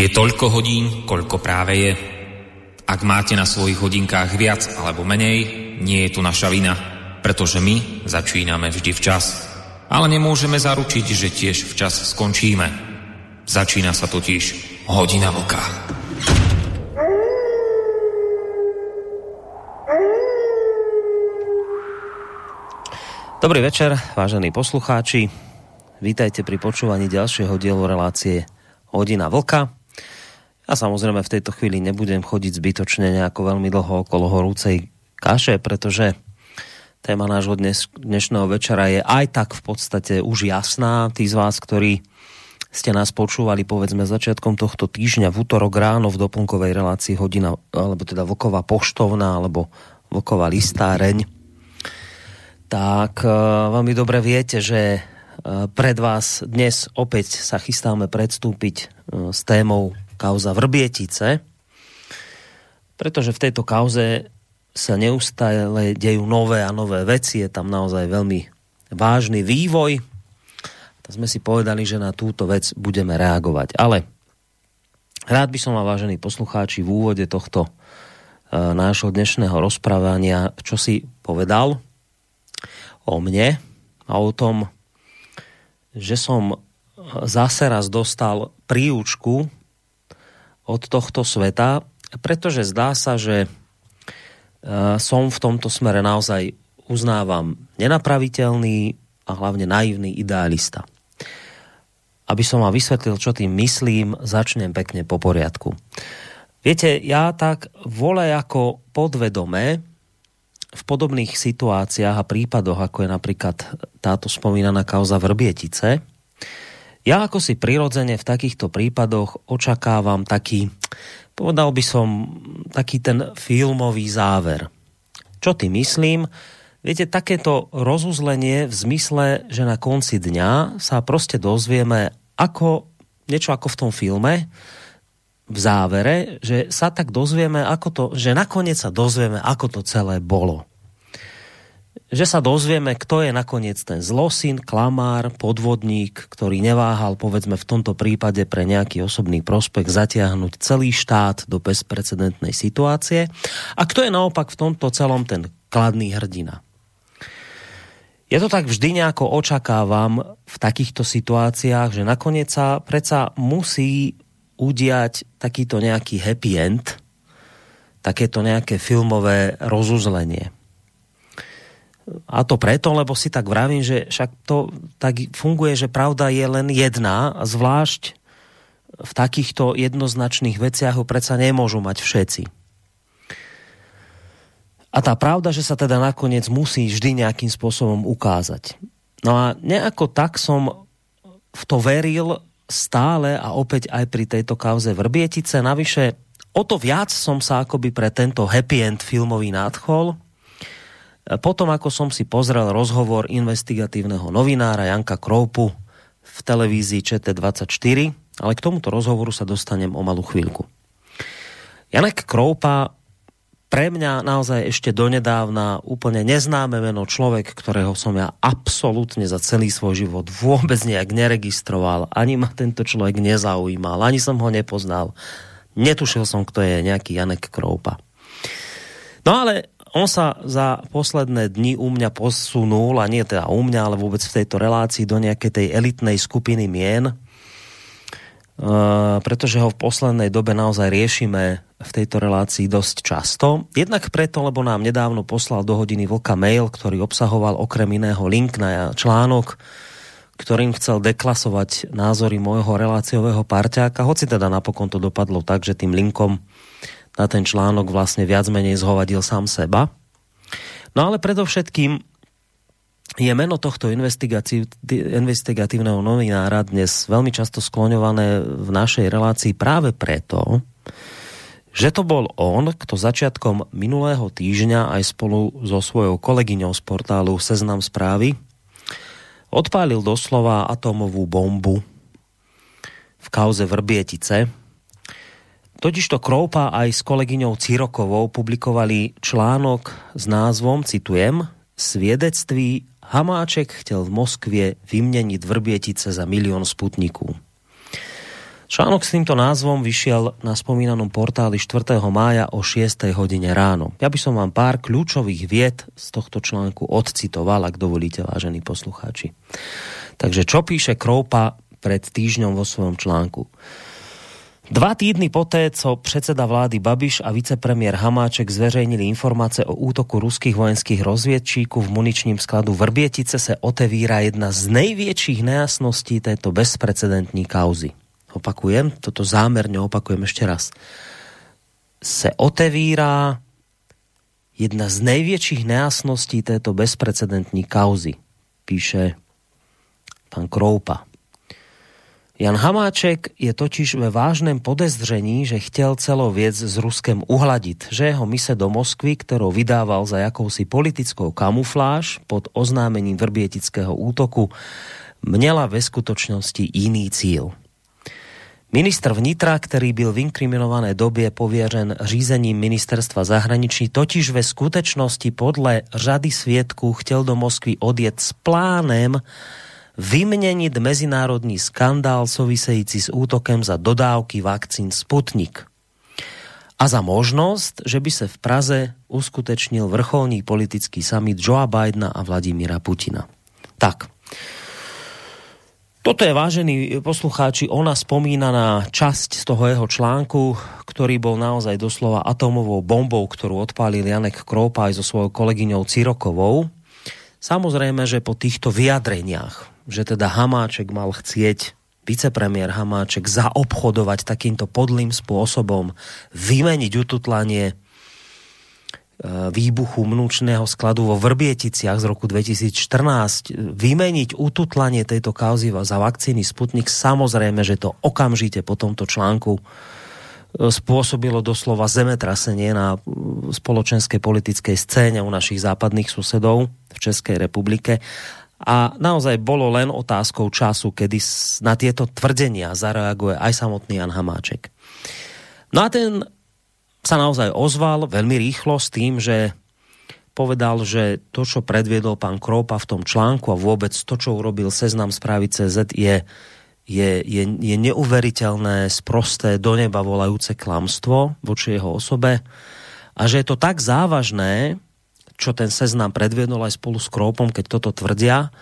Je toľko hodín, koľko práve je. Ak máte na svojich hodinkách viac alebo menej, nie je tu naša vina, pretože my začíname vždy včas. Ale nemôžeme zaručiť, že tiež včas skončíme. Začína sa totiž hodina vlka. Dobrý večer, vážení poslucháči. Vítajte pri počúvaní ďalšieho dielu relácie Hodina vlka. Ja samozrejme v tejto chvíli nebudem chodiť zbytočne nejako veľmi dlho okolo horúcej kaše, pretože téma nášho dnes, dnešného večera je aj tak v podstate už jasná. Tí z vás, ktorí ste nás počúvali povedzme začiatkom tohto týždňa v útorok ráno v doplnkovej relácii hodina, alebo teda Vlková poštovná, alebo Vlková listáreň, tak uh, veľmi dobre viete, že uh, pred vás dnes opäť sa chystáme predstúpiť uh, s témou kauza Vrbietice, pretože v tejto kauze sa neustále dejú nové a nové veci, je tam naozaj veľmi vážny vývoj. Tak sme si povedali, že na túto vec budeme reagovať. Ale rád by som vám, vážení poslucháči, v úvode tohto nášho dnešného rozprávania, čo si povedal, o mne a o tom, že som zase raz dostal príučku od tohto sveta, pretože zdá sa, že e, som v tomto smere naozaj uznávam nenapraviteľný a hlavne naivný idealista. Aby som vám vysvetlil, čo tým myslím, začnem pekne po poriadku. Viete, ja tak vole ako podvedome v podobných situáciách a prípadoch, ako je napríklad táto spomínaná kauza Vrbietice, ja ako si prirodzene v takýchto prípadoch očakávam taký, povedal by som, taký ten filmový záver. Čo ty myslím? Viete, takéto rozuzlenie v zmysle, že na konci dňa sa prostě dozvieme ako, niečo ako v tom filme, v závere, že sa tak dozvieme, ako to, že nakoniec sa dozvieme, ako to celé bolo. Že sa dozvieme, kto je nakoniec ten zlosin, klamár, podvodník, ktorý neváhal, povedzme v tomto prípade pre nejaký osobný prospekt zatiahnuť celý štát do bezprecedentnej situácie a kto je naopak v tomto celom ten kladný hrdina. Ja to tak vždy nejako očakávam v takýchto situáciách, že nakoniec sa predsa musí udiať takýto nejaký happy end, takéto nejaké filmové rozuzlenie. A to preto, lebo si tak vravím, že však to tak funguje, že pravda je len jedna, a zvlášť v takýchto jednoznačných veciach ho predsa nemôžu mať všetci. A tá pravda, že sa teda nakoniec musí vždy nejakým spôsobom ukázať. No a nejako tak som v to veril stále a opäť aj pri tejto kauze Vrbietice. Navyše o to viac som sa akoby pre tento happy end filmový nadchol. Potom, ako som si pozrel rozhovor investigatívneho novinára Janka Kroupu v televízii ČT24, ale k tomuto rozhovoru sa dostanem o malú chvíľku. Janek Kroupa pre mňa naozaj ešte donedávna úplne neznáme meno človek, ktorého som ja absolútne za celý svoj život vôbec nejak neregistroval, ani ma tento človek nezaujímal, ani som ho nepoznal. Netušil som, kto je nejaký Janek Kroupa. No ale on sa za posledné dni u mňa posunul, a nie teda u mňa, ale vôbec v tejto relácii do nejakej tej elitnej skupiny mien, Uh, pretože ho v poslednej dobe naozaj riešime v tejto relácii dosť často. Jednak preto, lebo nám nedávno poslal do hodiny Vlka mail, ktorý obsahoval okrem iného link na článok, ktorým chcel deklasovať názory môjho reláciového parťáka, hoci teda napokon to dopadlo tak, že tým linkom na ten článok vlastne viac menej zhovadil sám seba. No ale predovšetkým je meno tohto investigatívneho novinára dnes veľmi často skloňované v našej relácii práve preto, že to bol on, kto začiatkom minulého týždňa aj spolu so svojou kolegyňou z portálu Seznam správy odpálil doslova atomovú bombu v kauze Vrbietice. Totižto Kroupa aj s kolegyňou Cirokovou publikovali článok s názvom, citujem, Sviedectví Hamáček chtěl v Moskvě vyměnit Vrbietice za milion sputniků. Článok s týmto názvom vyšiel na spomínanom portáli 4. mája o 6. hodine ráno. Ja by som vám pár kľúčových vied z tohto článku odcitoval, ak dovolíte, vážení poslucháči. Takže čo píše Kroupa pred týždňom vo svojom článku? Dva týdny poté, co předseda vlády Babiš a vicepremiér Hamáček zveřejnili informace o útoku ruských vojenských rozvědčíků v muničním skladu Vrbietice, se otevírá jedna z největších nejasností této bezprecedentní kauzy. Opakujem, toto zámerne opakujem ešte raz. Se otevírá jedna z největších nejasností této bezprecedentní kauzy, píše pan Kroupa. Jan Hamáček je totiž ve vážném podezření, že chtěl celou věc s Ruskem uhladit, že jeho mise do Moskvy, kterou vydával za jakousi politickou kamufláž pod oznámením vrbietického útoku, měla ve skutočnosti jiný cíl. Ministr vnitra, který byl v inkriminované době pověřen řízením ministerstva zahraničí, totiž ve skutečnosti podle řady svědků chtěl do Moskvy odjet s plánem vyměnit mezinárodní skandál související s útokem za dodávky vakcín Sputnik a za možnost, že by se v Praze uskutečnil vrcholný politický summit Joea Bidena a Vladimíra Putina. Tak, Toto je, vážení poslucháči, ona spomínaná časť z toho jeho článku, ktorý bol naozaj doslova atomovou bombou, ktorú odpálil Janek Kroupa aj so svojou kolegyňou Cirokovou. Samozrejme, že po týchto vyjadreniach, že teda Hamáček mal chcieť vicepremiér Hamáček zaobchodovať takýmto podlým spôsobom, vymeniť ututlanie Eh, výbuchu mnúčného skladu vo Vrbieticiach z roku 2014 vymeniť ututlanie tejto kauzy za vakcíny Sputnik, samozrejme, že to okamžite po tomto článku eh, spôsobilo doslova zemetrasenie na eh, spoločenskej politickej scéne u našich západných susedov v Českej republike. A naozaj bolo len otázkou času, kedy na tieto tvrdenia zareaguje aj samotný Jan Hamáček. No a ten sa naozaj ozval veľmi rýchlo s tým, že povedal, že to, čo predviedol pán Kropa v tom článku a vôbec to, čo urobil seznam správy CZ je, je, je, je neuveriteľné, sprosté, do neba volajúce klamstvo voči jeho osobe a že je to tak závažné, čo ten seznam predviedol aj spolu s Kropom, keď toto tvrdia,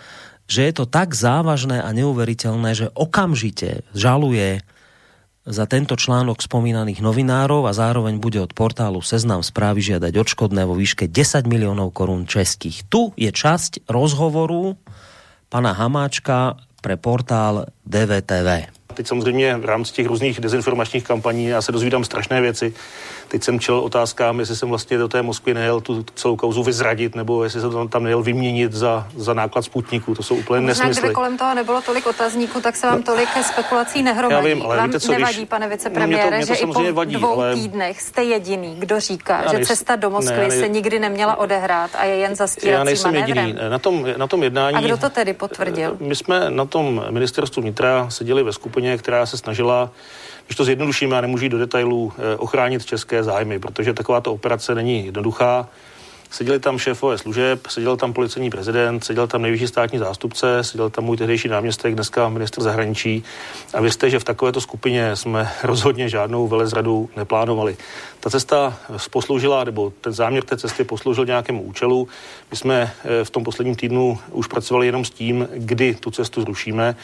že je to tak závažné a neuveriteľné, že okamžite žaluje za tento článok spomínaných novinárov a zároveň bude od portálu Seznam správy žiadať odškodné vo výške 10 miliónov korun českých. Tu je časť rozhovoru pana Hamáčka pre portál DVTV. Teď samozřejmě v rámci těch různých dezinformačních kampaní já se dozvídám strašné věci. Teď jsem čel otázkám, jestli jsem vlastně do té Moskvy nejel tu celou kauzu vyzradit, nebo jestli jsem tam nejel vyměnit za, za náklad sputníku. To jsou úplně Možná, nesmysly. kdyby kolem toho nebylo tolik otazníků, tak se vám no, tolik spekulací nehromadí. Já vím, ale vám víte co, nevadí, když... pane vicepremiére, no, mě to, mě to že i po vadí, dvou ale... týdnech jste jediný, kdo říká, já že cesta do Moskvy ne, nej... se nikdy neměla odehrát a je jen zastírací Já nejsem manévrem. jediný. Na tom, na tom jednání... A kdo to tedy potvrdil? My jsme na tom ministerstvu vnitra seděli ve skupině, která se snažila když to zjednodušíme a nemůžu jít do detailů, eh, ochránit české zájmy, protože takováto operace není jednoduchá. Seděli tam šéfové služeb, seděl tam policejní prezident, seděl tam nejvyšší státní zástupce, seděl tam můj tehdejší náměstek, dneska ministr zahraničí. A věřte, že v takovéto skupině jsme rozhodně žádnou velezradu neplánovali. Ta cesta posloužila, nebo ten záměr té cesty posloužil nějakému účelu. My jsme eh, v tom posledním týdnu už pracovali jenom s tím, kdy tu cestu zrušíme.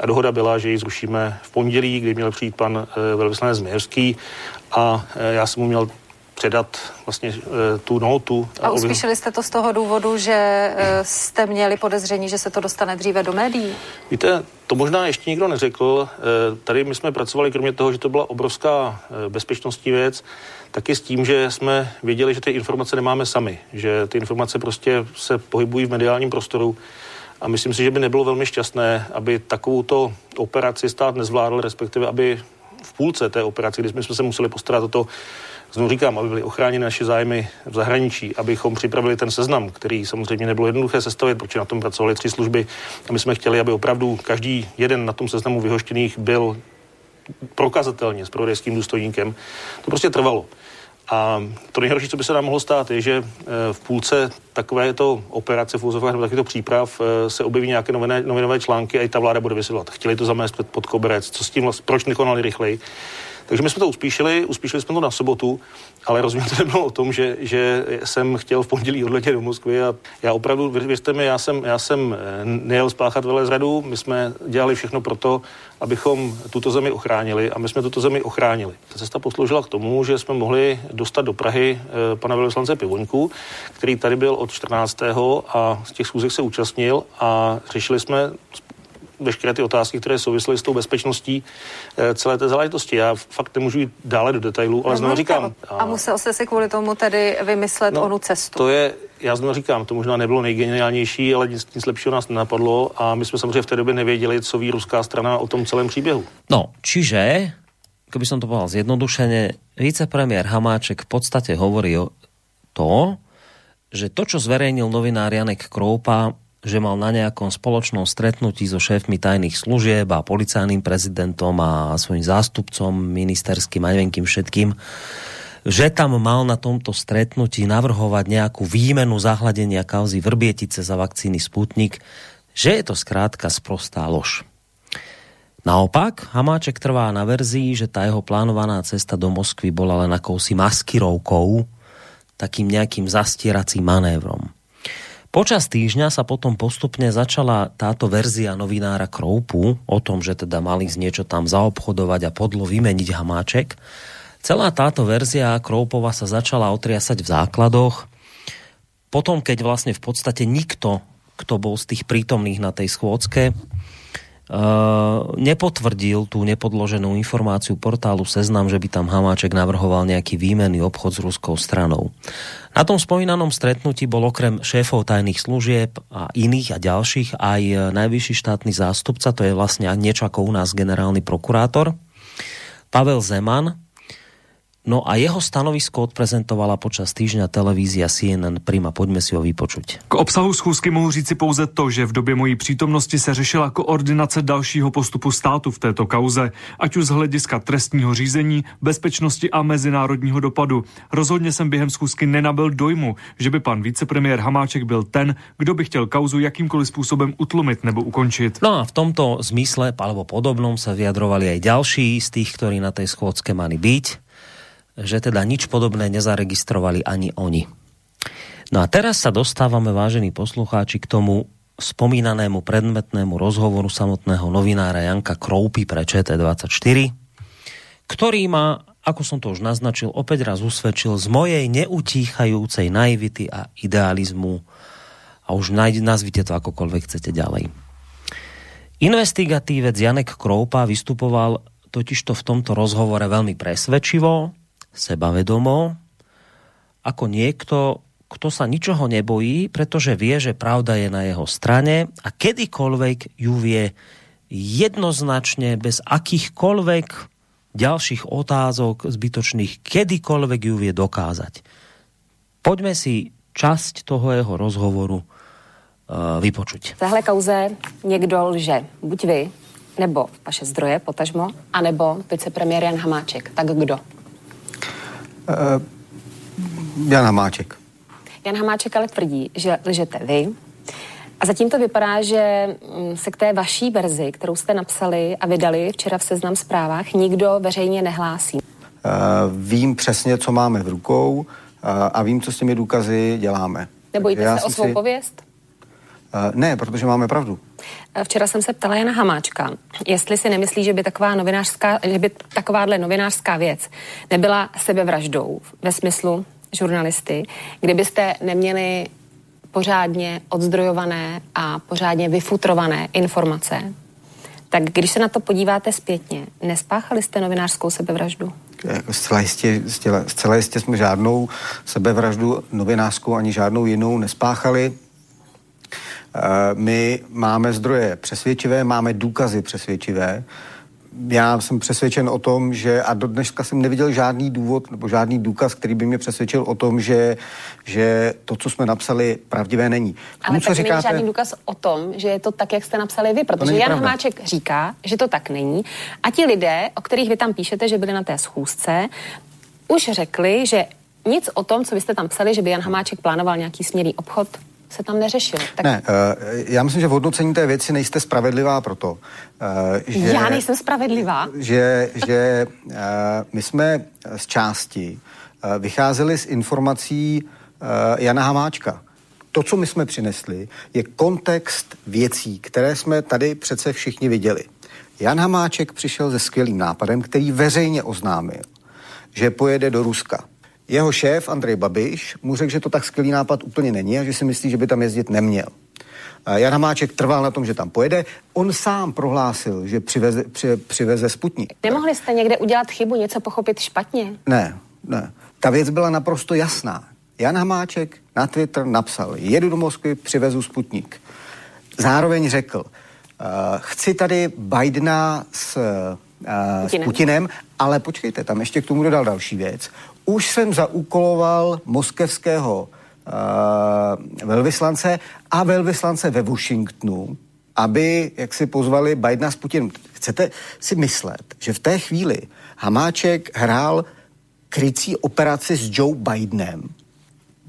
A dohoda byla, že ji zrušíme v pondělí, kdy měl přijít pan eh, velvyslanec Změrský a eh, já jsem mu měl předat vlastně e, tu notu. A uspíšili jste to z toho důvodu, že e, jste měli podezření, že se to dostane dříve do médií? Víte, to možná ještě nikdo neřekl. E, tady my jsme pracovali, kromě toho, že to byla obrovská bezpečnostní věc, taky s tím, že jsme věděli, že ty informace nemáme sami, že ty informace prostě se pohybují v mediálním prostoru a myslím si, že by nebylo velmi šťastné, aby takovouto operaci stát nezvládl, respektive aby v půlce té operace, kdy jsme se museli postarat o to, Znovu říkám, aby byly ochráněny naše zájmy v zahraničí, abychom připravili ten seznam, který samozřejmě nebylo jednoduché sestavit, protože na tom pracovali tři služby. A my jsme chtěli, aby opravdu každý jeden na tom seznamu vyhoštěných byl prokazatelně s prodejským důstojníkem. To prostě trvalo. A to nejhorší, co by se nám mohlo stát, je, že v půlce takovéto operace v úzovách nebo takovýchto příprav se objeví nějaké noviné, novinové články a i ta vláda bude vysvětlovat. Chtěli to zamést pod koberec, co s tím, proč nekonali rychleji. Takže my jsme to uspíšili, uspíšili jsme to na sobotu, ale rozumím, to nebylo o tom, že, že jsem chtěl v pondělí odletět do Moskvy a já opravdu, věřte mi, já jsem, já jsem eh, nejel spáchat velezradu, my jsme dělali všechno pro to, abychom tuto zemi ochránili a my jsme tuto zemi ochránili. Ta cesta posloužila k tomu, že jsme mohli dostat do Prahy eh, pana velvyslance Pivoňku, který tady byl od 14. a z těch schůzek se účastnil a řešili jsme veškeré ty otázky, které souvisely s tou bezpečností eh, celé té záležitosti. Já fakt nemůžu jít dále do detailů, ale znovu říkám. A, a musel jste si kvůli tomu tedy vymyslet no, onu cestu. To je, já znovu říkám, to možná nebylo nejgeniálnější, ale nic, nic lepšího nás nenapadlo a my jsme samozřejmě v té době nevěděli, co ví ruská strana o tom celém příběhu. No, čiže, kdyby som to povedal zjednodušene, vicepremiér Hamáček v podstate hovorí o to, že to, čo zverejnil novinár Janek Kroupa, že mal na nejakom spoločnom stretnutí so šéfmi tajných služieb a policajným prezidentom a svojim zástupcom ministerským a neviem kým všetkým, že tam mal na tomto stretnutí navrhovať nejakú výmenu zahladenia kauzy Vrbietice za vakcíny Sputnik, že je to zkrátka sprostá lož. Naopak, Hamáček trvá na verzii, že tá jeho plánovaná cesta do Moskvy bola len akousi maskirovkou, takým nejakým zastieracím manévrom. Počas týždňa sa potom postupne začala táto verzia novinára Kroupu o tom, že teda mali z niečo tam zaobchodovať a podlo vymeniť Hamáček. Celá táto verzia Kroupova sa začala otriasať v základoch. Potom, keď vlastne v podstate nikto, kto bol z tých prítomných na tej schôdzke, nepotvrdil tú nepodloženú informáciu portálu Seznam, že by tam Hamáček navrhoval nejaký výmenný obchod s ruskou stranou. Na tom spomínanom stretnutí bol okrem šéfov tajných služieb a iných a ďalších aj najvyšší štátny zástupca, to je vlastne niečo ako u nás generálny prokurátor, Pavel Zeman, No a jeho stanovisko odprezentovala počas týždňa televízia CNN Prima. Pojďme si ho vypočuť. K obsahu schůzky mohu říci pouze to, že v době mojí přítomnosti se řešila koordinace dalšího postupu státu v této kauze, ať už z hlediska trestního řízení, bezpečnosti a mezinárodního dopadu. Rozhodně jsem během schůzky nenabil dojmu, že by pan vicepremiér Hamáček byl ten, kdo by chtěl kauzu jakýmkoliv způsobem utlumit nebo ukončit. No a v tomto zmysle alebo podobnom se vyjadrovali aj ďalší z tých, ktorí na tej schôdzke mali byť že teda nič podobné nezaregistrovali ani oni. No a teraz sa dostávame, vážení poslucháči, k tomu spomínanému predmetnému rozhovoru samotného novinára Janka Kroupy pre ČT24, ktorý ma, ako som to už naznačil, opäť raz usvedčil z mojej neutíchajúcej naivity a idealizmu a už nazvite to akokoľvek chcete ďalej. Investigatívec Janek Kroupa vystupoval totižto v tomto rozhovore veľmi presvedčivo, sebavedomo, ako niekto, kto sa ničoho nebojí, pretože vie, že pravda je na jeho strane a kedykoľvek ju vie jednoznačne, bez akýchkoľvek ďalších otázok zbytočných, kedykoľvek ju vie dokázať. Poďme si časť toho jeho rozhovoru uh, vypočuť. V téhle kauze někdo lže. Buď vy, nebo vaše zdroje, potažmo, anebo vicepremiér Jan Hamáček. Tak kdo? Uh, Jan Hamáček. Jan Hamáček ale tvrdí, že lžete vy. A zatím to vypadá, že mm, se k té vaší verzi, kterou jste napsali a vydali včera v seznam zprávách, nikdo veřejně nehlásí. Uh, vím přesně, co máme v rukou uh, a vím, co s těmi důkazy děláme. Nebojíte Já se o svou si... pověst? Uh, ne, protože máme pravdu. Včera jsem se ptala Jana Hamáčka, jestli si nemyslí, že by taková novinářská, že by takováhle novinářská věc nebyla sebevraždou ve smyslu žurnalisty, kdybyste neměli pořádně odzdrojované a pořádně vyfutrované informace, tak když se na to podíváte zpětně, nespáchali jste novinářskou sebevraždu? Jako zcela, jistě, zcela, zcela jistě jsme žádnou sebevraždu novinářskou ani žádnou jinou nespáchali. Eh, my máme zdroje přesvědčivé, máme důkazy přesvědčivé. Já jsem přesvědčen o tom, že a do dneška jsem neviděl žádný důvod nebo žádný důkaz, který by mě přesvědčil o tom, že, že to, co jsme napsali, pravdivé není. K tomu, Ale co říkáte, není žádný důkaz o tom, že je to tak, jak jste napsali vy, protože Jan pravda. Hamáček říká, že to tak není. A ti lidé, o kterých vy tam píšete, že byli na té schůzce, už řekli, že nic o tom, co vy jste tam psali, že by Jan Hamáček plánoval nějaký směrný obchod, se tam neřešil. Tak... Ne, uh, já myslím, že v hodnocení té věci nejste spravedlivá proto, uh, že... Já nejsem spravedlivá. Že, že uh, my jsme z části uh, vycházeli z informací uh, Jana Hamáčka. To, co my jsme přinesli, je kontext věcí, které jsme tady přece všichni viděli. Jan Hamáček přišel se skvělým nápadem, který veřejně oznámil, že pojede do Ruska. Jeho šéf Andrej Babiš mu řekl, že to tak skvělý nápad úplně není a že si myslí, že by tam jezdit neměl. Jan Hamáček trval na tom, že tam pojede. On sám prohlásil, že přiveze, při, přiveze Sputnik. Nemohli jste někde udělat chybu, něco pochopit špatně? Ne, ne. Ta věc byla naprosto jasná. Jan Hamáček na Twitter napsal, jedu do Moskvy, přivezu Sputnik. Zároveň řekl, uh, chci tady Bidena s, uh, s Putinem, ale počkejte, tam ještě k tomu dodal další věc. Už jsem zaúkoloval moskevského uh, velvyslance a velvyslance ve Washingtonu, aby jak si pozvali Bidena s Putinem. Chcete si myslet, že v té chvíli Hamáček hrál krycí operaci s Joe Bidenem,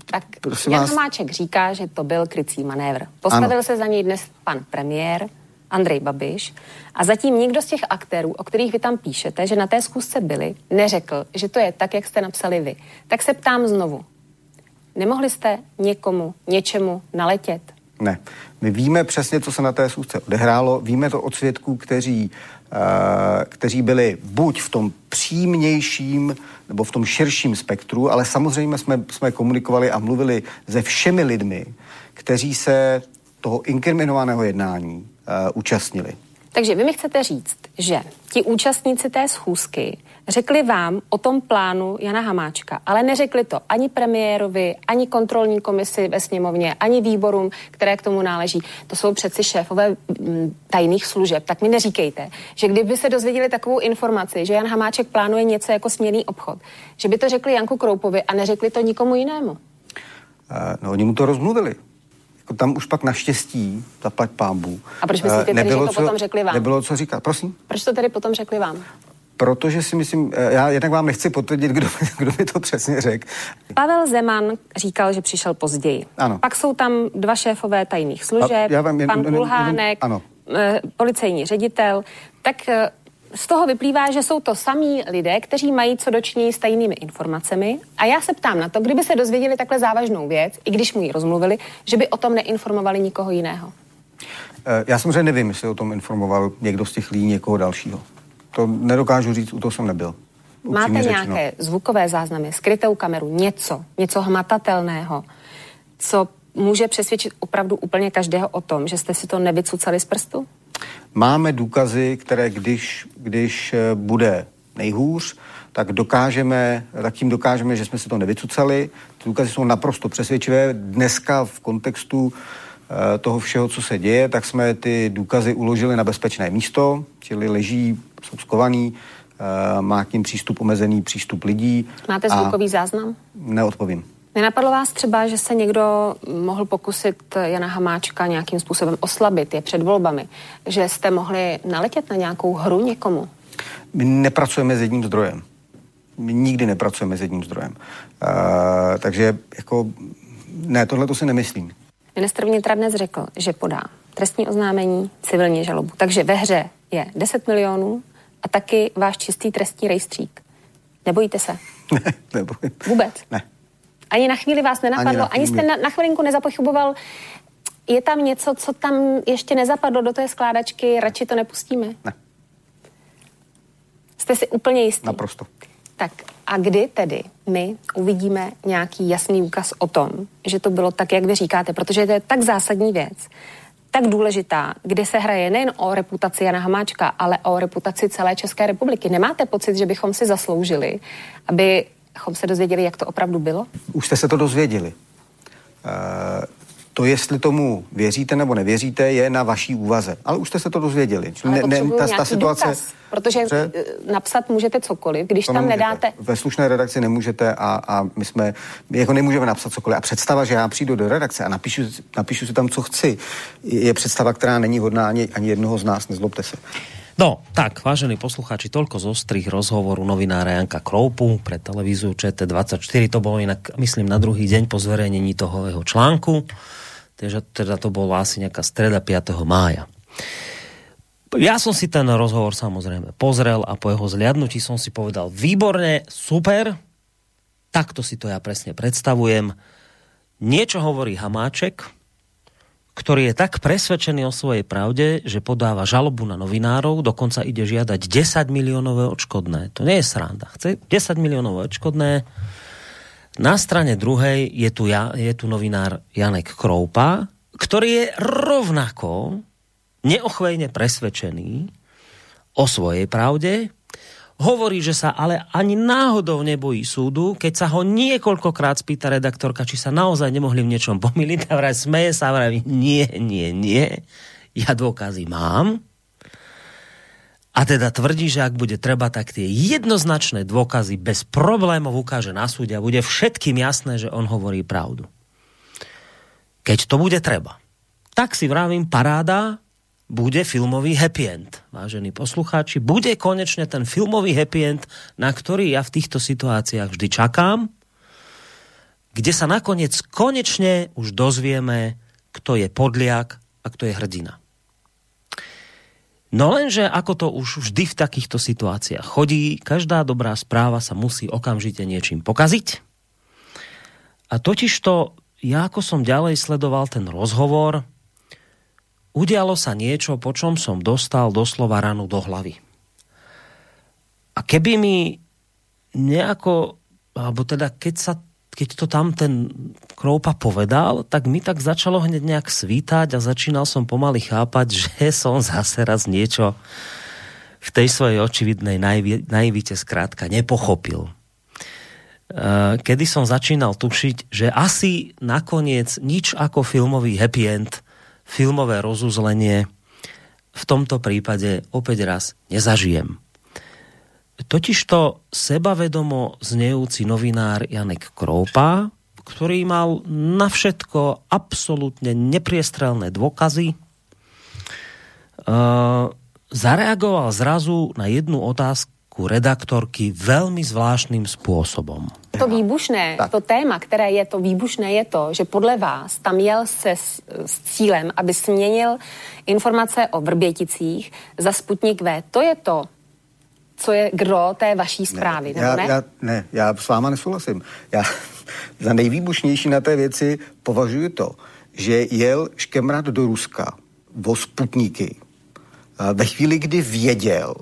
tak Prosím Jan vás... Hamáček říká, že to byl krycí manévr. Postavil ano. se za něj dnes pan premiér Andrej Babiš a zatím nikdo z těch aktérů, o kterých vy tam píšete, že na té zkusce byli, neřekl, že to je tak, jak jste napsali vy. Tak se ptám znovu. Nemohli jste někomu, něčemu naletět? Ne. My víme přesně, co se na té schůzce odehrálo. Víme to od svědků, kteří, uh, kteří byli buď v tom přímnějším nebo v tom širším spektru, ale samozřejmě jsme, jsme komunikovali a mluvili se všemi lidmi, kteří se toho inkriminovaného jednání účastnili. Takže vy mi chcete říct, že ti účastníci té schůzky řekli vám o tom plánu Jana Hamáčka, ale neřekli to ani premiérovi, ani kontrolní komisi ve sněmovně, ani výborům, které k tomu náleží. To jsou přeci šéfové mm, tajných služeb. Tak mi neříkejte, že kdyby se dozvěděli takovou informaci, že Jan Hamáček plánuje něco jako směrný obchod, že by to řekli Janku Kroupovi a neřekli to nikomu jinému. Uh, no, oni mu to rozmluvili jako tam už pak naštěstí, zaplať pámbu. A proč myslíte, nebylo, tedy, že to co, potom řekli vám? Nebylo co říkat, prosím. Proč to tedy potom řekli vám? Protože si myslím, eh, já jednak vám nechci potvrdit, kdo, kdo mi to přesně řekl. Pavel Zeman říkal, že přišel později. Ano. Pak jsou tam dva šéfové tajných služeb, já vám, pan Kulhánek, ano. Eh, policejní ředitel. Tak eh, z toho vyplývá, že jsou to samí lidé, kteří mají co dočinění s tajnými informacemi. A já se ptám na to, kdyby se dozvěděli takhle závažnou věc, i když mu ji rozmluvili, že by o tom neinformovali nikoho jiného. Já samozřejmě nevím, jestli o tom informoval někdo z těch lidí někoho dalšího. To nedokážu říct, u toho jsem nebyl. Máte řečeno. nějaké zvukové záznamy, skrytou kameru, něco, něco hmatatelného, co může přesvědčit opravdu úplně každého o tom, že jste si to nevycucali z prstu? Máme důkazy, které když, když eh, bude nejhůř, tak dokážeme, tak tím dokážeme, že jsme si to nevycucali. Ty důkazy jsou naprosto přesvědčivé. Dneska v kontextu eh, toho všeho, co se děje, tak jsme ty důkazy uložili na bezpečné místo, čili leží jsou skovaný, uh, má k ním přístup omezený, přístup lidí. Máte zvukový záznam? Neodpovím. Nenapadlo vás třeba, že se někdo mohl pokusit Jana Hamáčka nějakým způsobem oslabit, je před volbami, že jste mohli naletět na nějakou hru někomu? My nepracujeme s jedním zdrojem. My nikdy nepracujeme s jedním zdrojem. Uh, takže jako, ne, tohle to si nemyslím. Ministr vnitra dnes řekl, že podá trestní oznámení, civilní žalobu. Takže ve hře je 10 milionů a taky váš čistý trestní rejstřík. Nebojíte se? Ne, nebojím. Vůbec? Ne. Ani na chvíli vás nenapadlo? Ani, na chvíli. ani jste na, na chvilinku nezapochyboval, je tam něco, co tam ještě nezapadlo do té skládačky, radši to nepustíme? Ne. Jste si úplně jistý? Naprosto. Tak a kdy tedy my uvidíme nějaký jasný úkaz o tom, že to bylo tak, jak vy říkáte, protože to je tak zásadní věc, tak důležitá, kde se hraje nejen o reputaci Jana Hamáčka, ale o reputaci celé České republiky. Nemáte pocit, že bychom si zasloužili, abychom se dozvěděli, jak to opravdu bylo? Už jste se to dozvěděli. Uh, to, jestli tomu věříte nebo nevěříte, je na vaší úvaze. Ale už jste se to dozvěděli. Ale ne, ne, ta, ta situace, důkaz, protože že, eh, napsat můžete cokoliv, když tam nemůžete. nedáte... Ve slušné redakci nemůžete a, a my jsme, my jako nemůžeme napsat cokoliv. A představa, že já přijdu do redakce a napíšu, napíšu si tam, co chci, je představa, která není hodná ani, ani jednoho z nás, nezlobte se. No, tak, vážení poslucháči, toľko z ostrých rozhovoru novinára Janka Kroupu pre televíziu ČT24. To bolo inak, myslím, na druhý deň po zverejnení toho jeho článku. Takže teda to bolo asi nejaká streda 5. mája. Ja som si ten rozhovor samozrejme pozrel a po jeho zliadnutí som si povedal, výborne, super, takto si to ja presne predstavujem. Niečo hovorí Hamáček, ktorý je tak presvedčený o svojej pravde, že podáva žalobu na novinárov, dokonca ide žiadať 10 miliónové odškodné. To nie je sranda. Chce 10 miliónové odškodné. Na strane druhej je tu, ja, je tu novinár Janek Kroupa, ktorý je rovnako neochvejne presvedčený o svojej pravde, Hovorí, že sa ale ani náhodou nebojí súdu, keď sa ho niekoľkokrát spýta redaktorka, či sa naozaj nemohli v niečom pomýliť a vraj smeje sa vraj, nie, nie, nie, ja dôkazy mám. A teda tvrdí, že ak bude treba, tak tie jednoznačné dôkazy bez problémov ukáže na súde a bude všetkým jasné, že on hovorí pravdu. Keď to bude treba. Tak si vravím, paráda, bude filmový happy end, vážení poslucháči. Bude konečne ten filmový happy end, na ktorý ja v týchto situáciách vždy čakám, kde sa nakoniec konečne už dozvieme, kto je podliak a kto je hrdina. No lenže ako to už vždy v takýchto situáciách chodí, každá dobrá správa sa musí okamžite niečím pokaziť. A totiž to, ja ako som ďalej sledoval ten rozhovor, udialo sa niečo, po čom som dostal doslova ranu do hlavy. A keby mi nejako, alebo teda keď sa keď to tam ten Kroupa povedal, tak mi tak začalo hneď nejak svítať a začínal som pomaly chápať, že som zase raz niečo v tej svojej očividnej naivite zkrátka nepochopil. Kedy som začínal tušiť, že asi nakoniec nič ako filmový happy end filmové rozuzlenie v tomto prípade opäť raz nezažijem. Totižto sebavedomo znejúci novinár Janek Kroupa, ktorý mal na všetko absolútne nepriestrelné dôkazy, uh, zareagoval zrazu na jednu otázku, redaktorky velmi zvláštním způsobem. To výbušné, tak. to téma, které je to výbušné, je to, že podle vás tam jel se s, s cílem, aby změnil informace o Vrběticích za Sputnik V. To je to, co je gro té vaší zprávy, ne, já, ne? Já, ne, já s váma nesouhlasím. Já za nejvýbušnější na té věci považuji to, že jel škemrat do Ruska o Sputníky ve chvíli, kdy věděl,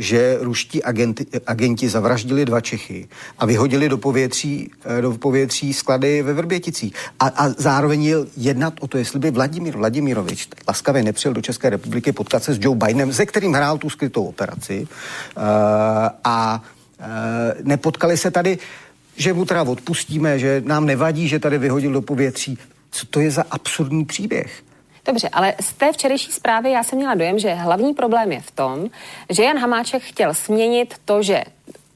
že ruští agenti, agenti zavraždili dva Čechy a vyhodili do povětří, eh, do povětří sklady ve Vrběticích. A, a zároveň jednat o to, jestli by Vladimír Vladimirovič laskavě nepřijel do České republiky potkat se s Joe Bidenem, se kterým hrál tu skrytou operaci uh, a uh, nepotkali se tady, že mu teda odpustíme, že nám nevadí, že tady vyhodil do povětří. Co to je za absurdní příběh? Dobře, ale z té včerejší zprávy já jsem měla dojem, že hlavní problém je v tom, že Jan Hamáček chtěl směnit to, že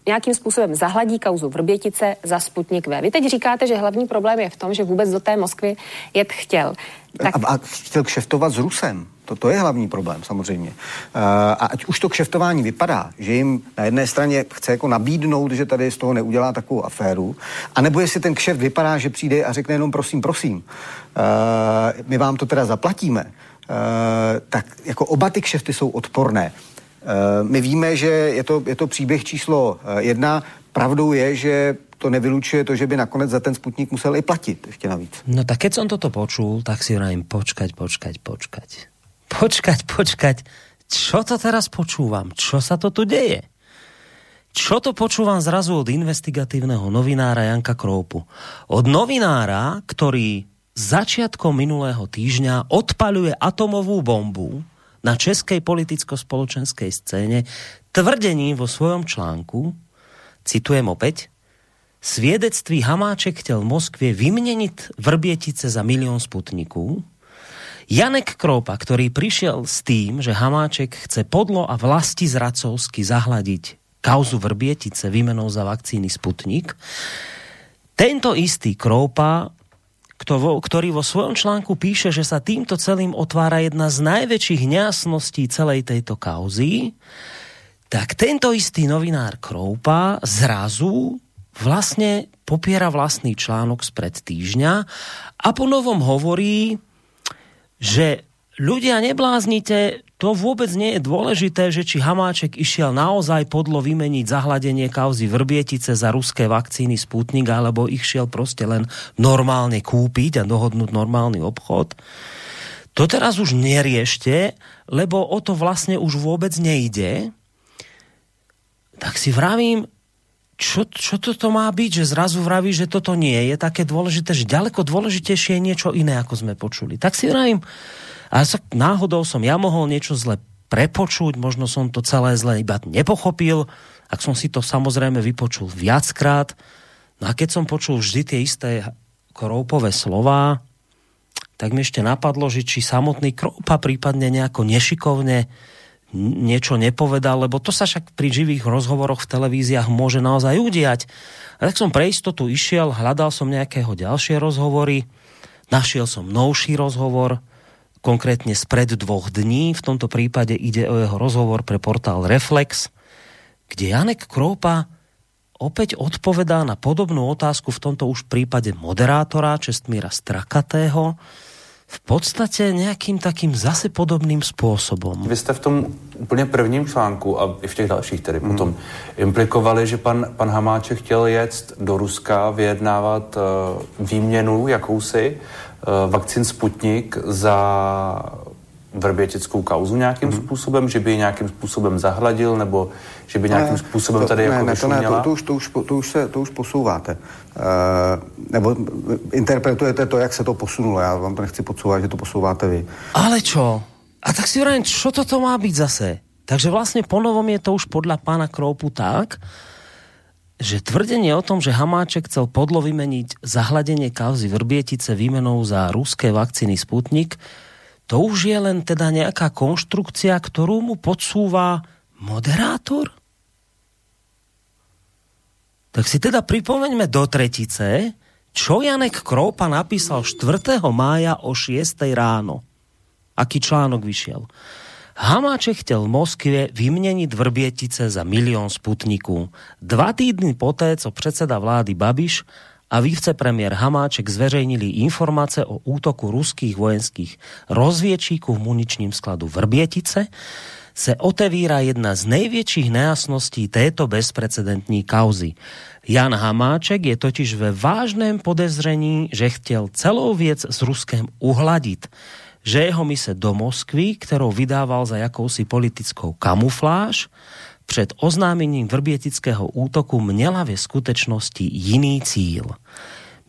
nějakým způsobem zahladí kauzu Vrbětice za Sputnik V. Vy teď říkáte, že hlavní problém je v tom, že vůbec do té Moskvy jet chtěl. Tak... A, a chtěl kšeftovat s Rusem. To, to je hlavní problém, samozřejmě. Uh, a ať už to kšeftování vypadá, že jim na jedné straně chce jako nabídnout, že tady z toho neudělá takovou aféru, anebo jestli ten kšeft vypadá, že přijde a řekne jenom prosím, prosím, uh, my vám to teda zaplatíme, uh, tak jako oba ty kšefty jsou odporné. My víme, že je to, je to příběh číslo jedna. Pravdou je, že to nevylučuje to, že by nakonec za ten Sputnik musel i platit ještě navíc. No tak keď som toto počul, tak si vrajím počkať, počkať, počkať počkať, počkať, čo to teraz počúvam? Čo sa to tu deje? Čo to počúvam zrazu od investigatívneho novinára Janka Kroupu? Od novinára, ktorý začiatkom minulého týždňa odpaluje atomovú bombu na českej politicko-spoločenskej scéne tvrdením vo svojom článku, citujem opäť, sviedectví Hamáček chtěl v Moskvě vyměnit Vrbietice za milión sputniků, Janek Kropa, ktorý prišiel s tým, že Hamáček chce podlo a vlasti zracovsky zahladiť kauzu Vrbietice výmenou za vakcíny Sputnik, tento istý Kropa, ktorý vo svojom článku píše, že sa týmto celým otvára jedna z najväčších nejasností celej tejto kauzy, tak tento istý novinár Kroupa zrazu vlastne popiera vlastný článok spred týždňa a po novom hovorí, že ľudia nebláznite, to vôbec nie je dôležité, že či Hamáček išiel naozaj podlo vymeniť zahladenie kauzy Vrbietice za ruské vakcíny Sputnik, alebo ich šiel prostě len normálne kúpiť a dohodnúť normálny obchod. To teraz už neriešte, lebo o to vlastne už vôbec nejde. Tak si vravím, čo, čo toto má byť, že zrazu vraví, že toto nie je také dôležité, že ďaleko dôležitejšie je niečo iné, ako sme počuli. Tak si vravím, a náhodou som ja mohol niečo zle prepočuť, možno som to celé zle iba nepochopil, ak som si to samozrejme vypočul viackrát. No a keď som počul vždy tie isté Kroupové slova, tak mi ešte napadlo, že či samotný Kroupa prípadne nejako nešikovne niečo nepovedal, lebo to sa však pri živých rozhovoroch v televíziách môže naozaj udiať. A tak som pre istotu išiel, hľadal som nejakého ďalšie rozhovory, našiel som novší rozhovor, konkrétne spred dvoch dní. V tomto prípade ide o jeho rozhovor pre portál Reflex, kde Janek Kroupa opäť odpovedá na podobnú otázku v tomto už prípade moderátora Čestmíra Strakatého, v podstatě nějakým takým zase podobným způsobem. Vy jste v tom úplně prvním článku a i v těch dalších tedy hmm. potom implikovali, že pan, pan Hamáček chtěl jet do Ruska, vyjednávat uh, výměnu jakousi Eh, vakcín Sputnik za vrbětickou kauzu nějakým hmm. způsobem, že by ji nějakým způsobem zahladil, nebo že by nějakým ne, způsobem to, tady ne, jako ne, to, ne, to, to, už, to, už, to, už se, to už posouváte. Uh, nebo interpretujete to, jak se to posunulo. Já vám to nechci podsouvat, že to posouváte vy. Ale čo? A tak si vrajím, čo toto má být zase? Takže vlastně ponovom je to už podle pána Kroupu tak, že tvrdenie o tom, že Hamáček chcel podlo vymeniť zahladenie kauzy Vrbietice výmenou za ruské vakcíny Sputnik, to už je len teda nejaká konštrukcia, ktorú mu podsúva moderátor? Tak si teda pripomeňme do tretice, čo Janek Kroupa napísal 4. mája o 6. ráno. Aký článok vyšiel? Hamáček chtěl v Moskvě vyměnit Vrbietice za milion sputniků. Dva týdny poté, co předseda vlády Babiš a premiér Hamáček zveřejnili informace o útoku ruských vojenských rozvědčíků v muničním skladu Vrbietice, se otevírá jedna z největších nejasností této bezprecedentní kauzy. Jan Hamáček je totiž ve vážném podezření, že chtěl celou věc s Ruskem uhladit že jeho mise do Moskvy, kterou vydával za jakousi politickou kamufláž, před oznámením vrbietického útoku měla ve skutečnosti jiný cíl.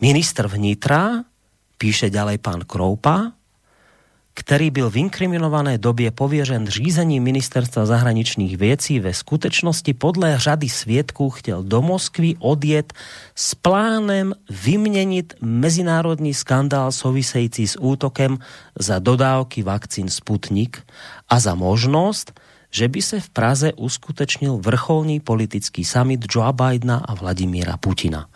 Ministr vnitra, píše ďalej pán Kroupa, který byl v inkriminované době pověřen řízením ministerstva zahraničních věcí, ve skutečnosti podle řady svědků chtěl do Moskvy odjet s plánem vyměnit mezinárodní skandál související s útokem za dodávky vakcín Sputnik a za možnost, že by se v Praze uskutečnil vrcholný politický summit Joe Bidena a Vladimíra Putina.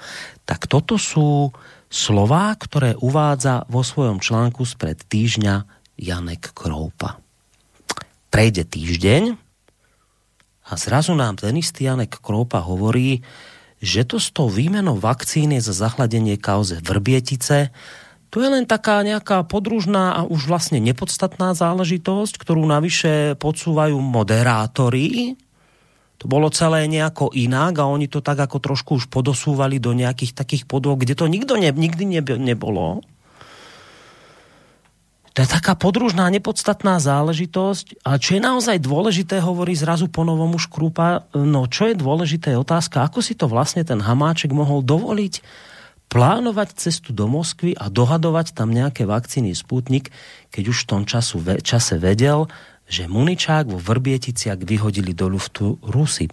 Tak toto sú slova, ktoré uvádza vo svojom článku spred týždňa Janek Kroupa. Prejde týždeň a zrazu nám ten istý Janek Kroupa hovorí, že to s tou výmenou vakcíny za zachladenie kauze Vrbietice to je len taká nejaká podružná a už vlastne nepodstatná záležitosť, ktorú navyše podsúvajú moderátori. To bolo celé nejako inak a oni to tak ako trošku už podosúvali do nejakých takých podôb, kde to nikdo ne, nikdy nebolo. To je taká podružná, nepodstatná záležitosť. A čo je naozaj dôležité, hovorí zrazu po novom už Krupa, no čo je dôležité je otázka, ako si to vlastne ten Hamáček mohol dovoliť plánovať cestu do Moskvy a dohadovať tam nejaké vakcíny Sputnik, keď už v tom času, čase vedel, že Muničák vo Vrbieticiak vyhodili do luftu Rusy.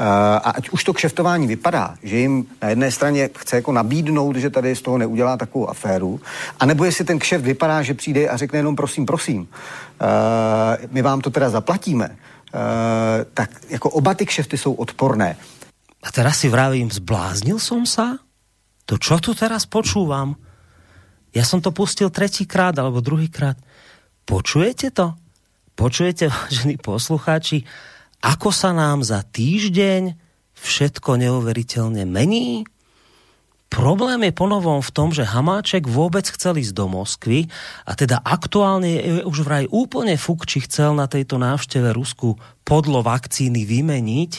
A ať už to kšeftování vypadá, že jim na jedné straně chce jako nabídnout, že tady z toho neudělá takovou aféru, anebo jestli ten kšeft vypadá, že přijde a řekne jenom prosím, prosím, uh, my vám to teda zaplatíme, uh, tak jako oba ty kšefty jsou odporné. A teraz si vravím, zbláznil som sa? To čo tu teraz počúvam? Ja som to pustil tretíkrát alebo druhýkrát. Počujete to? Počujete, vážení poslucháči, ako sa nám za týždeň všetko neuveriteľne mení? Problém je ponovom v tom, že Hamáček vôbec chcel ísť do Moskvy a teda aktuálne je už vraj úplne fuk, či chcel na tejto návšteve Rusku podlo vakcíny vymeniť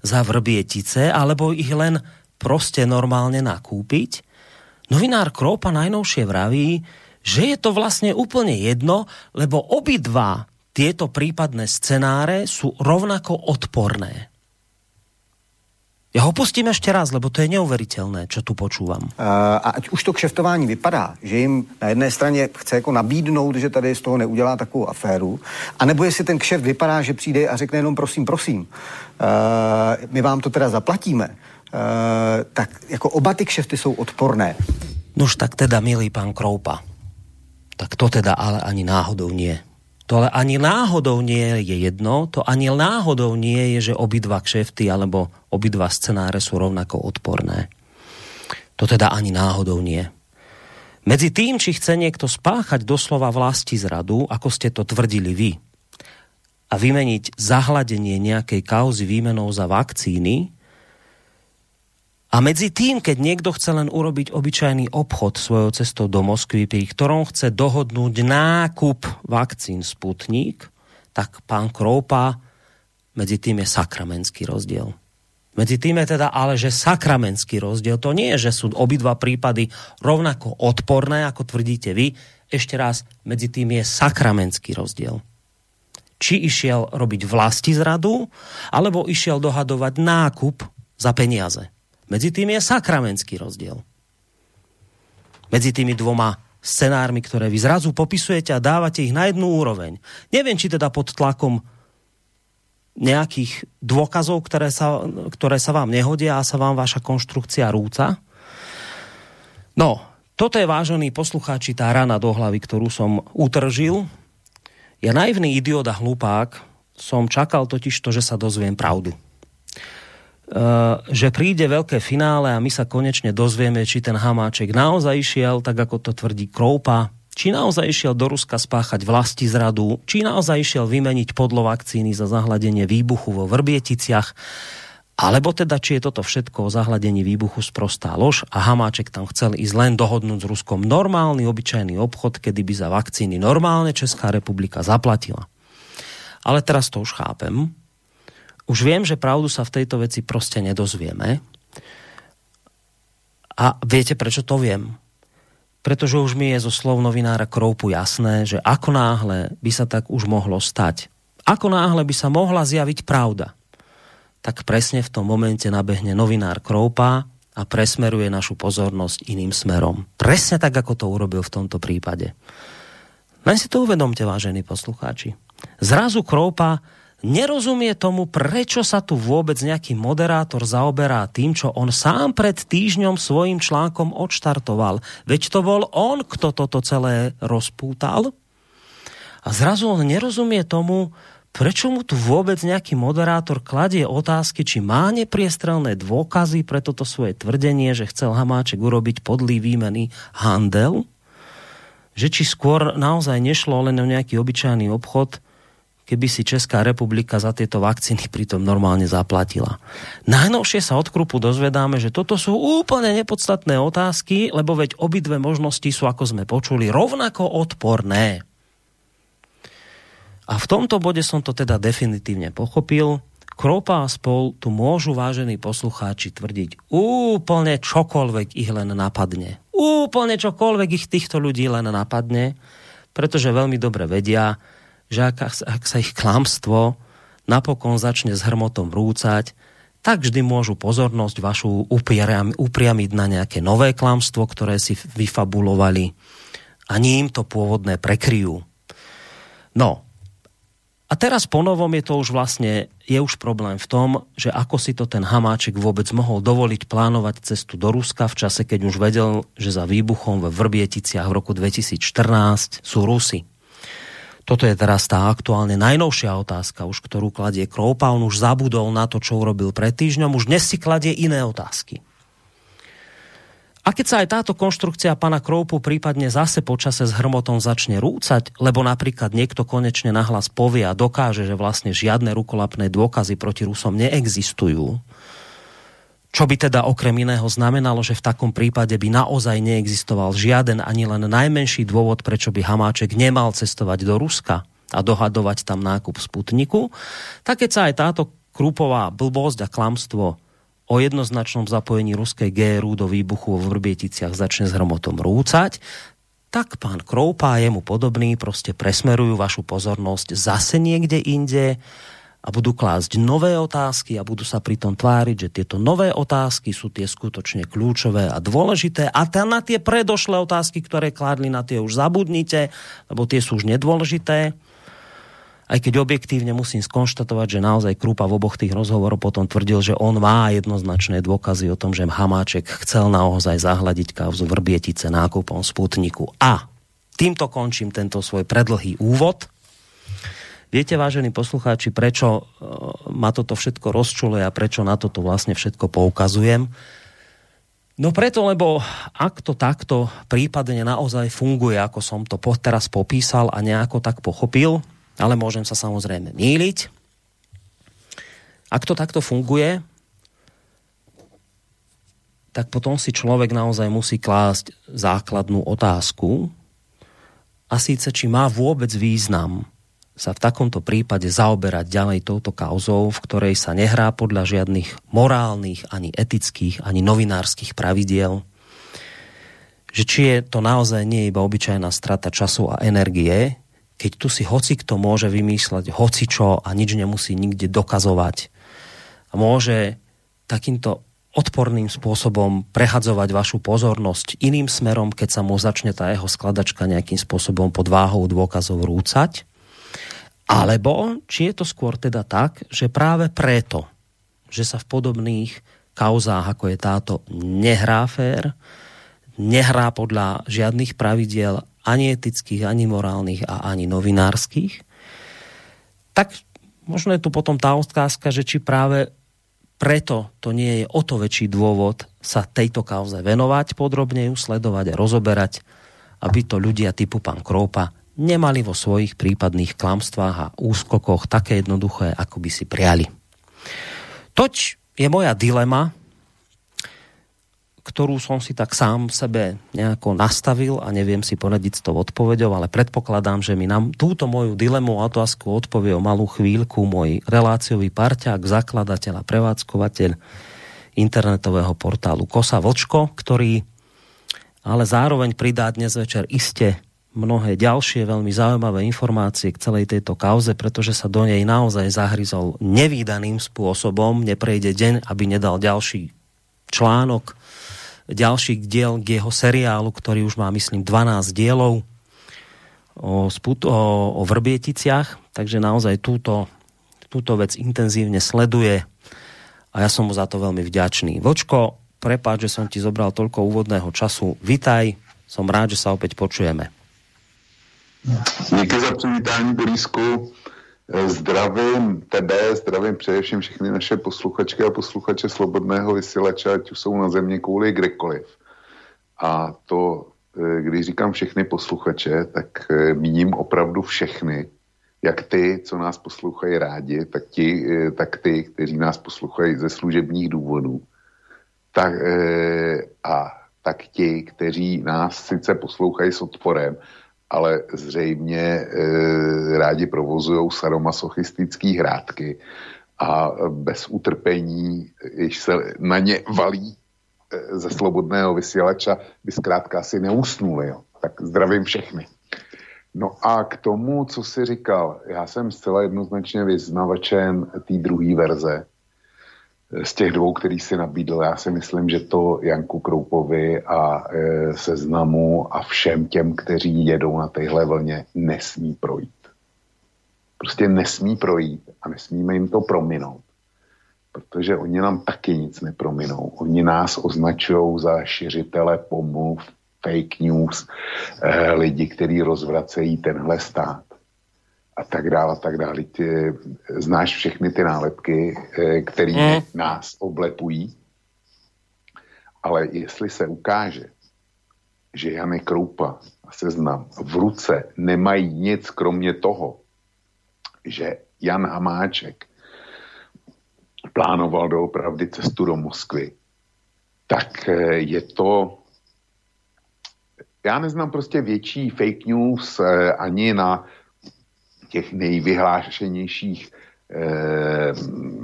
za vrbietice, alebo ich len proste normálne nakúpiť. Novinár Kropa najnovšie vraví, že je to vlastne úplne jedno, lebo obidva tieto prípadné scenáre sú rovnako odporné. Já ho pustím ještě raz, lebo to je neuvěřitelné, co tu počúvam. Uh, a ať už to kšeftování vypadá, že jim na jedné straně chce jako nabídnout, že tady z toho neudělá takovou aféru, anebo jestli ten kšeft vypadá, že přijde a řekne jenom prosím, prosím, uh, my vám to teda zaplatíme, tak jako oba ty kšefty jsou odporné. Nož tak teda, milý pan Kroupa, tak to teda ale ani náhodou nie. To ale ani náhodou nie je jedno, to ani náhodou nie je, že obidva kšefty alebo obidva scenáre sú rovnako odporné. To teda ani náhodou nie. Medzi tým, či chce niekto spáchať doslova vlasti zradu, ako ste to tvrdili vy, a vymeniť zahladenie nejakej kauzy výmenou za vakcíny, a medzi tým, keď niekto chce len urobiť obyčajný obchod svojou cestou do Moskvy, pri ktorom chce dohodnúť nákup vakcín Sputnik, tak pán Kroupa, medzi tým je sakramenský rozdiel. Medzi tým je teda ale, že sakramenský rozdiel. To nie je, že sú obidva prípady rovnako odporné, ako tvrdíte vy. Ešte raz, medzi tým je sakramenský rozdiel. Či išiel robiť vlasti zradu, alebo išiel dohadovať nákup za peniaze. Medzi tým je sakramentský rozdiel. Medzi tými dvoma scenármi, ktoré vy zrazu popisujete a dávate ich na jednu úroveň. Neviem, či teda pod tlakom nejakých dôkazov, ktoré sa, ktoré sa vám nehodia a sa vám vaša konštrukcia rúca. No, toto je vážený poslucháči tá rana do hlavy, ktorú som utržil. Ja naivný idiot a hlupák som čakal totiž to, že sa dozviem pravdu. Eh, že príde veľké finále a my sa konečne dozvieme, či ten Hamáček naozaj išiel, tak ako to tvrdí Kroupa, či naozaj išiel do Ruska spáchať vlasti zradu, či naozaj išiel vymeniť podlo vakcíny za zahladenie výbuchu vo Vrbieticiach, alebo teda, či je toto všetko o zahladení výbuchu sprostá lož a Hamáček tam chcel ísť len dohodnúť s Ruskom normálny, obyčajný obchod, kedy by za vakcíny normálne Česká republika zaplatila. Ale teraz to už chápem, už viem, že pravdu sa v tejto veci prostě nedozvieme. A viete, prečo to viem? Pretože už mi je zo slov novinára Kroupu jasné, že ako náhle by sa tak už mohlo stať, ako náhle by sa mohla zjaviť pravda, tak presne v tom momente nabehne novinár Kroupa a presmeruje našu pozornosť iným smerom. Presne tak, ako to urobil v tomto prípade. Len si to uvedomte, vážení poslucháči. Zrazu Kroupa nerozumie tomu, prečo sa tu vôbec nejaký moderátor zaoberá tým, čo on sám pred týždňom svojim článkom odštartoval. Veď to bol on, kto toto celé rozpútal. A zrazu on nerozumie tomu, prečo mu tu vôbec nejaký moderátor kladie otázky, či má nepriestrelné dôkazy pre toto svoje tvrdenie, že chcel Hamáček urobiť podlý výmený handel, že či skôr naozaj nešlo len o nejaký obyčajný obchod, keby si Česká republika za tieto vakcíny pritom normálne zaplatila. Najnovšie sa od Krupu dozvedáme, že toto sú úplne nepodstatné otázky, lebo veď obidve možnosti sú, ako sme počuli, rovnako odporné. A v tomto bode som to teda definitívne pochopil. Kropa a spol tu môžu, vážení poslucháči, tvrdiť úplne čokoľvek ich len napadne. Úplne čokoľvek ich týchto ľudí len napadne, pretože veľmi dobre vedia, že ak, ak sa ich klamstvo napokon začne s hrmotom rúcať, tak vždy môžu pozornosť vašu upriam, upriamiť na nejaké nové klamstvo, ktoré si vyfabulovali a ním to pôvodné prekryjú. No, a teraz ponovom je to už vlastne, je už problém v tom, že ako si to ten Hamáček vôbec mohol dovoliť plánovať cestu do Ruska v čase, keď už vedel, že za výbuchom ve Vrbieticiach v roku 2014 sú Rusy. Toto je teraz tá aktuálne najnovšia otázka, už ktorú kladie Kroupa. On už zabudol na to, čo urobil pred týždňom. Už dnes si kladie iné otázky. A keď sa aj táto konštrukcia pana Kroupu prípadne zase počase s hrmotom začne rúcať, lebo napríklad niekto konečne nahlas povie a dokáže, že vlastne žiadne rukolapné dôkazy proti Rusom neexistujú, čo by teda okrem iného znamenalo, že v takom prípade by naozaj neexistoval žiaden ani len najmenší dôvod, prečo by Hamáček nemal cestovať do Ruska a dohadovať tam nákup Sputniku, tak keď sa aj táto krúpová blbosť a klamstvo o jednoznačnom zapojení ruskej GRU do výbuchu vo Vrběticiach začne s hromotom rúcať, tak pán Kroupa a jemu podobný prostě presmerujú vašu pozornosť zase niekde inde a budú klásť nové otázky a budú sa pritom tváriť, že tieto nové otázky sú tie skutočne kľúčové a dôležité a tá na tie predošlé otázky, ktoré kládli, na tie už zabudnite, lebo tie sú už nedôležité aj keď objektívne musím skonštatovať, že naozaj Krupa v oboch tých rozhovoroch potom tvrdil, že on má jednoznačné dôkazy o tom, že Hamáček chcel naozaj zahladiť kauzu Vrbietice nákupom Sputniku. A týmto končím tento svoj predlhý úvod. Viete, vážení poslucháči, prečo e, ma toto všetko rozčuluje a prečo na toto vlastne všetko poukazujem? No preto, lebo ak to takto prípadne naozaj funguje, ako som to teraz popísal a nejako tak pochopil, ale môžem sa samozrejme míliť. Ak to takto funguje, tak potom si človek naozaj musí klásť základnú otázku a síce, či má vôbec význam sa v takomto prípade zaoberať ďalej touto kauzou, v ktorej sa nehrá podľa žiadnych morálnych, ani etických, ani novinárskych pravidiel. Že či je to naozaj nie iba obyčajná strata času a energie, keď tu si hoci kto môže vymýšľať hoci čo a nič nemusí nikde dokazovať a môže takýmto odporným spôsobom prehadzovať vašu pozornosť iným smerom, keď sa mu začne tá jeho skladačka nejakým spôsobom pod váhou dôkazov rúcať. Alebo či je to skôr teda tak, že práve preto, že sa v podobných kauzách, ako je táto, nehrá fér, nehrá podľa žiadnych pravidiel ani etických, ani morálnych a ani novinárských, tak možno je tu potom tá otázka, že či práve preto to nie je o to väčší dôvod sa tejto kauze venovať, podrobne ju sledovať a rozoberať, aby to ľudia typu pán Kroupa nemali vo svojich prípadných klamstvách a úskokoch také jednoduché, ako by si priali. Toť je moja dilema, ktorú som si tak sám sebe nejako nastavil a neviem si poradiť s tou odpovedou, ale predpokladám, že mi nám túto moju dilemu a otázku odpovie o malú chvíľku môj reláciový parťák, zakladateľ a prevádzkovateľ internetového portálu Kosa Vočko, ktorý ale zároveň pridá dnes večer iste mnohé ďalšie veľmi zaujímavé informácie k celej tejto kauze, pretože sa do nej naozaj zahryzol nevýdaným spôsobom. Neprejde deň, aby nedal ďalší článok ďalší diel k jeho seriálu, ktorý už má, myslím, 12 dielov o, sput, o, o Vrbieticiach, takže naozaj túto, túto vec intenzívne sleduje a ja som mu za to veľmi vďačný. Vočko, prepáč, že som ti zobral toľko úvodného času. Vitaj, som rád, že sa opäť počujeme. Díky za přivítání, Borisku. Eh, zdravím tebe, zdravím především všechny naše posluchačky a posluchače Slobodného vysílače, ať už jsou na země kvůli kdekoliv. A to, eh, když říkám všechny posluchače, tak eh, míním opravdu všechny, jak ty, co nás poslouchají rádi, tak, ti, tak ty, kteří nás poslouchají ze služebních důvodů. Tak, a tak ti, kteří nás sice poslouchají s odporem, ale zřejmě e, rádi provozují sadomasochistické hrádky a bez utrpení, když se na ně valí e, ze slobodného vysílača, by zkrátka asi neusnuli. Jo. Tak zdravím všechny. No a k tomu, co jsi říkal, já jsem zcela jednoznačně vyznavačem té druhé verze, z těch dvou, který si nabídl, já si myslím, že to Janku Kroupovi a e, seznamu a všem těm, kteří jedou na téhle vlně, nesmí projít. Prostě nesmí projít a nesmíme jim to prominout. Protože oni nám taky nic neprominou. Oni nás označují za šiřitele pomluv, fake news, e, lidi, kteří rozvracejí tenhle stát a tak dále, a tak dále. Ty, znáš všechny ty nálepky, eh, které mm. nás oblepují. Ale jestli se ukáže, že Janek Kroupa a Seznam v ruce nemají nic kromě toho, že Jan Hamáček plánoval doopravdy cestu do Moskvy, tak eh, je to já neznám prostě větší fake news eh, ani na těch nejvyhlášenějších eh,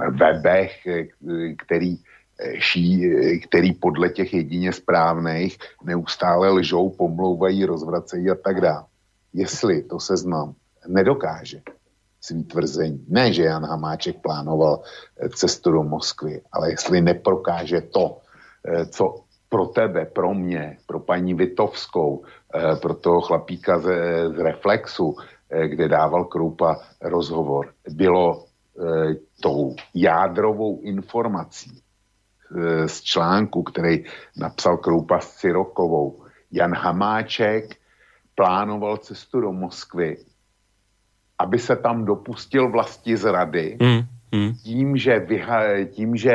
webech, eh, který, eh, ší, který podle těch jedině správných neustále lžou, pomlouvají, rozvracejí a tak dále. Jestli to seznam nedokáže svý tvrzení, ne, že Jan Hamáček plánoval cestu do Moskvy, ale jestli neprokáže to, co pro tebe, pro mě, pro paní Vitovskou, pro toho chlapíka z, z Reflexu, Eh, kde dával Kroupa rozhovor, bylo eh, tou jádrovou informací eh, z článku, který napsal Kroupa s Cirokovou. Jan Hamáček plánoval cestu do Moskvy, aby se tam dopustil vlasti zrady, mm, mm. tím, že, vyha, tím, že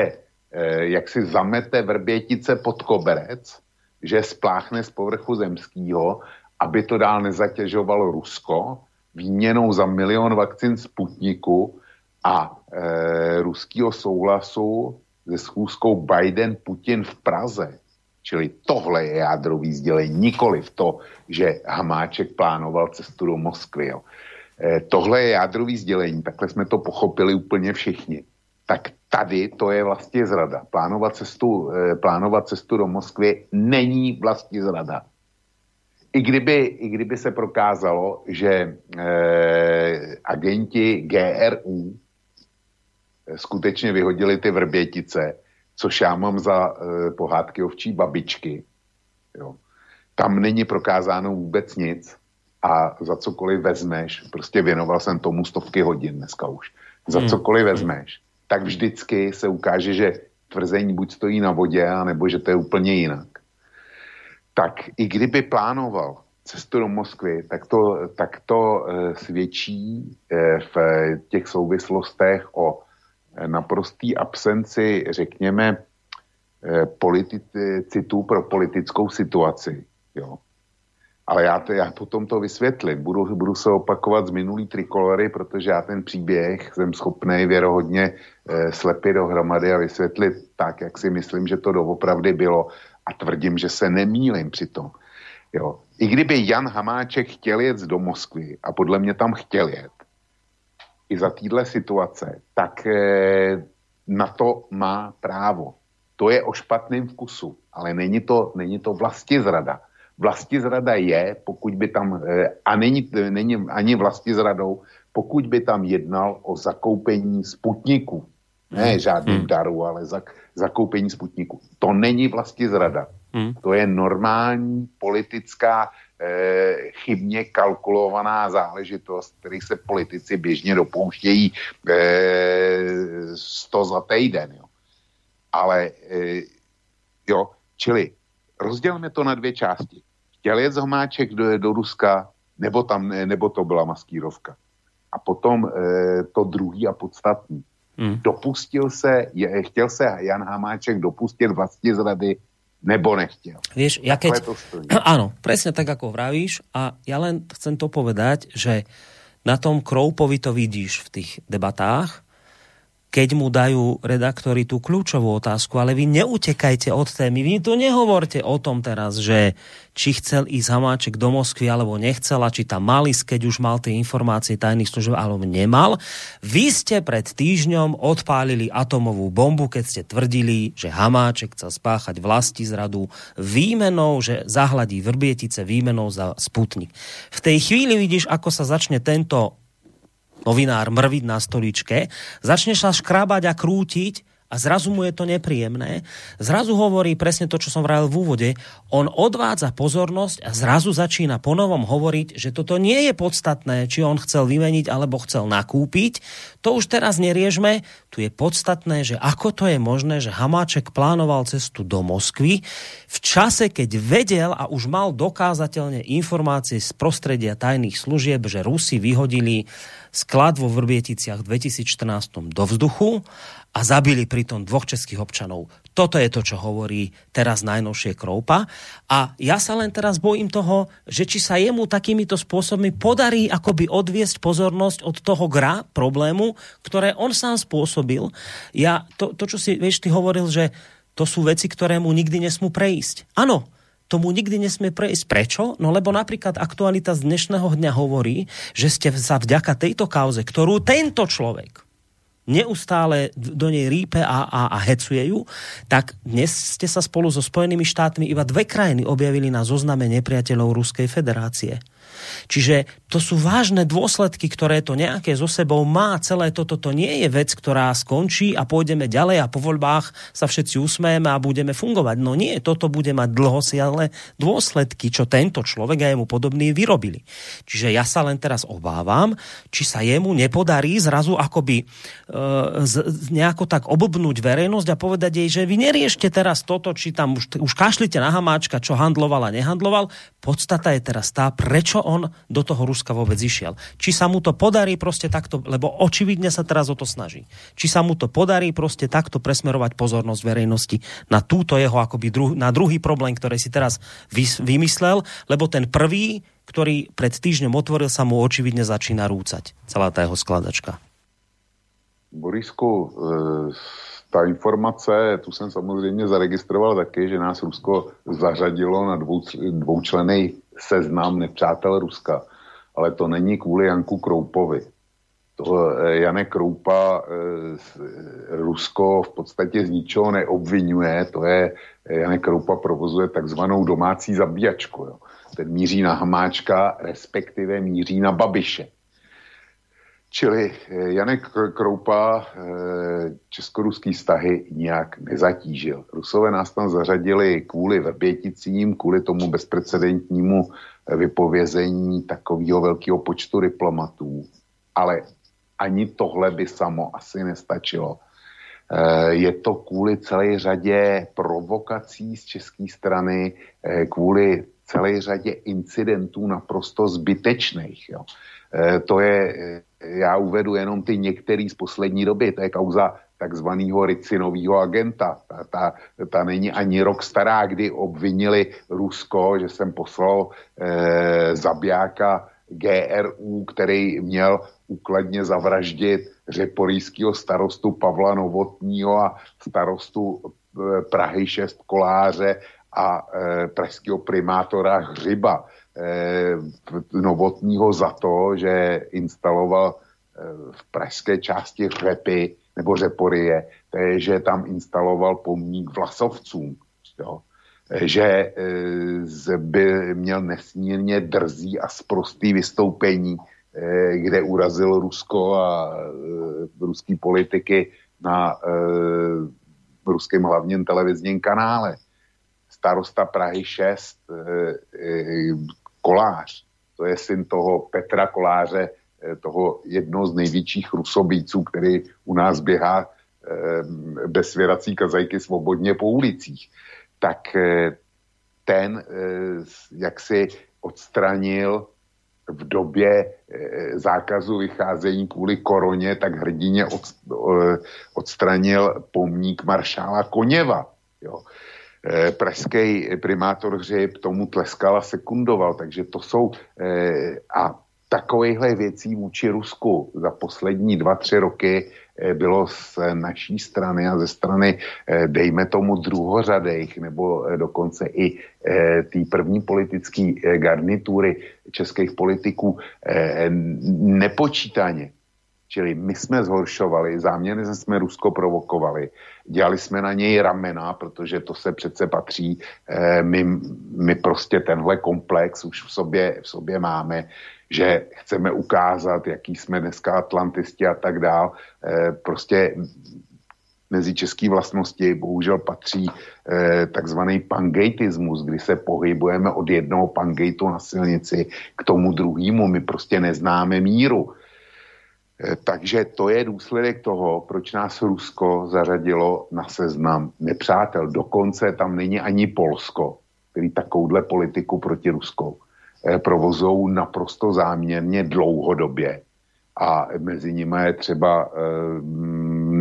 jak si zamete vrbětice pod koberec, že spláchne z povrchu zemského, aby to dál nezatěžovalo Rusko výměnou za milion vakcín Sputniku a e, ruského souhlasu se schůzkou Biden-Putin v Praze. Čili tohle je jádrový sdělení, nikoli v to, že Hamáček plánoval cestu do Moskvy. Jo. E, tohle je jádrový sdělení, takhle jsme to pochopili úplně všichni. Tak tady to je vlastně zrada. Plánovat cestu, e, plánovat cestu do Moskvy není vlastně zrada. I kdyby, I kdyby se prokázalo, že eh, agenti GRU eh, skutečně vyhodili ty vrbětice, což já mám za eh, pohádky ovčí babičky, jo. tam není prokázáno vůbec nic a za cokoliv vezmeš, prostě věnoval jsem tomu stovky hodin dneska už, za hmm. cokoliv vezmeš, tak vždycky se ukáže, že tvrzení buď stojí na vodě, anebo že to je úplně jinak tak i kdyby plánoval cestu do Moskvy, tak to, tak to e, svědčí e, v těch souvislostech o e, naprostý absenci, řekněme, politicitů pro politickou situaci. Jo. Ale já, to, já potom to vysvětlím. Budu, budu se opakovat z minulý trikolory, protože já ten příběh jsem schopný věrohodně e, slepit dohromady a vysvětlit tak, jak si myslím, že to doopravdy bylo a tvrdím, že se nemýlím přitom. Jo. I kdyby Jan Hamáček chtěl jet do Moskvy a podle mě tam chtěl jet, i za téhle situace, tak e, na to má právo. To je o špatném vkusu, ale není to, není to vlasti zrada. Vlasti zrada je, pokud by tam, e, a není, není ani vlasti zradou, pokud by tam jednal o zakoupení sputniku. Ne hmm. žádným hmm. daru, ale za, zakoupení Sputniku. To není vlastně zrada. Hmm. To je normální politická eh, chybně kalkulovaná záležitost, který se politici běžně dopouštějí eh, 100 za týden. Jo. Ale eh, jo, čili rozdělíme to na dvě části. Chtěl jet Homáček do, do Ruska, nebo, tam, nebo to byla maskírovka. A potom eh, to druhý a podstatný. Hmm. Dopustil se, je, chtěl se Jan Hamáček dopustit vlastně zrady nebo nechtěl. Vieš, ja keď... Áno, presne tak, ako vravíš. A ja len chcem to povedať, že na tom Kroupovi to vidíš v tých debatách, keď mu dajú redaktori tú kľúčovú otázku, ale vy neutekajte od témy. Vy tu nehovorte o tom teraz, že či chcel ísť Hamáček do Moskvy, alebo nechcel, a či tam mal ísť, keď už mal tie informácie tajných služieb, alebo nemal. Vy ste pred týždňom odpálili atomovú bombu, keď ste tvrdili, že Hamáček chcel spáchať vlasti zradu výmenou, že zahladí Vrbietice výmenou za Sputnik. V tej chvíli vidíš, ako sa začne tento novinár mrviť na stoličke, začne sa škrabať a krútiť a zrazu mu je to nepríjemné. Zrazu hovorí presne to, čo som vravil v úvode. On odvádza pozornosť a zrazu začína ponovom hovoriť, že toto nie je podstatné, či on chcel vymeniť alebo chcel nakúpiť. To už teraz neriežme. Tu je podstatné, že ako to je možné, že Hamáček plánoval cestu do Moskvy v čase, keď vedel a už mal dokázateľne informácie z prostredia tajných služieb, že Rusi vyhodili sklad vo Vrbieticiach v 2014 do vzduchu a zabili pritom dvoch českých občanov. Toto je to, čo hovorí teraz najnovšie Kroupa. A ja sa len teraz bojím toho, že či sa jemu takýmito spôsobmi podarí akoby odviesť pozornosť od toho gra problému, ktoré on sám spôsobil. Ja, to, to čo si, vieš, ty hovoril, že to sú veci, ktoré mu nikdy nesmú prejsť. Áno, tomu nikdy nesmie prejsť. Prečo? No lebo napríklad aktualita z dnešného dňa hovorí, že ste sa vďaka tejto kauze, ktorú tento človek neustále do nej rípe a, a, a hecuje ju, tak dnes ste sa spolu so Spojenými štátmi iba dve krajiny objavili na zozname nepriateľov Ruskej federácie. Čiže to sú vážne dôsledky, ktoré to nejaké zo sebou má. Celé toto to nie je vec, ktorá skončí a pôjdeme ďalej a po voľbách sa všetci usmejeme a budeme fungovať. No nie, toto bude mať dlhosiahle dôsledky, čo tento človek a jemu podobný vyrobili. Čiže ja sa len teraz obávam, či sa jemu nepodarí zrazu akoby e, z, nejako tak obobnúť verejnosť a povedať jej, že vy neriešte teraz toto, či tam už, už kašlite na hamáčka, čo handloval a nehandloval. Podstata je teraz tá, prečo on do toho Ruska vôbec išiel. Či sa mu to podarí proste takto, lebo očividne sa teraz o to snaží. Či sa mu to podarí proste takto presmerovať pozornosť verejnosti na túto jeho akoby druh, na druhý problém, ktorý si teraz vymyslel, lebo ten prvý, ktorý pred týždňom otvoril, sa mu očividne začína rúcať. Celá tá jeho skladačka. Borisku, e, ta informace, tu jsem samozřejmě zaregistroval taky, že nás Rusko zařadilo na dvou, dvoučlený seznam nepřátel Ruska. Ale to není kvůli Janku Kroupovi. To eh, Janek Kroupa eh, Rusko v podstatě z ničeho neobvinuje, to je, Janek Kroupa provozuje takzvanou domácí zabíjačku. Jo. Ten míří na Hamáčka, respektive míří na Babiše. Čili eh, Janek Kroupa eh, česko-ruský vztahy nijak nezatížil. Rusové nás tam zařadili kvůli Vrběticím, kvůli tomu bezprecedentnímu eh, vypovězení takového velkého počtu diplomatů. Ale ani tohle by samo asi nestačilo. Je to kvůli celé řadě provokací z české strany, kvůli celé řadě incidentů naprosto zbytečných. Jo. To je já uvedu jenom ty některý z poslední doby, to je kauza takzvaného Ricinového agenta. Ta, ta, ta není ani rok stará, kdy obvinili Rusko, že jsem poslal eh, zabijáka GRU, který měl úkladně zavraždit řeporijského starostu Pavla Novotního a starostu eh, Prahy 6 Koláře a eh, pražského primátora Hřiba. Eh, Novotního za to, že instaloval eh, v pražské části Řepy nebo Řeporie, to že tam instaloval pomník vlasovcům. Jo. Eh, že by měl nesmírně drzý a sprostý vystoupení, kde urazil Rusko a ruský politiky na ruském hlavním televizním kanále. Starosta Prahy 6 Kolář, to je syn toho Petra Koláře, eh, toho jednoho z největších rusobíců, který u nás běhá eh, bez svěrací kazajky svobodně po ulicích, tak eh, ten jak si odstranil v době zákazu vycházení kvůli koroně, tak hrdině odstranil pomník maršála Koněva. Jo. Eh, pražský primátor Hřib tomu tleskal a sekundoval, takže to jsou eh, a takovýchhle věcí vůči Rusku za poslední dva, tři roky eh, bylo z naší strany a ze strany, dejme tomu, druhořadejch, nebo dokonce i té první politické garnitury českých politiků nepočítaně. Čili my jsme zhoršovali, záměrně jsme Rusko provokovali, dělali jsme na něj ramena, protože to se přece patří, eh, my, my prostě tenhle komplex už v sobě, v sobě máme, že chceme ukázat, jaký jsme dneska atlantisti a tak dál. Eh, prostě mezi české vlastnosti bohužel patří eh, takzvaný pangejtismus, kdy se pohybujeme od jednoho pangejtu na silnici k tomu druhému. My prostě neznáme míru. Eh, takže to je důsledek toho, proč nás Rusko zařadilo na seznam nepřátel. Dokonce tam není ani Polsko, který takovouhle politiku proti Ruskou eh, provozou naprosto záměrně dlouhodobě. a mezi nimi je třeba e,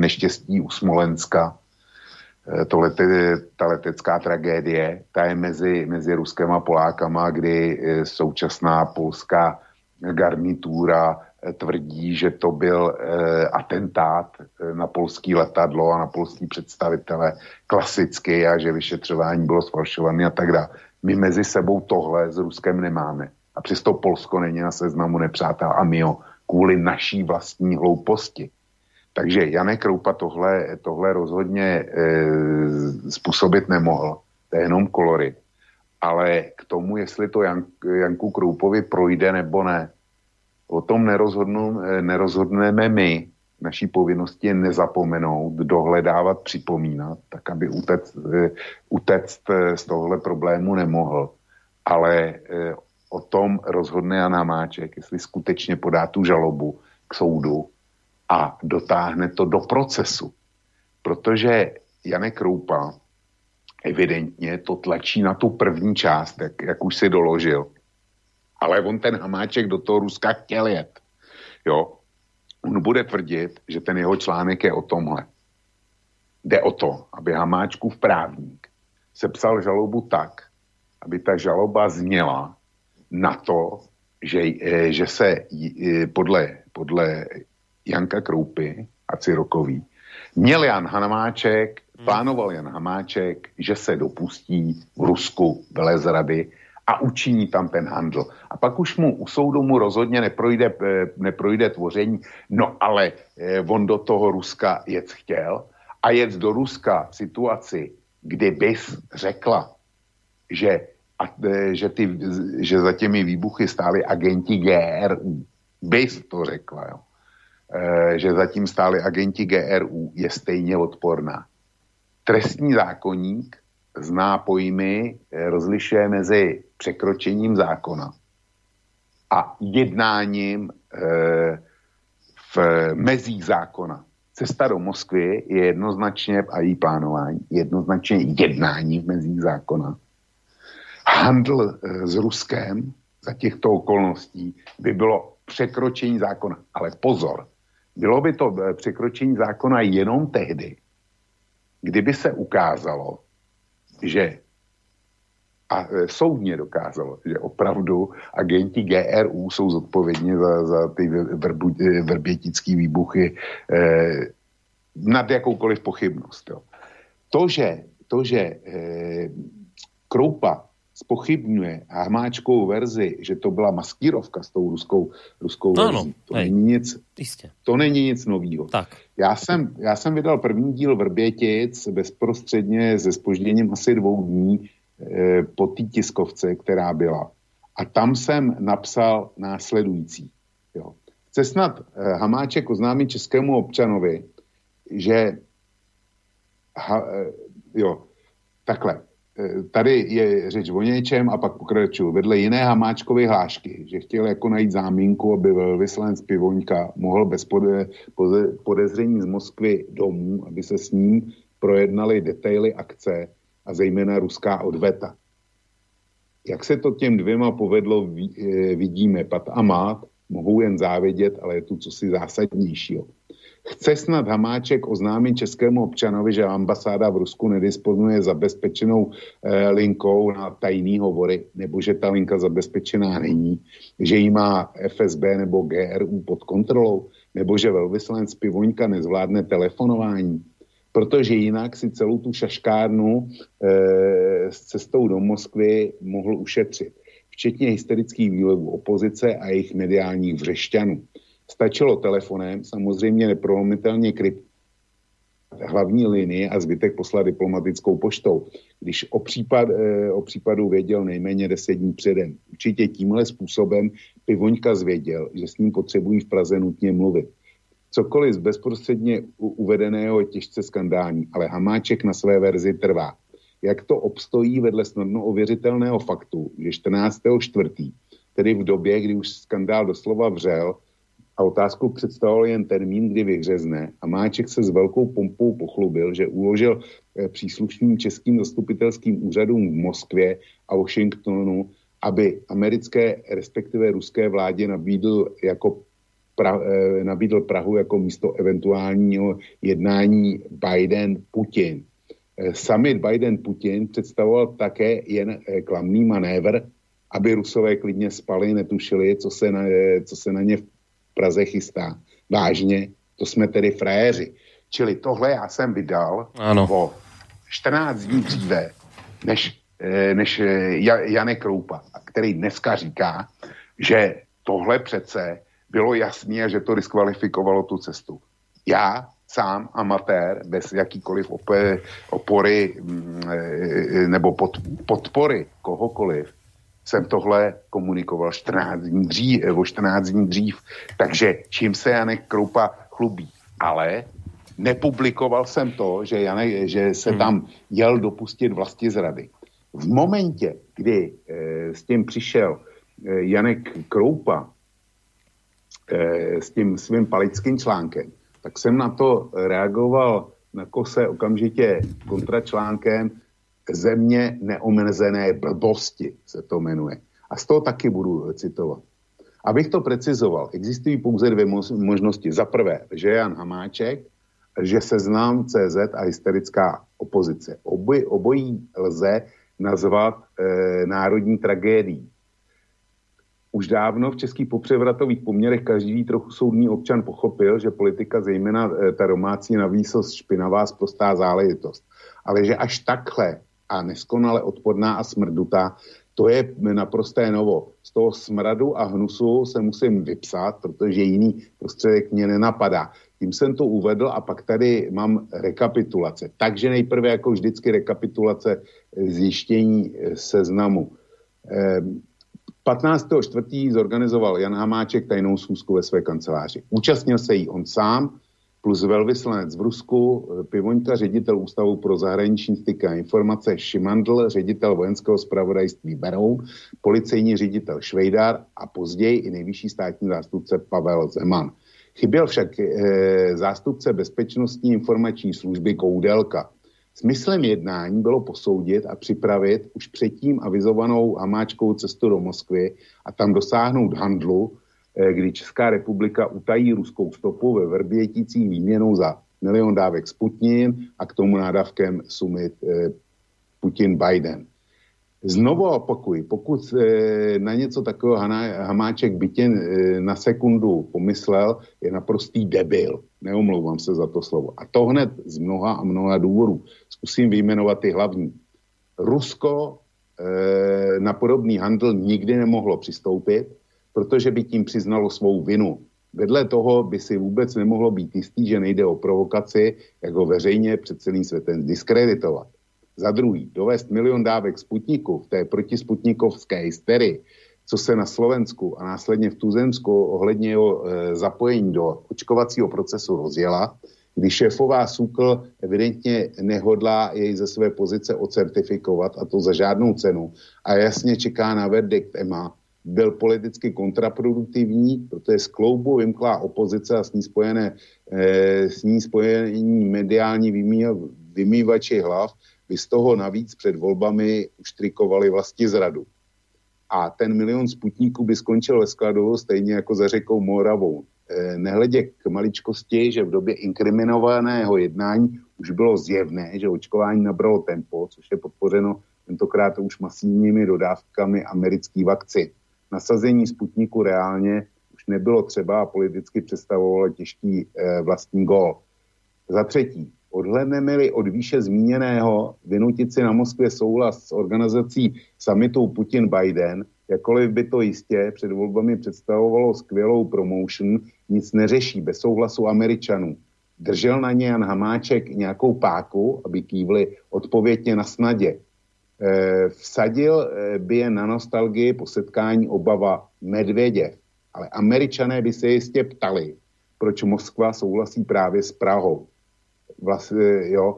neštěstí u Smolenska, to lete, ta letecká tragédie, ta je mezi, mezi Ruskem a Polákama, kdy současná polská garnitura tvrdí, že to byl e, atentát na polský letadlo a na polský představitele klasicky a že vyšetřování bylo sfalšované a tak dále. My mezi sebou tohle s Ruskem nemáme. A přesto Polsko není na seznamu nepřátel a my ho kvůli naší vlastní hlouposti. Takže Janek Kroupa tohle, tohle rozhodně e, způsobit nemohl. To je jenom kolory. Ale k tomu, jestli to Jan, Janku Kroupovi projde nebo ne, o tom nerozhodnu, e, nerozhodneme my. Naší povinnosti je nezapomenout, dohledávat, připomínat, tak aby utec, e, utect e, z tohle problému nemohl. Ale o tom rozhodne Jan Hamáček, jestli skutečně podá tu žalobu k soudu a dotáhne to do procesu. Protože Janek Kroupa evidentně to tlačí na tu první část, jak, jak už si doložil. Ale on ten Hamáček do toho Ruska chtěl jet. Jo. On bude tvrdit, že ten jeho článek je o tomhle. Jde o to, aby Hamáčkův právník sepsal žalobu tak, aby ta žaloba zněla, na to, že, eh, že se eh, podle, podle Janka Kroupy a Cirokový měl Jan Hamáček, plánoval Jan Hamáček, že se dopustí v Rusku velezrady a učiní tam ten handl. A pak už mu u soudu mu rozhodně neprojde, eh, neprojde tvoření, no ale on do toho Ruska jet chtěl a jet do Ruska v situaci, kdy bys řekla, že a e, že, ty, že za těmi výbuchy stáli agenti GRU. Bys to řekla, jo. Že zatím stáli agenti GRU, je stejně odporná. Trestní zákonník zná pojmy, e, rozlišuje mezi překročením zákona a jednáním e, v mezích zákona. Cesta do Moskvy je jednoznačně, a její plánování, jednoznačně jednání v mezích zákona handl eh, s Ruskem za těchto okolností by bylo překročení zákona. Ale pozor, bylo by to eh, překročení zákona jenom tehdy, kdyby se ukázalo, že a eh, soudně dokázalo, že opravdu agenti GRU jsou zodpovědní za, za ty vrbu, vrbětické výbuchy eh, nad jakoukoliv pochybnost. Jo. To, že, to, že eh, Kroupa spochybňuje Hamáčkovou verzi, že to byla maskírovka s tou ruskou, ruskou no, verzí, to, hej, není nic, jistě. to není nic novýho. Tak. Já, jsem, já jsem vydal první díl Vrbětic bezprostředně se spožděním asi dvou dní e, po té tiskovce, která byla. A tam jsem napsal následující. Jo. Chce snad e, Hamáček oznámit českému občanovi, že ha, e, jo, takhle, Eh, tady je řeč o něčem a pak pokračuju. Vedle jiné Hamáčkovy hlášky, že chtěl jako najít zámínku, aby velvyslanec Pivoňka mohl bez pode, pode, podezření z Moskvy domů, aby se s ním projednali detaily akce a zejména ruská odveta. Jak se to těm dvěma povedlo, eh, vidíme. Pat a Mát mohou jen závidět, ale je tu cosi zásadnějšího. Chce snad Hamáček oznámit českému občanovi, že ambasáda v Rusku nedisponuje zabezpečenou eh, linkou na tajný hovory, nebo že ta linka zabezpečená není, že ji má FSB nebo GRU pod kontrolou, nebo že velvyslanec Pivoňka nezvládne telefonování. Protože jinak si celou tu šaškárnu eh, s cestou do Moskvy mohl ušetřit. Včetně hysterických výlevů opozice a jejich mediálních vřešťanů. Stačilo telefonem, samozřejmě neprolomitelně krypt hlavní linii a zbytek poslat diplomatickou poštou, když o, případ, e, o případu věděl nejméně deset dní předem. Určitě tímhle způsobem Pivoňka zvěděl, že s ním potřebují v Praze nutně mluvit. Cokoliv z bezprostředně uvedeného je těžce skandální, ale Hamáček na své verzi trvá. Jak to obstojí vedle snadno ověřitelného faktu, že 14.4., tedy v době, kdy už skandál doslova vřel, a otázku představoval jen termín, kdy vyhřezne a Máček se s velkou pompou pochlubil, že uložil eh, příslušným českým zastupitelským úřadům v Moskvě a Washingtonu, aby americké, respektive ruské vládě nabídl jako pra, e, nabídl Prahu jako místo eventuálního jednání Biden-Putin. E, summit Biden-Putin představoval také jen klamný manévr, aby Rusové klidně spali, netušili, co se na, co se na ně v Praze chystá. Vážně, to jsme tedy frajeři. Čili tohle já jsem vydal ano. o 14 dní dříve, než, než Janek Kroupa, který dneska říká, že tohle přece bylo jasné, že to diskvalifikovalo tu cestu. Já sám amatér, bez jakýkoliv opory mm, e, nebo pod, podpory kohokoliv, jsem tohle komunikoval 14 dní dřív, o 14 dní dřív. Takže čím se Janek Kroupa chlubí. Ale nepublikoval jsem to, že, Janek, že se hmm. tam jel dopustit vlasti zrady. V momentě, kdy e, s tím přišel e, Janek Kroupa, Eh, s tím svým palickým článkem, tak jsem na to reagoval na kose okamžitě kontračlánkem Země neomezené blbosti se to jmenuje. A z toho taky budu citovat. Abych to precizoval, existují pouze dvě možnosti. Za prvé, že Jan Hamáček, že se znám CZ a hysterická opozice. Oboj, obojí lze nazvat e, národní tragédií. Už dávno v českých popřevratových poměrech každý trochu soudní občan pochopil, že politika, zejména eh, ta domácí navýsost špinavá sprostá záležitost. Ale že až takhle a neskonale odporná a smrdutá, to je naprosté novo. Z toho smradu a hnusu se musím vypsat, protože jiný prostředek mě nenapadá. Tím jsem to uvedl a pak tady mám rekapitulace. Takže nejprve jako vždycky rekapitulace zjištění eh, seznamu. Ehm, 15.4. zorganizoval Jan Hamáček tajnou schůzku ve své kanceláři. Účastnil se jí on sám, plus velvyslanec v Rusku, Pivoňka, ředitel Ústavu pro zahraniční styky a informace Šimandl, ředitel vojenského zpravodajství Beroun, policejní ředitel Švejdar a později i nejvyšší státní zástupce Pavel Zeman. Chyběl však e, zástupce bezpečnostní informační služby Koudelka. Smyslem jednání bylo posoudit a připravit už předtím avizovanou hamáčkou cestu do Moskvy a tam dosáhnout handlu, eh, kdy Česká republika utají ruskou stopu ve Vrběticích výměnou za milion dávek Sputnin a k tomu nádavkem sumit eh, Putin-Biden. Znovu opakuji, pokud e, na něco takového Hamáček bytě na sekundu pomyslel, je naprostý debil. Neomlouvám se za to slovo. A to hned z mnoha a mnoha důvodů. Zkusím vyjmenovat ty hlavní. Rusko na podobný handl nikdy nemohlo přistoupit, protože by tím přiznalo svou vinu. Vedle toho by si vůbec nemohlo být jistý, že nejde o provokaci, jak ho veřejně před celým světem diskreditovat. Za druhý, dovést milion dávek Sputniku v té protisputnikovské hysterii, co se na Slovensku a následně v Tuzemsku ohledně jeho e, zapojení do očkovacího procesu rozjela, kdy šéfová SUKL evidentně nehodlá jej ze své pozice ocertifikovat a to za žádnou cenu a jasně čeká na verdikt EMA, byl politicky kontraproduktivní, protože z kloubu vymklá opozice a s ní, spojené, e, s ní spojení mediální vymývači hlav by z toho navíc před volbami uštrikovali vlasti zradu. A ten milion sputníků by skončil ve skladu stejně jako za řekou Moravou. E, nehledě k maličkosti, že v době inkriminovaného jednání už bylo zjevné, že očkování nabralo tempo, což je podpořeno tentokrát už masivními dodávkami amerických vakcín. Nasazení Sputniku reálně už nebylo třeba a politicky představovalo těžký e, vlastní gol. Za třetí, Odhledneme-li od výše zmíněného vynutit si na Moskvě souhlas s organizací summitu Putin-Biden, jakkoliv by to jistě před volbami představovalo skvělou promotion, nic neřeší bez souhlasu Američanů. Držel na ně Jan Hamáček nějakou páku, aby kývli odpovědně na snadě. E, vsadil e, by je na nostalgii po setkání obava Medvěděv. Ale američané by se jistě ptali, proč Moskva souhlasí právě s Prahou vlastně, jo,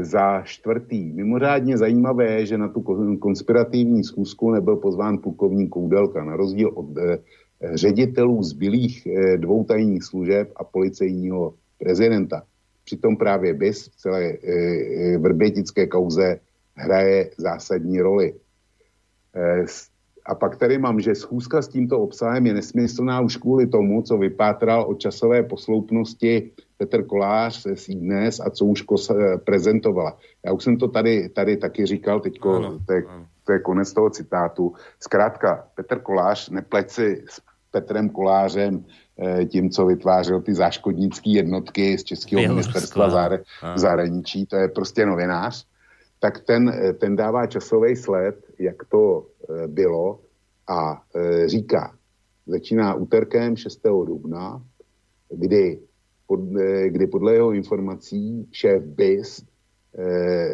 za čtvrtý. Mimořádně zajímavé je, že na tu konspirativní schůzku nebyl pozván plukovník Koudelka, na rozdíl od ředitelů zbylých dvou tajných služeb a policejního prezidenta. Přitom právě BIS v celé vrbětické kauze hraje zásadní roli. E, A pak tady mám, že schůzka s tímto obsahem je nesmyslná už kvůli tomu, co vypátral o časové posloupnosti Petr Kolář z dnes a co už prezentovala. Já už jsem to tady, tady taky říkal, teď to, je, to je konec toho citátu. Zkrátka, Petr Kolář, nepleť si s Petrem Kolářem, eh, tím, co vytvářel ty záškodnické jednotky z Českého ministerstva zahraničí, to je prostě novinář, tak ten, eh, ten dává časový sled, jak to eh, bylo a říká, začíná úterkem 6. dubna, kdy, pod, kdy podle jeho informací šéf BIS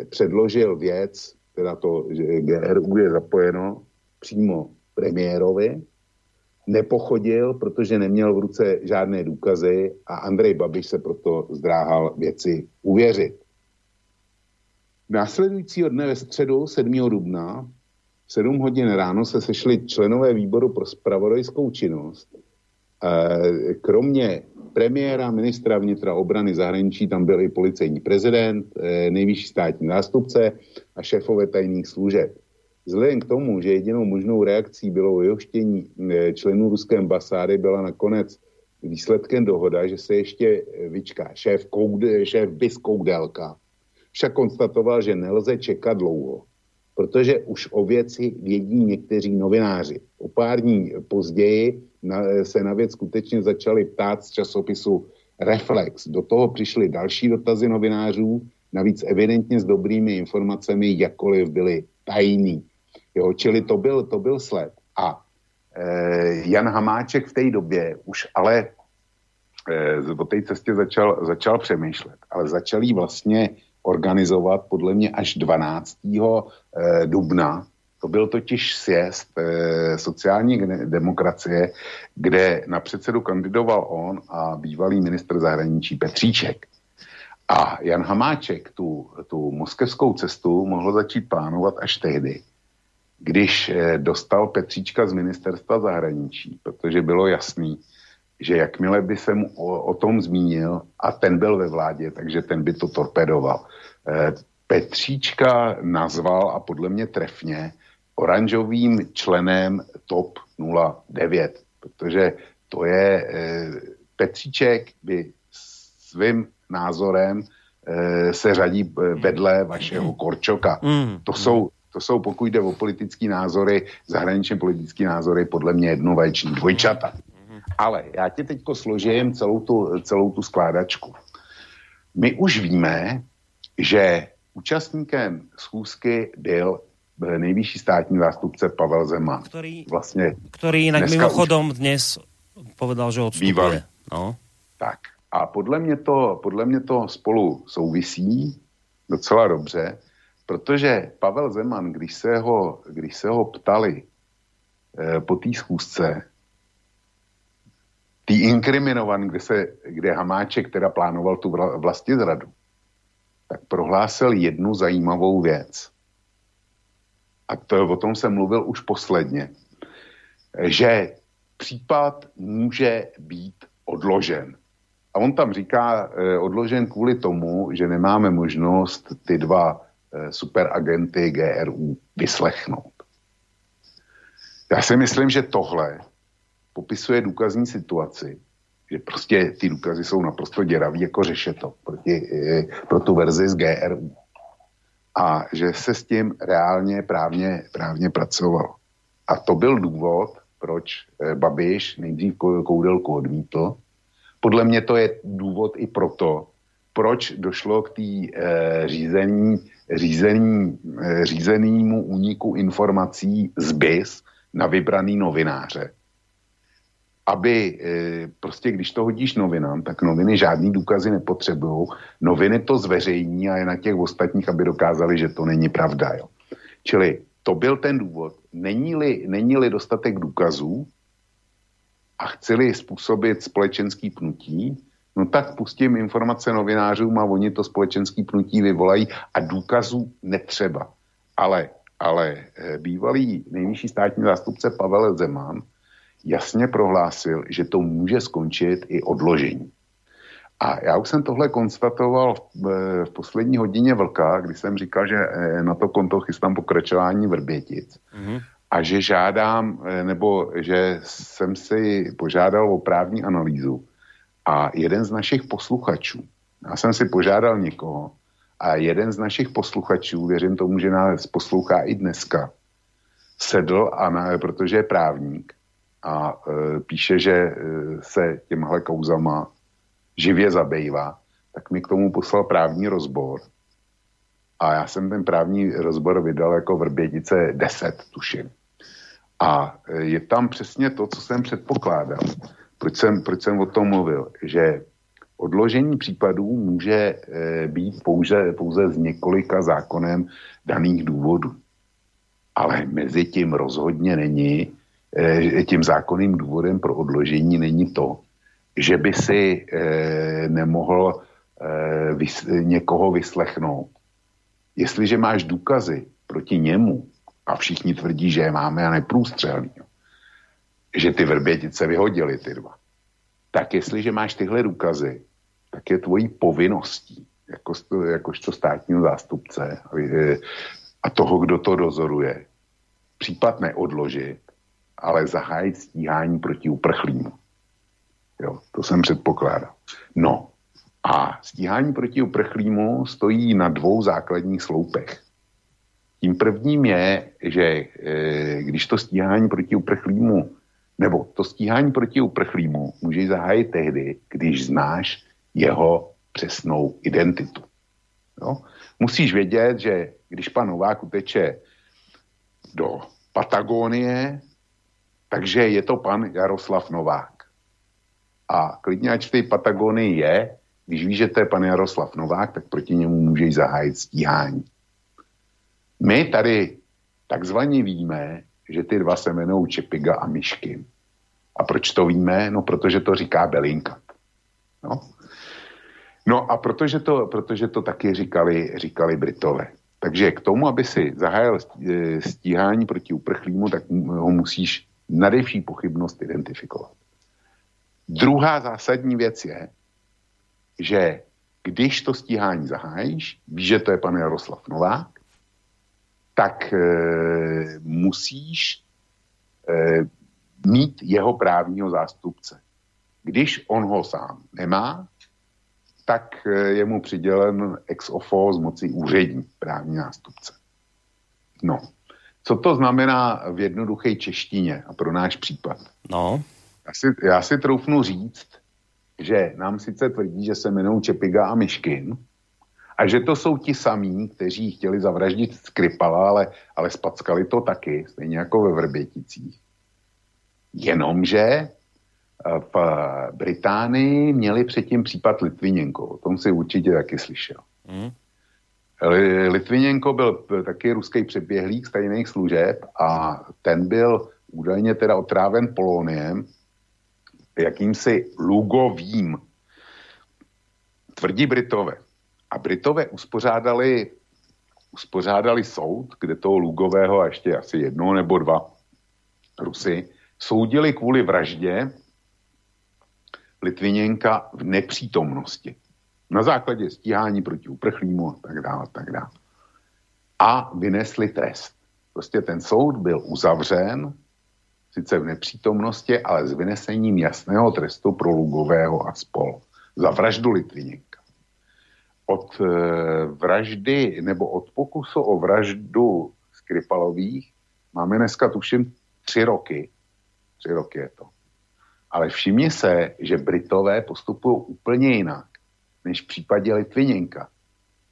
předložil věc, teda to, že GRU je zapojeno přímo premiérovi, nepochodil, protože neměl v ruce žádné důkazy a Andrej Babiš se proto zdráhal věci uvěřit. Následujícího dne ve středu 7. dubna v 7 hodin ráno se sešli členové výboru pro spravodajskou činnost. E, kromě premiéra, ministra vnitra obrany zahraničí, tam byl i policejní prezident, e, nejvyšší státní zástupce a šéfové tajných služeb. Vzhledem k tomu, že jedinou možnou reakcí bylo vyhoštění eh, členů ruské ambasády, byla nakonec výsledkem dohoda, že se ještě vyčká šéf, Koude, šéf BIS Koudelka. Však konstatoval, že nelze čekat dlouho, protože už o věci vědí někteří novináři. O pár dní později na, se na věc skutečně začali ptát z časopisu Reflex. Do toho přišly další dotazy novinářů, navíc evidentně s dobrými informacemi, jakkoliv byly tajný. Jo, čili to byl, to byl sled. A e, Jan Hamáček v té době už ale e, o té cestě začal, začal přemýšlet, ale začal jí vlastně organizovat podle mě až 12. E, dubna. To byl totiž sjezd e, sociální demokracie, kde na předsedu kandidoval on a bývalý ministr zahraničí Petříček. A Jan Hamáček tu, tu moskevskou cestu mohl začít plánovat až tehdy, když eh, dostal Petříčka z ministerstva zahraničí, protože bylo jasný, že jakmile by se mu o, o tom zmínil a ten byl ve vládě, takže ten by to torpedoval. Eh, Petříčka nazval a podle mě trefně oranžovým členem TOP 09, protože to je eh, Petříček by svým názorem se řadí vedle vašeho Korčoka. Mm. To jsou to jsou, pokud jde o politické názory, zahraničně politické názory, podle mě jednovajční dvojčata. Ale já ti teďko složím celou tu, celou tu skládačku. My už víme, že účastníkem schůzky byl nejvyšší státní zástupce Pavel Zeman. Který, vlastně který jinak mimochodom už... dnes povedal, že odstupuje. No. Tak a podle mě, to, podle mě to spolu souvisí docela dobře, Protože Pavel Zeman, když se ho, když se ho ptali eh, po té schůzce, tý inkriminovan, kde, se, kde Hamáček teda plánoval tu vlasti zradu, tak prohlásil jednu zajímavou věc. A to, o tom jsem mluvil už posledně, že případ může být odložen. A on tam říká eh, odložen kvůli tomu, že nemáme možnost ty dva Eh, superagenty GRU vyslechnout. Já si myslím, že tohle popisuje důkazní situaci, že prostě ty důkazy jsou naprosto děravý jako řešeto proti, eh, pro tu verzi z GRU. A že se s tím reálně právně, právně pracovalo. A to byl důvod, proč eh, Babiš nejdřív Koudelku odmítl. Podle mě to je důvod i proto, proč došlo k té e, řízení řízení, eh, řízenému úniku informací z BIS na vybraný novináře. Aby eh, prostě, když to hodíš novinám, tak noviny žádný důkazy nepotřebují. Noviny to zveřejní a je na těch ostatních, aby dokázali, že to není pravda. Jo. Čili to byl ten důvod. Není-li, není-li dostatek důkazů a chceli způsobit společenský pnutí, no tak pustím informace novinářům a oni to společenský pnutí vyvolají a důkazů netřeba. Ale, ale eh, bývalý nejvyšší státní zástupce Pavel Zeman jasně prohlásil, že to může skončit i odložení. A já už jsem tohle konstatoval v, eh, v poslední hodině vlka, kdy jsem říkal, že eh, na to konto chystám pokračování Vrbětic. Mm-hmm. a že žádám, eh, nebo že jsem si požádal o právní analýzu a jeden z našich posluchačů, já jsem si požádal někoho a jeden z našich posluchačů, věřím tomu, že nás poslouchá i dneska, sedl, a na, protože je právník a e, píše, že e, se těmhle kouzama živě zabývá, tak mi k tomu poslal právní rozbor. A já jsem ten právní rozbor vydal jako Vrbětice 10, tuším. A e, je tam přesně to, co jsem předpokládal. Proč jsem, proč jsem o tom mluvil? Že odložení případů může být pouze, pouze z několika zákonem daných důvodů. Ale mezi tím rozhodně není, tím zákonným důvodem pro odložení není to, že by si nemohl někoho vyslechnout. Jestliže máš důkazy proti němu, a všichni tvrdí, že je máme a neprůstřelný, že ty vrbětice vyhodili ty dva, tak jestliže máš tyhle důkazy, tak je tvojí povinností, jako, jakožto státního zástupce a toho, kdo to dozoruje, případ neodložit, ale zahájit stíhání proti uprchlímu. Jo, to jsem předpokládal. No a stíhání proti uprchlímu stojí na dvou základních sloupech. Tím prvním je, že e, když to stíhání proti uprchlímu, nebo to stíhání proti uprchlímu může zahájit tehdy, když znáš jeho přesnou identitu. Jo? Musíš vědět, že když pan Novák uteče do Patagonie, takže je to pan Jaroslav Novák. A klidně, ať v té Patagonii je, když víš, že to je pan Jaroslav Novák, tak proti němu můžeš zahájit stíhání. My tady takzvaně víme, že ty dva se jmenují Čepiga a Myškin. A proč to víme? No, protože to říká Belinka. No, no a protože to, protože to taky říkali, říkali Britové. Takže k tomu, aby si zahájil e, stíhání proti uprchlímu, tak ho musíš nadevší pochybnost identifikovat. Druhá zásadní věc je, že když to stíhání zahájíš, víš, že to je pan Jaroslav Novák, tak e, musíš e, mít jeho právního zástupce. Když on ho sám nemá, tak e, je mu přidělen ex ofo z moci úřední právní zástupce. No, co to znamená v jednoduché češtině a pro náš případ? No. Já si, já si troufnu říct, že nám sice tvrdí, že se jmenují Čepiga a Myškin, a že to jsou ti samí, kteří chtěli zavraždit Skripala, ale, ale spackali to taky, stejně jako ve Vrběticích. Jenomže eh, v Británii měli předtím případ Litviněnko. O tom si určitě taky slyšel. Mm. Litviněnko byl taky ruský přeběhlík stejných služeb a ten byl údajně teda otráven poloniem, jakýmsi lugovým. Tvrdí Britové. A Britové uspořádali, uspořádali soud, kde toho Lugového a ještě asi jedno nebo dva Rusy soudili kvůli vraždě Litviněnka v nepřítomnosti. Na základě stíhání proti uprchlímu a tak dále, a tak dále. A vynesli trest. Prostě ten soud byl uzavřen, sice v nepřítomnosti, ale s vynesením jasného trestu pro Lugového a spol. Za vraždu Litviněnka od eh, vraždy nebo od pokusu o vraždu Skripalových máme dneska tuším tři roky. Tři roky je to. Ale všimni se, že Britové postupují úplně jinak, než v případě Litviněnka.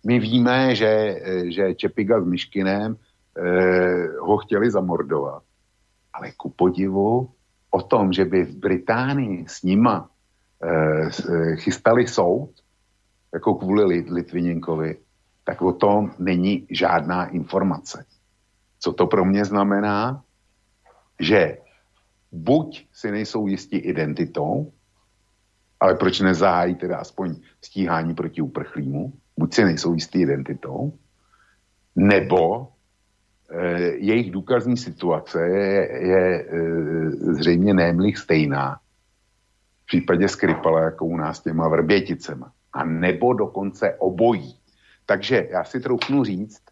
My víme, že, eh, že Čepiga s Myškinem eh, ho chtěli zamordovat. Ale ku podivu o tom, že by v Británii s nima eh, eh chystali soud, jako kvůli Litviněnkovi, tak o tom není žádná informace. Co to pro mě znamená? Že buď si nejsou jistí identitou, ale proč nezahájí teda aspoň stíhání proti uprchlímu, buď si nejsou jistí identitou, nebo e, jejich důkazní situace je, je e, zřejmě nemlich stejná v případě Skripala, jako u nás těma vrběticema a nebo dokonce obojí. Takže já si troufnu říct,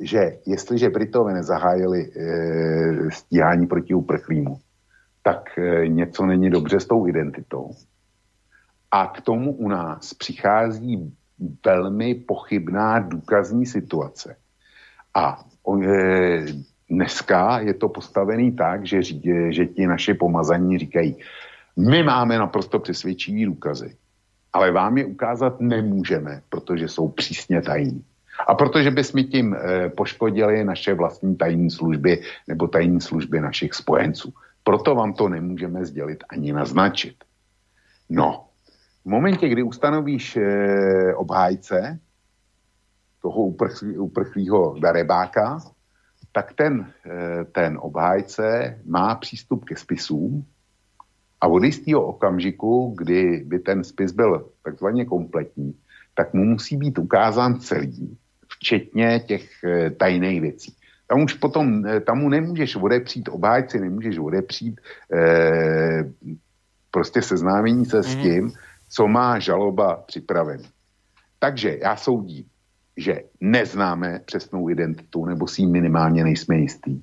že jestliže Britové nezahájili e, stíhání proti uprchlímu, tak e, něco není dobře s tou identitou. A k tomu u nás přichází velmi pochybná důkazní situace. A e, dneska je to postavený tak, že, že ti naši pomazaní říkají, my máme naprosto přesvědčivý důkazy, ale vám je ukázat nemůžeme, protože jsou přísně tajní. A protože bychom tím e, poškodili naše vlastní tajní služby nebo tajní služby našich spojenců. Proto vám to nemůžeme sdělit ani naznačit. No, v momentě, kdy ustanovíš e, obhájce toho uprchlého darebáka, tak ten, e, ten obhájce má přístup ke spisům a od jistého okamžiku, kdy by ten spis byl takzvaně kompletní, tak mu musí být ukázán celý včetně těch eh, tajných věcí. Tam už potom, tam mu nemůžeš odepřít obhájci, nemůžeš odepřít eh, prostě seznámení se mm. s mhm. tím, co má žaloba připraven. Takže já soudím, že neznáme přesnou identitu, nebo si minimálně nejsme jistý.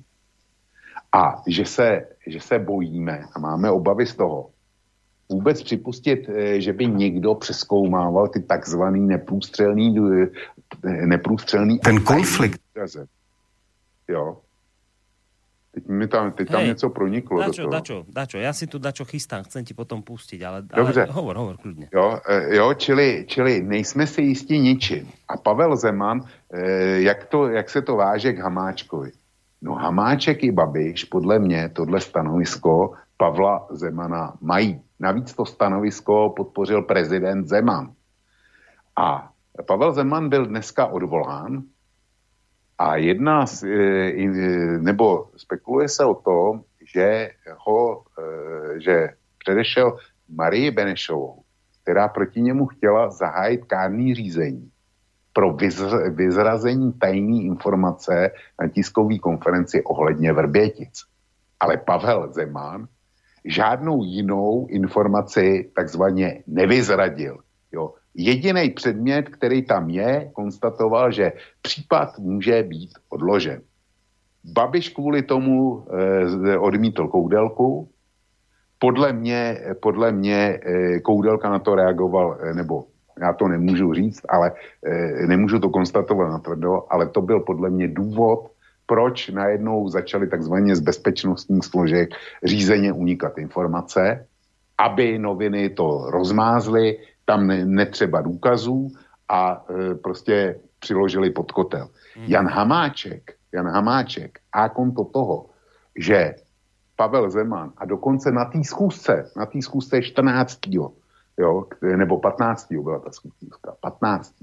A že se, že se bojíme a máme obavy z toho, vůbec připustit, eh, že by někdo přeskoumával ty takzvaný neprůstřelný, eh, neprůstřelný... Ten konflikt. Jo. Teď mi tam, teď tam něco proniklo dačo, do toho. Dačo, dačo, já si tu dačo chystám, chcem ti potom pustit, ale, Dobře. ale hovor, hovor, klidně. Jo, eh, jo čili, čili nejsme si jistí ničím. A Pavel Zeman, jak, to, jak se to váže k Hamáčkovi? No Hamáček i Babiš, podle mě, tohle stanovisko Pavla Zemana mají. Navíc to stanovisko podpořil prezident Zeman. A Pavel Zeman byl dneska odvolán a jedná, e, nebo spekuluje se o tom, že ho, e, že předešel Marii Benešovou, která proti němu chtěla zahájit kárný řízení pro vyzrazení tajné informace na tiskové konferenci ohledně Vrbětic. Ale Pavel Zeman žádnou jinou informaci takzvaně nevyzradil. Jo. Jediný předmět, který tam je, konstatoval, že případ může být odložen. Babiš kvůli tomu e, odmítl koudelku. Podle mě, podle mě e, koudelka na to reagoval, e, nebo já to nemůžu říct, ale e, nemůžu to konstatovat natvrdo, ale to byl podle mě důvod, proč najednou začaly takzvaně z bezpečnostních složek řízeně unikat informace, aby noviny to rozmázly, tam ne, netřeba důkazů a e, prostě přiložili pod kotel. Hmm. Jan Hamáček, Jan Hamáček a konto toho, že Pavel Zeman a dokonce na té schůzce, na té schůzce 14. Jo, nebo 15. byla ta schůzka, 15.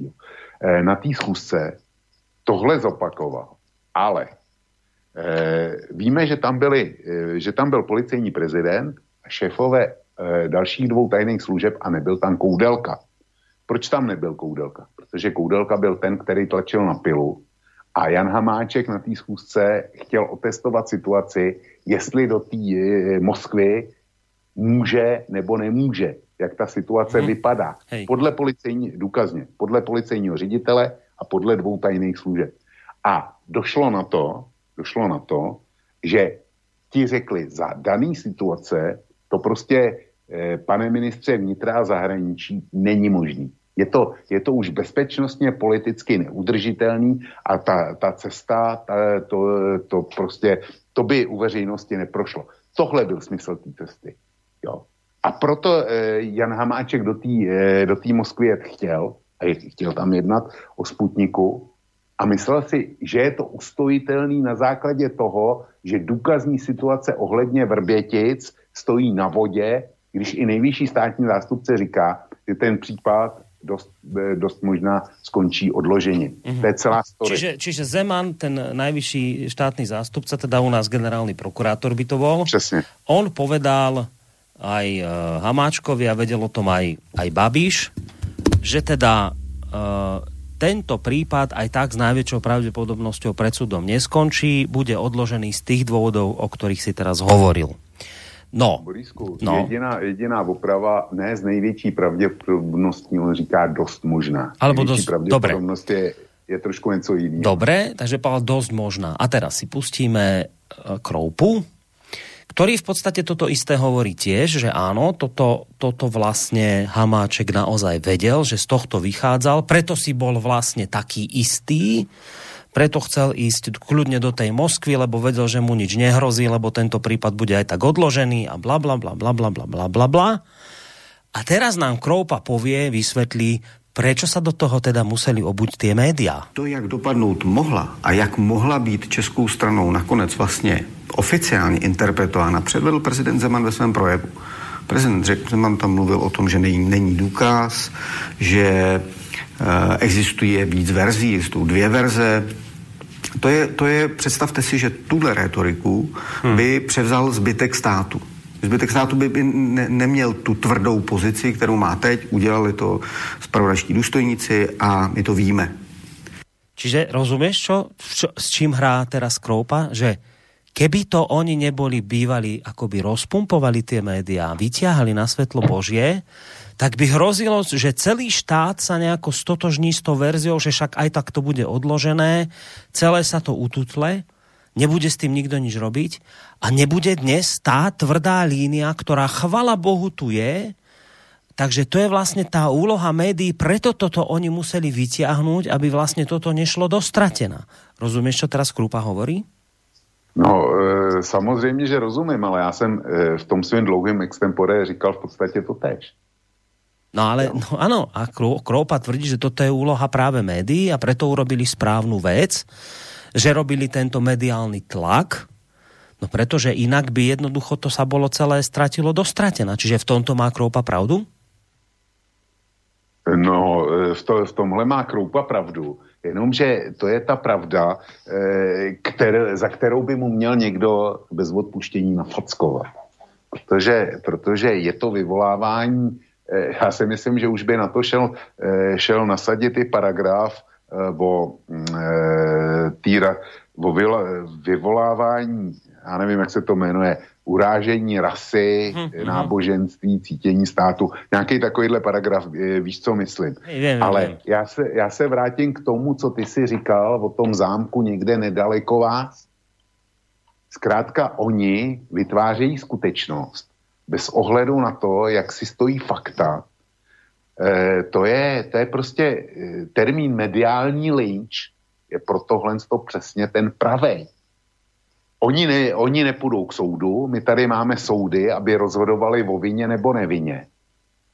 E, na té schůzce tohle zopakoval ale eh, víme, že tam, byli, eh, že tam byl policejní prezident a šéfové dalších dvou tajných služeb a nebyl tam Koudelka. Proč tam nebyl Koudelka? Protože Koudelka byl ten, který tlačil na pilu a Jan Hamáček na té schůzce chtěl otestovat situaci, jestli do té eh, Moskvy může nebo nemůže, jak ta situace hmm. vypadá. Hej. Podle policejní, důkazně, podle policejního ředitele a podle dvou tajných služeb. A došlo na to, došlo na to, že ti řekli, za daný situace to prostě, eh, pane ministře vnitra a zahraničí, není možný. Je to, je to už bezpečnostně politicky neudržitelný a ta, ta cesta, ta, to, to prostě, to by u veřejnosti neprošlo. Tohle byl smysl té cesty. Jo. A proto eh, Jan Hamáček do té eh, do Moskvy jet chtěl, a chtěl tam jednat o Sputniku, a myslel si, že je to ustojitelný na základě toho, že důkazní situace ohledně Vrbětic stojí na vodě, když i nejvyšší státní zástupce říká, že ten případ dost, eh, dost možná skončí odloženě. Mm-hmm. To je celá story. Čiže, čiže Zeman, ten najvyšší štátny zástupca, teda u nás generálny prokurátor by to bol. Přesně. On povedal aj uh, Hamáčkovi a vedel o tom aj, aj Babiš, že teda uh, tento prípad aj tak s najväčšou pravdepodobnosťou pred súdom neskončí, bude odložený z tých dôvodov, o ktorých si teraz hovoril. No. Borisku, no. Jediná, jediná oprava, ne z největší pravděpodobností, on říká dost možná. Alebo dost, dobre. je je trošku něco jiného. Dobre, takže Pavel, dosť možná. A teraz si pustíme e, Kroupu, ktorý v podstate toto isté hovorí tiež, že áno, toto, toto vlastne Hamáček naozaj vedel, že z tohto vychádzal, preto si bol vlastne taký istý, preto chcel ísť kľudne do tej Moskvy, lebo vedel, že mu nič nehrozí, lebo tento prípad bude aj tak odložený a bla bla bla bla bla bla bla bla bla. A teraz nám Kroupa povie, vysvetlí, Prečo sa do toho teda museli obuť tie média? To, jak dopadnout mohla a jak mohla být českou stranou nakonec vlastně oficiálně interpretována, předvedl prezident Zeman ve svém projevu. Prezident Zeman tam mluvil o tom, že není, není důkaz, že existuje víc verzí, existují dvě verze, to je, to je, představte si, že tuhle retoriku hmm. by převzal zbytek státu. Zbytek státu by, by ne, neměl tu tvrdou pozici, kterou má teď. Udělali to spravodajští důstojníci a my to víme. Čiže rozumieš, čo, čo, s čím hrá teraz Kroupa? Že keby to oni neboli bývali, akoby rozpumpovali tie médiá, vyťahali na svetlo Božie, tak by hrozilo, že celý štát sa nejako stotožní s tou verziou, že však aj tak to bude odložené, celé sa to ututle nebude s tým nikto nič robiť a nebude dnes tá tvrdá línia, ktorá chvala Bohu tu je, takže to je vlastne tá úloha médií, preto toto oni museli vytiahnuť, aby vlastne toto nešlo dostratená. Rozumieš, čo teraz Krupa hovorí? No, e, samozřejmě, že rozumím, ale já jsem e, v tom svém dlouhém extempore říkal v podstatě to tež. No ale, no áno, a Kroupa tvrdí, že toto je úloha práve médií a preto urobili správnu vec, že robili tento mediálny tlak, no pretože inak by jednoducho to sa bolo celé stratilo dostratená. Čiže v tomto má Kroupa pravdu? No, e, v, to, v tomhle má Kroupa pravdu. Jenomže to je ta pravda, e, kter, za kterou by mu měl někdo bez odpuštění nafackovat. Protože, protože je to vyvolávání, e, já si myslím, že už by na to šel, šel nasadit i paragraf, Eh, o, mm, eh, týra, o vyvolávání, já nevím, jak se to jmenuje, urážení rasy, hmm, náboženství, cítění státu. Nějaký takovýhle paragraf, eh, víš, co myslím. Vím, Ale. Já, se, já se vrátím k tomu, co ty si říkal o tom zámku někde nedaleko vás. Zkrátka oni vytvářejí skutečnost bez ohledu na to, jak si stojí fakta Eh, to, je, to je prostě eh, termín mediální lynč, je pro tohle to přesně ten pravý. Oni, ne, oni nepůjdou k soudu, my tady máme soudy, aby rozhodovali o vině nebo nevině.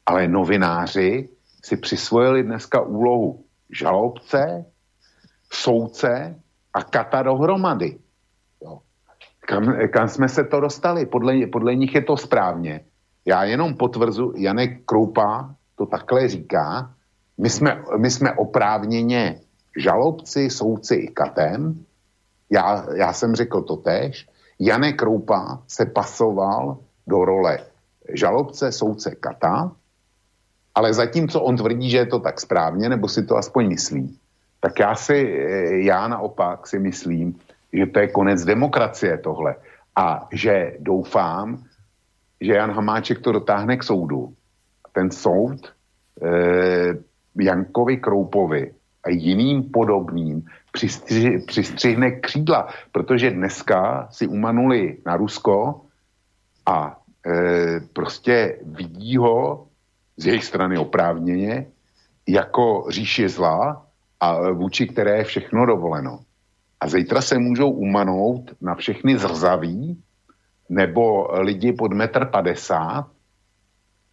Ale novináři si přisvojili dneska úlohu žalobce, soudce a kata dohromady. Jo. Kam, kam jsme se to dostali? Podle, podle nich je to správně. Já jenom potvrzu, Janek Kroupa to takhle říká, my jsme, my jsme oprávněně žalobci, soudci i katem, já, já jsem řekl to tež, Janek Kroupa se pasoval do role žalobce, soudce, kata, ale zatímco on tvrdí, že je to tak správně, nebo si to aspoň myslí, tak já si, já naopak si myslím, že to je konec demokracie tohle. A že doufám, že Jan Hamáček to dotáhne k soudu ten soud eh, Jankovi Kroupovi a jiným podobným přistři, přistřihne křídla, protože dneska si umanuli na Rusko a eh, prostě vidí ho z jejich strany oprávněně jako říši zla a vůči které je všechno dovoleno. A zítra se můžou umanout na všechny zrzaví nebo lidi pod metr padesát,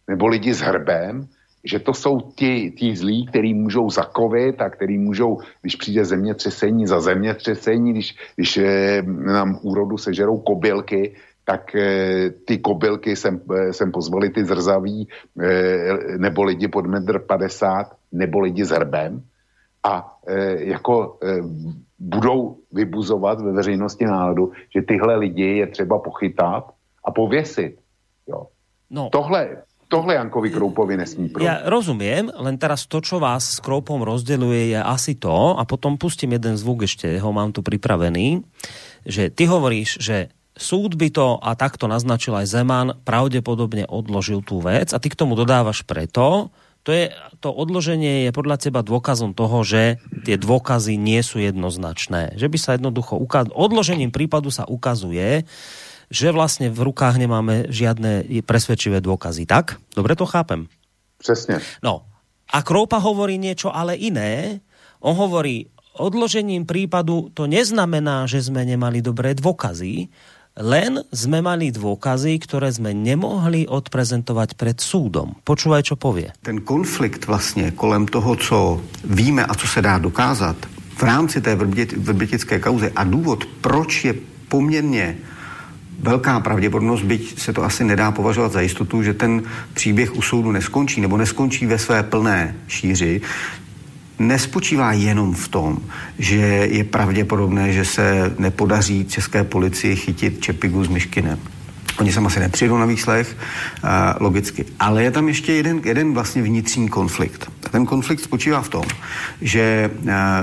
nebo lidi s hrbem, že to jsou ti, ti zlí, který můžou zakovit a který můžou, když přijde zemětřesení za zemětřesení, když, když eh, nám úrodu sežerou kobylky, tak eh, ty kobylky sem, eh, sem pozvali ty zrzaví, eh, nebo lidi pod metr 50, nebo lidi s hrbem a eh, jako eh, budou vybuzovat ve veřejnosti náladu, že tyhle lidi je třeba pochytat a pověsit. Jo. No. Tohle, tohle Jankovi Kroupovi nesmí projít. Ja rozumiem, len teraz to, čo vás s Kroupom rozdeluje, je asi to, a potom pustím jeden zvuk ešte, ho mám tu pripravený, že ty hovoríš, že súd by to, a takto naznačil aj Zeman, pravdepodobne odložil tú vec a ty k tomu dodávaš preto, To, je, to odloženie je podľa teba dôkazom toho, že tie dôkazy nie sú jednoznačné. Že by sa jednoducho ukaz... odložením prípadu sa ukazuje, že vlastne v rukách nemáme žiadne presvedčivé dôkazy. Tak? Dobre to chápem? Přesně. No. A Kroupa hovorí niečo ale iné. On hovorí, odložením prípadu to neznamená, že sme nemali dobré dôkazy, len sme mali dôkazy, ktoré sme nemohli odprezentovať pred súdom. Počúvaj, čo povie. Ten konflikt vlastně kolem toho, co víme a co se dá dokázat v rámci té vrbětické kauzy a důvod, proč je poměrně velká pravděpodobnost, byť se to asi nedá považovat za jistotu, že ten příběh u soudu neskončí nebo neskončí ve své plné šíři, nespočívá jenom v tom, že je pravděpodobné, že se nepodaří české policii chytit Čepigu s Myškinem. Oni sem asi nepřijdou na výslech, logicky. Ale je tam ještě jeden, jeden vlastně vnitřní konflikt. A ten konflikt spočívá v tom, že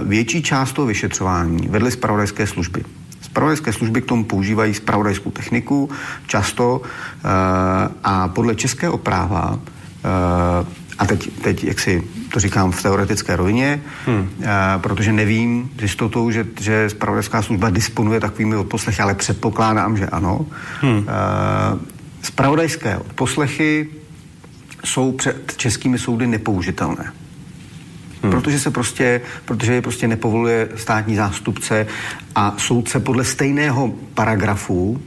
větší část toho vyšetřování vedly zpravodajské služby. Spravodajské služby k tomu používají spravodajskou techniku často uh, a podle českého práva uh, a teď, teď jak si to říkám v teoretické rovině, hmm. uh, protože nevím s jistotou, že, že spravodajská služba disponuje takovými odposlechy, ale předpokládám, že ano. Hmm. Uh, spravodajské odposlechy jsou před českými soudy nepoužitelné. Hmm. Protože se prostě, protože je prostě nepovoluje státní zástupce a soudce podle stejného paragrafu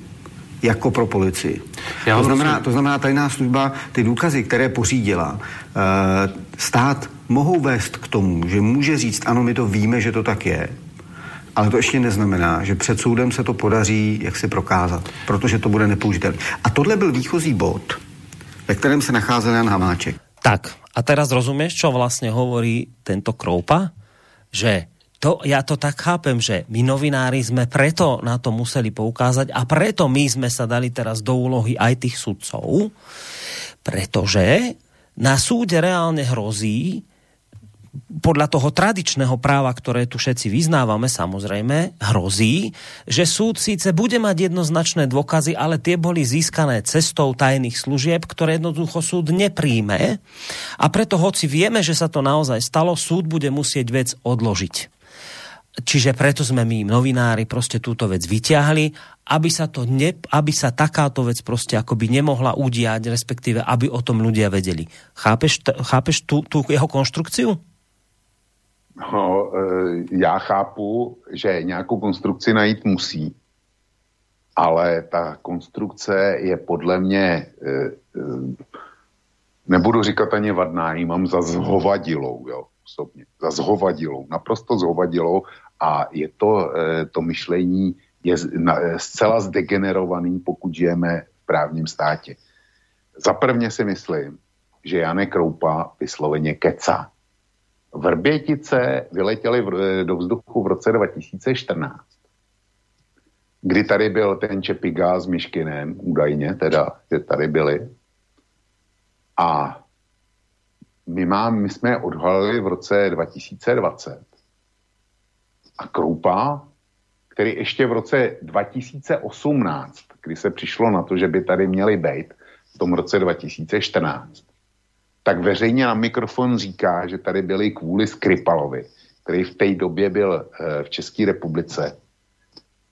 jako pro policii. Já to, znamená, to znamená, tajná služba, ty důkazy, které pořídila, eh, stát mohou vést k tomu, že může říct, ano, my to víme, že to tak je, ale to ještě neznamená, že před soudem se to podaří jak si prokázat, protože to bude nepoužitelné. A tohle byl výchozí bod, ve kterém se nacházel Jan Hamáček. Tak, a teraz rozumieš, čo vlastně hovorí tento Kroupa? Že to, ja to tak chápem, že my novinári sme preto na to museli poukázať a preto my sme sa dali teraz do úlohy aj tých sudcov, pretože na súde reálne hrozí, podľa toho tradičného práva, ktoré tu všetci vyznávame, samozrejme, hrozí, že súd síce bude mať jednoznačné dôkazy, ale tie boli získané cestou tajných služieb, ktoré jednoducho súd nepríjme. A preto, hoci vieme, že sa to naozaj stalo, súd bude musieť vec odložiť. Čiže preto sme my novinári prostě túto vec vyťahli, aby sa, to ne, aby sa takáto vec prostě akoby nemohla udiať, respektíve aby o tom ľudia vedeli. Chápeš, chápeš tu, tu jeho konstrukciu? No, e, já chápu, že nějakou konstrukci najít musí, ale ta konstrukce je podle mě, e, e, nebudu říkat ani vadná, ji mám za zhovadilou, jo, osobně, za zhovadilou, naprosto zhovadilou a je to, to myšlení je zcela zdegenerovaný, pokud žijeme v právním státě. Za prvně si myslím, že Janek Kroupa vysloveně kecá Vrbětice vyletěly do vzduchu v roce 2014, kdy tady byl ten Čepiga s Myškinem, údajně teda, že tady byli. A my, mám, my jsme je odhalili v roce 2020. A Kroupa, který ještě v roce 2018, kdy se přišlo na to, že by tady měli být, v tom roce 2014, tak veřejně na mikrofon říká, že tady byli kvůli Skripalovi, který v té době byl eh, v České republice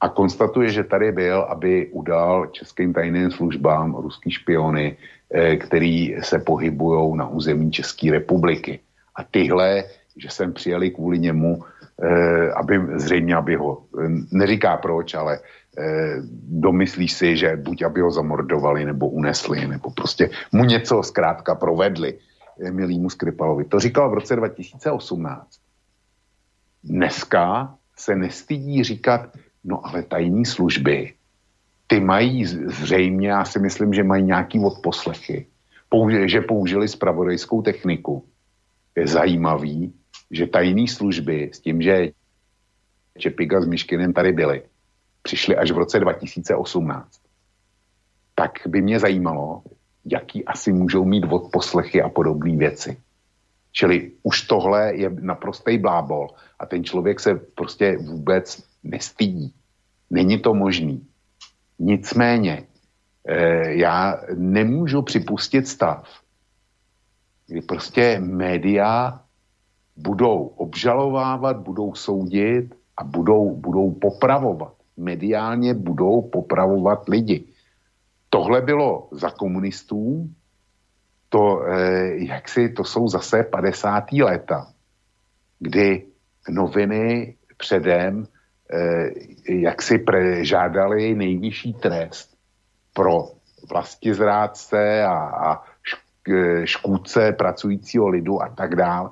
a konstatuje, že tady byl, aby udal českým tajným službám ruský špiony, eh, který se pohybují na území České republiky. A tyhle, že sem přijeli kvůli němu, eh, aby zřejmě, aby ho, neříká proč, ale domyslíš si, že buď aby ho zamordovali, nebo unesli, nebo prostě mu něco zkrátka provedli milýmu Skripalovi. To říkal v roce 2018. Dneska se nestydí říkat, no ale tajní služby, ty mají zřejmě, já si myslím, že mají nějaký odposlechy, že použili spravodajskou techniku. Je zajímavý, že tajní služby s tím, že Čepiga s Myškinem tady byli, přišli až v roce 2018. Tak by mě zajímalo, jaký asi můžou mít odposlechy a podobné věci. Čili už tohle je naprostý blábol a ten člověk se prostě vůbec nestydí. Není to možný. Nicméně, e, já nemůžu připustit stav, kdy prostě média budou obžalovávat, budou soudit a budou, budou popravovat. Mediálně budou popravovat lidi. Tohle bylo za komunistů, to, eh, jak si, to jsou zase 50. léta, kdy noviny předem eh, jak si žádali nejvyšší trest pro vlastizrádce a, a eh, škůdce pracujícího lidu a tak dále.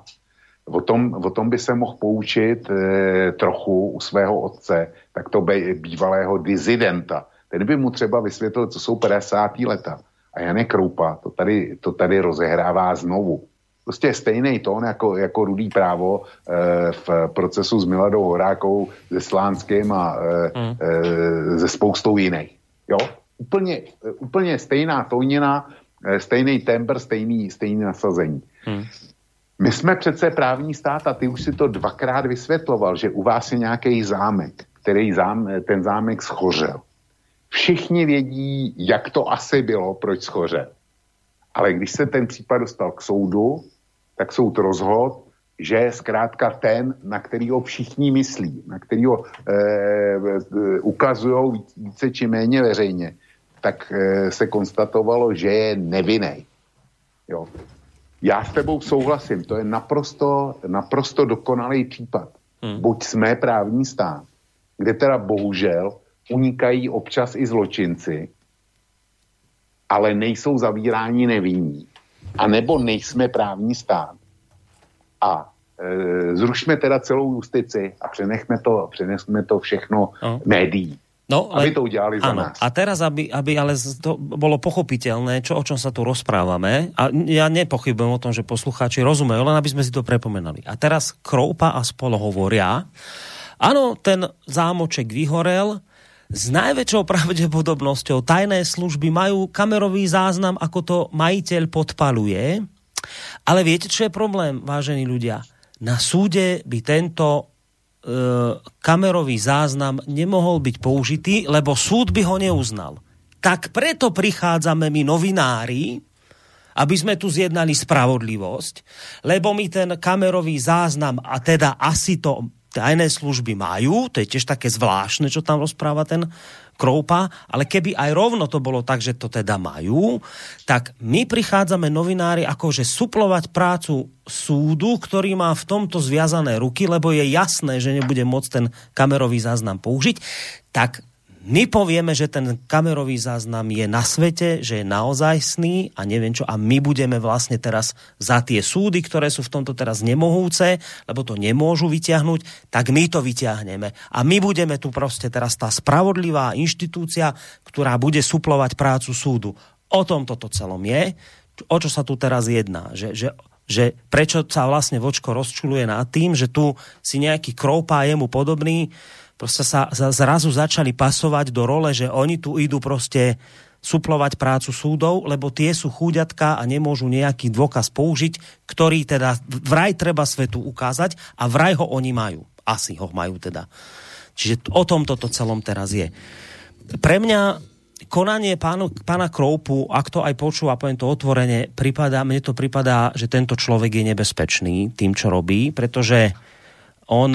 O tom, o tom by se mohl poučit e, trochu u svého otce, tak to by, bývalého dizidenta. Ten by mu třeba vysvětlil, co jsou 50. leta. A Janek Kroupa to tady, to tady rozehrává znovu. Prostě stejný tón jako, jako rudý právo e, v procesu s Miladou Horákou, se Slánským a e, mm. e, se spoustou jiných. Jo? Úplně, úplně stejná tónina, e, stejný temper, stejný, stejný nasazení. Mm. My jsme přece právní stát a ty už si to dvakrát vysvětloval, že u vás je nějaký zámek, který zám, ten zámek schořel. Všichni vědí, jak to asi bylo, proč schořel. Ale když se ten případ dostal k soudu, tak soud rozhod, že je zkrátka ten, na kterýho všichni myslí, na kterýho e, e, ukazují více či méně veřejně, tak e, se konstatovalo, že je nevinný. Jo. Já s tebou souhlasím, to je naprosto, naprosto dokonalý případ. Hmm. Buď jsme právní stát, kde teda bohužel unikají občas i zločinci, ale nejsou zavíráni nevinní. A nebo nejsme právní stát. A e, zrušme teda celou justici a přenechme to, přenechme to všechno no. médií. No, aby to udělali za nás. A teraz, aby, aby ale to bolo pochopiteľné, čo, o čom sa tu rozprávame, a ja nepochybujem o tom, že poslucháči rozumejú, len aby sme si to prepomenali. A teraz Kroupa a spolo hovoria, áno, ten zámoček vyhorel, s najväčšou pravdepodobnosťou tajné služby majú kamerový záznam, ako to majiteľ podpaluje. Ale viete, čo je problém, vážení ľudia? Na súde by tento e, kamerový záznam nemohol byť použitý, lebo súd by ho neuznal. Tak preto prichádzame my novinári, aby sme tu zjednali spravodlivosť, lebo mi ten kamerový záznam, a teda asi to tajné služby majú, to je tiež také zvláštne, čo tam rozpráva ten Kroupa, ale keby aj rovno to bolo tak, že to teda majú, tak my prichádzame novinári akože suplovať prácu súdu, ktorý má v tomto zviazané ruky, lebo je jasné, že nebude môcť ten kamerový záznam použiť, tak my povieme, že ten kamerový záznam je na svete, že je naozajstný a neviem čo. A my budeme vlastne teraz za tie súdy, ktoré sú v tomto teraz nemohúce, lebo to nemôžu vyťahnuť, tak my to vyťahneme. A my budeme tu proste teraz tá spravodlivá inštitúcia, ktorá bude suplovať prácu súdu. O tom toto celom je. O čo sa tu teraz jedná? Že, že že prečo sa vlastne vočko rozčuluje nad tým, že tu si nejaký kroupa jemu podobný proste sa, zrazu začali pasovať do role, že oni tu idú proste suplovať prácu súdov, lebo tie sú chúďatka a nemôžu nejaký dôkaz použiť, ktorý teda vraj treba svetu ukázať a vraj ho oni majú. Asi ho majú teda. Čiže o tom toto celom teraz je. Pre mňa konanie pánu, pána Kroupu, ak to aj počúva, poviem to otvorene, pripadá, mne to pripadá, že tento človek je nebezpečný tým, čo robí, pretože on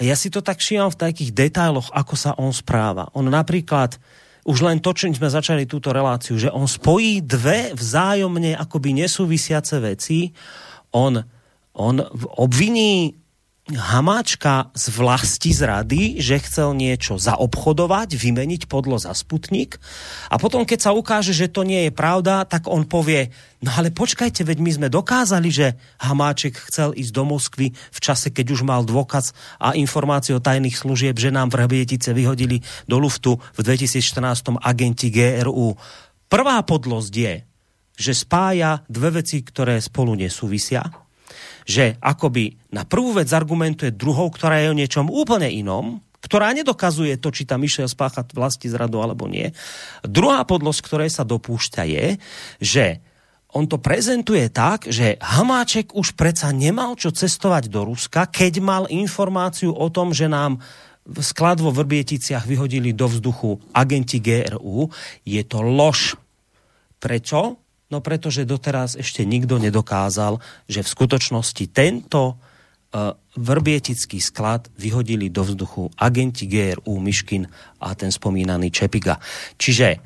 ja si to tak všímam v takých detailoch, ako sa on správa. On napríklad, už len to, čím sme začali túto reláciu, že on spojí dve vzájomne akoby nesúvisiace veci. On, on obviní Hamáčka z vlasti zrady, že chcel niečo zaobchodovať, vymeniť podlo za Sputnik a potom, keď sa ukáže, že to nie je pravda, tak on povie, no ale počkajte, veď my sme dokázali, že Hamáček chcel ísť do Moskvy v čase, keď už mal dôkaz a informácie o tajných služieb, že nám vrhbietice vyhodili do luftu v 2014 agenti GRU. Prvá podlosť je, že spája dve veci, ktoré spolu nesúvisia že akoby na prvú vec argumentuje druhou, ktorá je o niečom úplne inom, ktorá nedokazuje to, či tam išiel spáchať vlasti zradu alebo nie. Druhá podlosť, ktorej sa dopúšťa je, že on to prezentuje tak, že Hamáček už predsa nemal čo cestovať do Ruska, keď mal informáciu o tom, že nám sklad vo Vrbieticiach vyhodili do vzduchu agenti GRU. Je to lož. Prečo? No pretože doteraz ešte nikto nedokázal, že v skutočnosti tento uh, vrbietický sklad vyhodili do vzduchu agenti GRU Myškin a ten spomínaný Čepiga. Čiže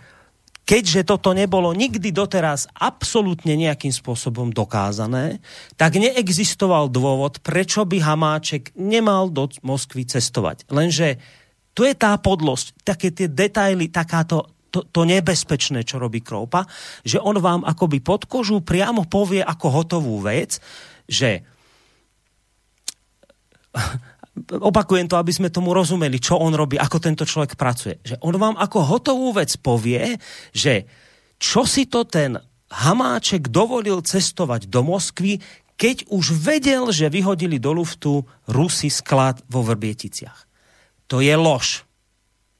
keďže toto nebolo nikdy doteraz absolútne nejakým spôsobom dokázané, tak neexistoval dôvod, prečo by Hamáček nemal do Moskvy cestovať. Lenže tu je tá podlosť, také tie detaily, takáto to, to nebezpečné, čo robí Kroupa, že on vám akoby pod kožu priamo povie ako hotovú vec, že opakujem to, aby sme tomu rozumeli, čo on robí, ako tento človek pracuje. Že on vám ako hotovú vec povie, že čo si to ten Hamáček dovolil cestovať do Moskvy, keď už vedel, že vyhodili do luftu Rusy sklad vo Vrbieticiach. To je lož.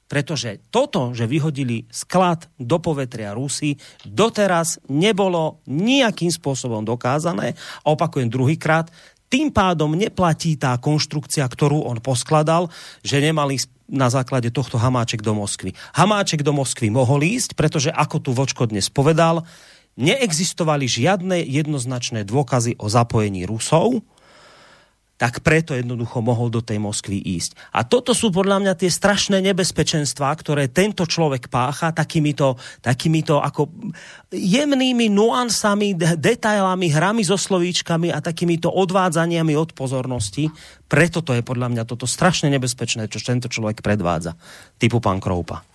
Pretože toto, že vyhodili sklad do povetria Rusy, doteraz nebolo nejakým spôsobom dokázané. A opakujem druhýkrát, tým pádom neplatí tá konštrukcia, ktorú on poskladal, že nemali na základe tohto Hamáček do Moskvy. Hamáček do Moskvy mohol ísť, pretože ako tu Vočko dnes povedal, neexistovali žiadne jednoznačné dôkazy o zapojení Rusov, tak preto jednoducho mohol do tej Moskvy ísť. A toto sú podľa mňa tie strašné nebezpečenstvá, ktoré tento človek pácha takýmito, takýmito ako jemnými nuansami, detailami, hrami so slovíčkami a takýmito odvádzaniami od pozornosti. Preto to je podľa mňa toto strašne nebezpečné, čo tento člověk predvádza. Typu pan Kroupa.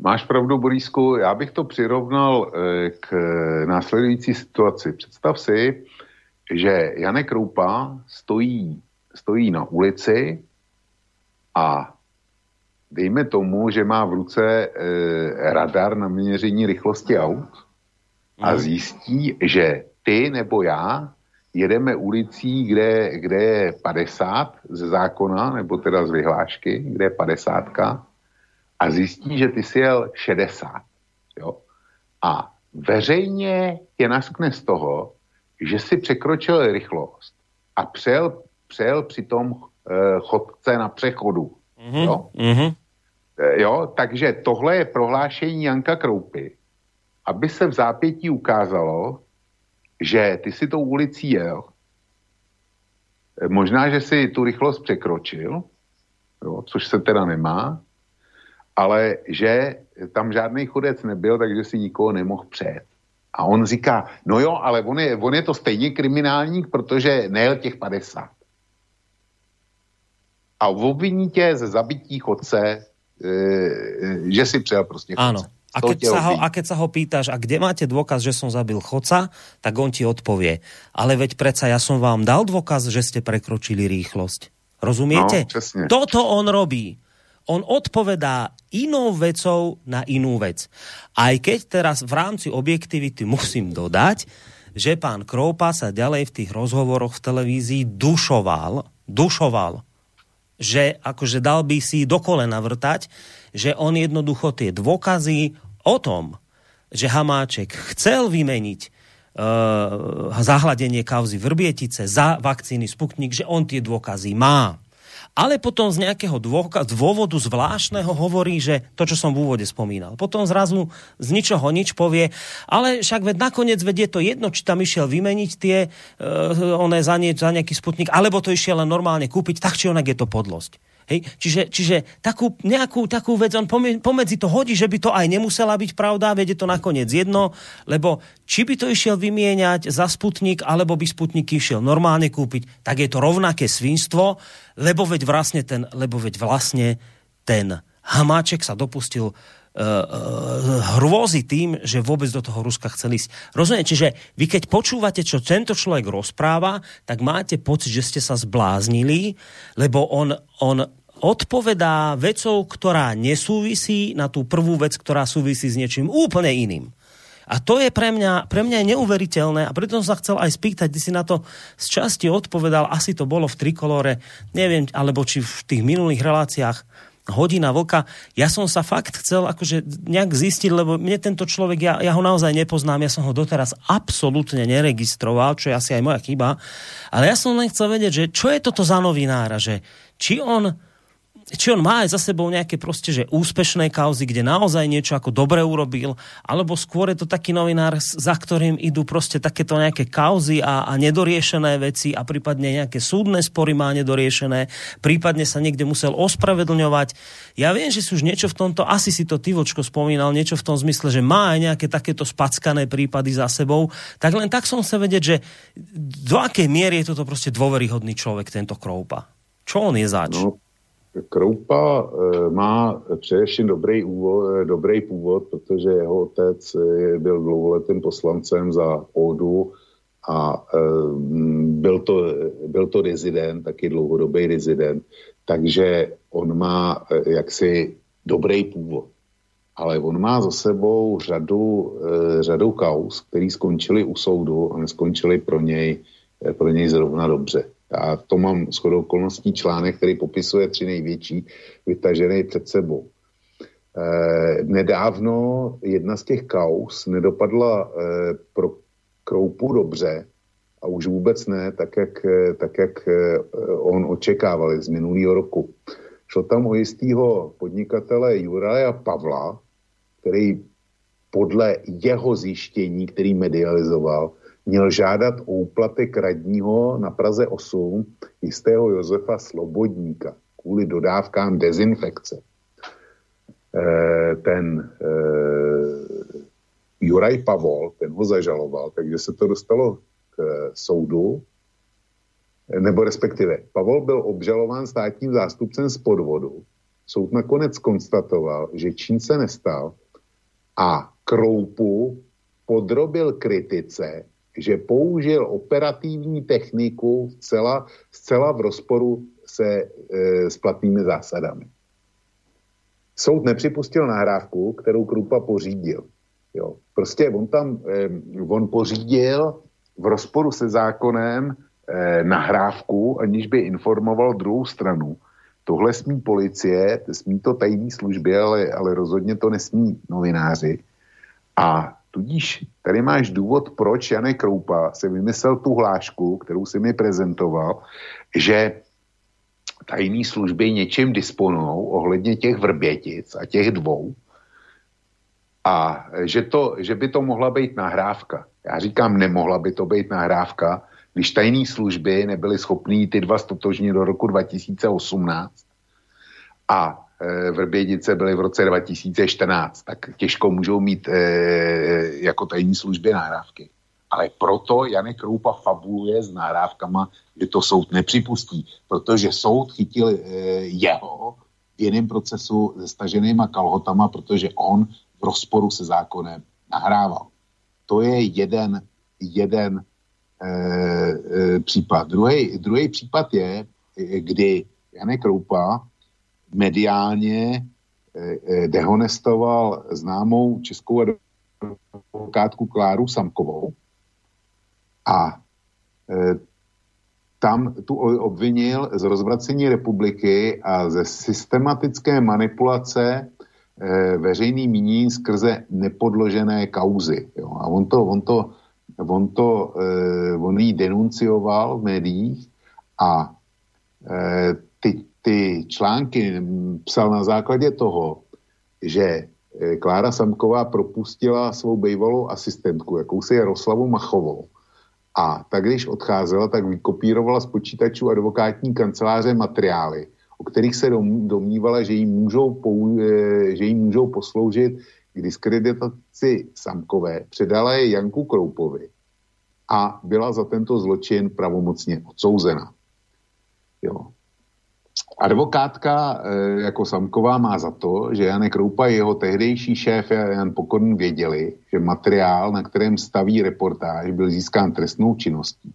Máš pravdu, Borísku. Já bych to přirovnal eh, k následující situaci. Představ si, že Janek Kroupa stojí, stojí na ulici a dejme tomu, že má v ruce e, radar na měření rychlosti aut a mhm. zjistí, že ty nebo já jedeme ulicí, kde, kde je 50 ze zákona, nebo teda z vyhlášky, kde je 50 a zjistí, že ty si jel 60. Jo? A veřejně je naskne z toho, že si překročil rychlost a přejel, přejel přitom e, chodce na přechodu. Mm-hmm. Jo? Mm-hmm. E, jo, takže tohle je prohlášení Janka Kroupy, aby se v zápětí ukázalo, že ty si tou ulicí jel. E, možná, že si tu rychlost překročil, jo, což se teda nemá, ale že tam žádný chodec nebyl, takže si nikoho nemohl přejet. A on říká, no jo, ale on je, on je to stejně kriminálník, protože nejel těch 50. A obviní tě ze zabití chodce, e, že si přijel prostě chodce. Áno. A keď, sa ho, a keď sa ho pýtaš, a kde máte dôkaz, že som zabil chodca, tak on ti odpovie, ale veď predsa ja som vám dal dôkaz, že ste prekročili rýchlosť. Rozumiete? No, Toto on robí on odpovedá inou vecou na inú vec. Aj keď teraz v rámci objektivity musím dodať, že pán Kroupa sa ďalej v tých rozhovoroch v televízii dušoval, dušoval, že akože dal by si do kolena vrtať, že on jednoducho tie dôkazy o tom, že Hamáček chcel vymeniť uh, zahladenie kauzy Vrbietice za vakcíny Sputnik, že on tie dôkazy má ale potom z nejakého dôvodu zvláštneho hovorí, že to, čo som v úvode spomínal. Potom zrazu z ničoho nič povie, ale však ved nakoniec vedie to jedno, či tam išiel vymeniť tie uh, one za, nie, za nejaký sputnik, alebo to išiel len normálne kúpiť, tak či onak je to podlosť. Hej? Čiže, čiže takú, nejakú takú vec on pomedzi to hodí, že by to aj nemusela byť pravda, vede to nakoniec jedno, lebo či by to išiel vymieňať za Sputnik, alebo by Sputnik išiel normálne kúpiť, tak je to rovnaké svinstvo, lebo veď vlastne ten, lebo veď vlastne ten Hamáček sa dopustil uh, uh, hrôzy tým, že vôbec do toho Ruska chceli ísť. Rozumiete? Čiže vy keď počúvate, čo tento človek rozpráva, tak máte pocit, že ste sa zbláznili, lebo on, on odpovedá vecou, ktorá nesúvisí na tú prvú vec, ktorá súvisí s niečím úplne iným. A to je pre mňa, pre mňa je neuveriteľné a preto som sa chcel aj spýtať, kde si na to z časti odpovedal, asi to bolo v Trikolore, neviem, alebo či v tých minulých reláciách hodina vlka. Ja som sa fakt chcel akože nejak zistiť, lebo mne tento človek, ja, ja ho naozaj nepoznám, ja som ho doteraz absolútne neregistroval, čo je asi aj moja chyba, ale ja som len chcel vedieť, že čo je toto za novinára, že či on či on má aj za sebou nejaké proste, že úspešné kauzy, kde naozaj niečo ako dobre urobil, alebo skôr je to taký novinár, za ktorým idú proste takéto nejaké kauzy a, a nedoriešené veci a prípadne nejaké súdne spory má nedoriešené, prípadne sa niekde musel ospravedlňovať. Ja viem, že si už niečo v tomto, asi si to ty vočko spomínal, niečo v tom zmysle, že má aj nejaké takéto spackané prípady za sebou, tak len tak som sa vedieť, že do akej miery je toto proste dôveryhodný človek, tento Kroupa. Čo on je zač? No Kroupa eh, má především dobrý, úvod, eh, dobrý původ, protože jeho otec eh, byl dlouholetým poslancem za ODU a byl to, byl to rezident, taky dlouhodobý rezident, takže on má jaksi dobrý původ. Ale on má za sebou řadu, řadu kaus, které skončily u soudu a neskončily pro něj, pro něj zrovna dobře. Já to mám shodou okolností článek, který popisuje tři největší vytažené před sebou. E, nedávno jedna z těch kaus nedopadla e, pro Kroupu dobře a už vůbec ne, tak jak, eh, tak jak on očekával z minulého roku. Šlo tam o jistého podnikatele Juraja Pavla, který podle jeho zjištění, který medializoval, měl žádat o úplatek radního na Praze 8 jistého Josefa Slobodníka kvůli dodávkám dezinfekce. E, ten e, Juraj Pavol, ten ho zažaloval, takže se to dostalo k e, soudu, nebo respektive Pavol byl obžalován státním zástupcem z podvodu. Soud nakonec konstatoval, že čin se nestal a Kroupu podrobil kritice že použil operativní techniku zcela, zcela v rozporu se e, s platnými zásadami. Soud nepřipustil nahrávku, kterou Krupa pořídil. Jo. Prostě on tam, e, on pořídil v rozporu se zákonem e, nahrávku, aniž by informoval druhou stranu. Tohle smí policie, smí to tajní služby, ale, ale rozhodně to nesmí novináři. A Tudíž tady máš důvod, proč Janek Kroupa se vymyslel tu hlášku, kterou si mi prezentoval, že tajné služby něčím disponují ohledně těch vrbětic a těch dvou a že, to, že by to mohla být nahrávka. Já říkám, nemohla by to být nahrávka, když tajné služby nebyly schopné ty dva stotožnit do roku 2018 a Eh, Vrbědice byly v roce 2014, tak těžko můžou mít e, jako tajní služby nahrávky. Ale proto Janek Kroupa fabuluje s nahrávkama, že to soud nepřipustí, protože soud chytil e, jeho v jiném procesu se staženýma kalhotama, protože on v rozporu se zákonem nahrával. To je jeden, jeden e, e, případ. Druhý případ je, kdy Janek Kroupa mediálně eh, eh, dehonestoval známou českou advokátku Kláru Samkovou a eh, tam tu obvinil z rozvracení republiky a ze systematické manipulace veřejný míní skrze nepodložené kauzy. Jo. A on to, on to, on to, on jí denuncioval v médiích a ty články psal na základě toho, že eh, Klára Samková propustila svou bývalou asistentku, jakousi Jaroslavu Machovou. A tak, když odcházela, tak vykopírovala z počítačů advokátní kanceláře materiály, o kterých se domnívala, že jí můžou, pou, eh, že jí můžou posloužit k diskreditaci Samkové. Předala je Janku Kroupovi a byla za tento zločin pravomocně odsouzena. Jo. Advokátka e, jako Samková má za to, že Janek Roupa a jeho tehdejší šéf Jan Pokorný věděli, že materiál, na kterém staví reportáž, byl získán trestnou činností.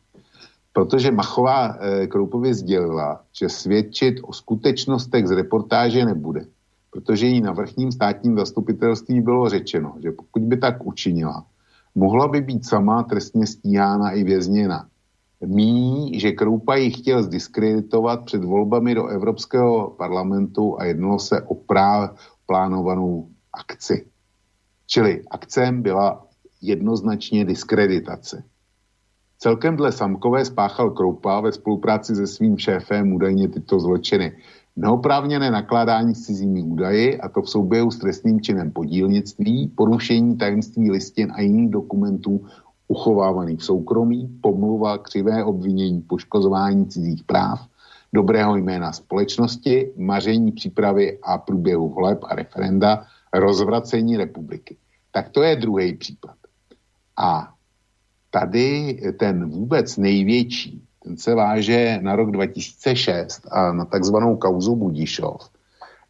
Protože Machová e, Kroupově sdělila, že svědčit o skutečnostech z reportáže nebude, protože jí na vrchním státním zastupitelství bylo řečeno, že pokud by tak učinila, mohla by být sama trestně stíhána i vězněna míní, že Kroupa ji chtěl zdiskreditovat před volbami do Evropského parlamentu a jednalo se o práv plánovanou akci. Čili akcem byla jednoznačně diskreditace. Celkem dle Samkové spáchal Kroupa ve spolupráci se svým šéfem údajně tyto zločiny. Neoprávněné nakládání s cizími údaji, a to v souběhu s trestným činem podílnictví, porušení tajemství listin a jiných dokumentů uchovávaných v soukromí, pomluva, křivé obvinění, poškozování cizích práv, dobrého jména společnosti, maření přípravy a průběhu voleb a referenda, rozvracení republiky. Tak to je druhý případ. A tady ten vůbec největší, ten se váže na rok 2006 a na takzvanou kauzu Budišov,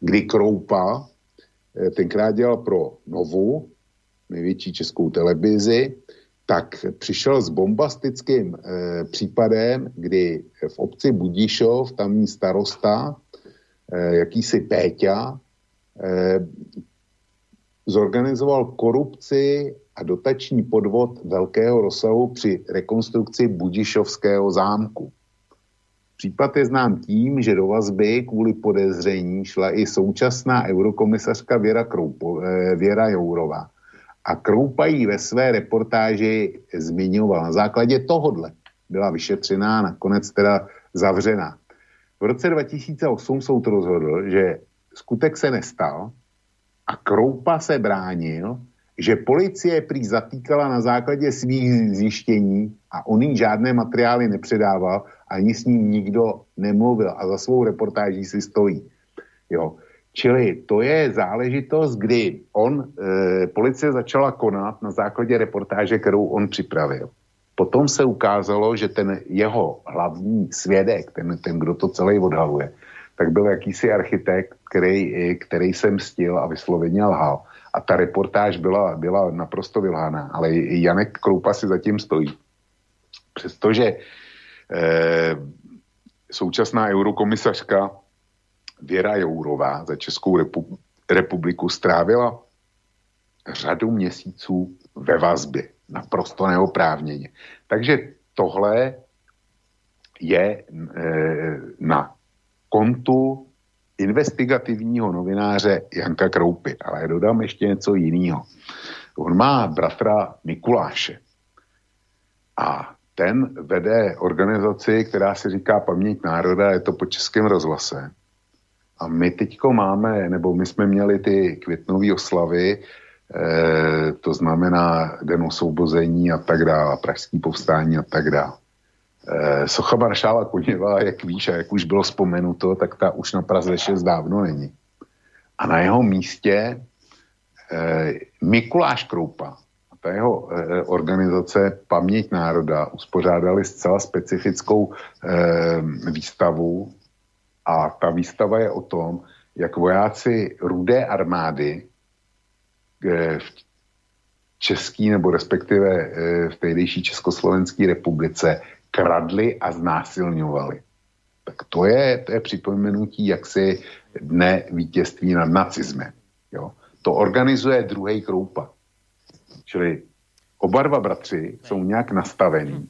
kdy Kroupa eh, tenkrát dělal pro Novu, největší českou televizi, tak přišel s bombastickým e, případem, kdy v obci Budišov tamní starosta, e, jakýsi Péťa, e, zorganizoval korupci a dotační podvod velkého rozsahu při rekonstrukci Budišovského zámku. Případ je znám tím, že do vazby kvůli podezření šla i současná eurokomisařka Věra, Kroupo, Věra Jourová a Kroupají ve své reportáži zmiňoval. Na základě tohodle byla vyšetřená, nakonec teda zavřená. V roce 2008 soud rozhodl, že skutek se nestal a Kroupa se bránil, že policie prý zatýkala na základě svých zjištění a on jí žádné materiály nepředával, ani s ním nikdo nemluvil a za svou reportáží si stojí. Jo. Čili to je záležitost, kdy on, e, policie začala konat na základě reportáže, kterou on připravil. Potom se ukázalo, že ten jeho hlavní svědek, ten, ten kdo to celý odhaluje, tak byl jakýsi architekt, který, který se mstil a vysloveně lhal. A ta reportáž byla, byla naprosto vylhána, ale Janek Kroupa si zatím stojí. Přestože e, současná eurokomisařka Věra Jourová za Českou republiku strávila řadu měsíců ve vazbě, naprosto neoprávněně. Takže tohle je e, na kontu investigativního novináře Janka Kroupy. Ale dodám ještě něco jiného. On má bratra Mikuláše. A ten vede organizaci, která se říká Paměť národa, je to pod Českým rozhlasem. A my teďko máme, nebo my jsme měli ty květnové oslavy, eh, to znamená Den osvobození a tak dále, pražský povstání a tak dále. Eh, socha maršála Koněva, jak víš a jak už bylo vzpomenuto, tak ta už na Praze 6 dávno není. A na jeho místě eh, Mikuláš Kroupa a ta jeho eh, organizace Paměť národa uspořádali zcela specifickou výstavu a ta výstava je o tom, jak vojáci rudé armády eh, v český nebo respektive eh, v tehdejší Československé republice kradli a znásilňovali. Tak to je, to je připomenutí jaksi dne vítězství nad nacismem. Jo? To organizuje druhý Kroupa. Čili oba dva bratři jsou nějak nastavení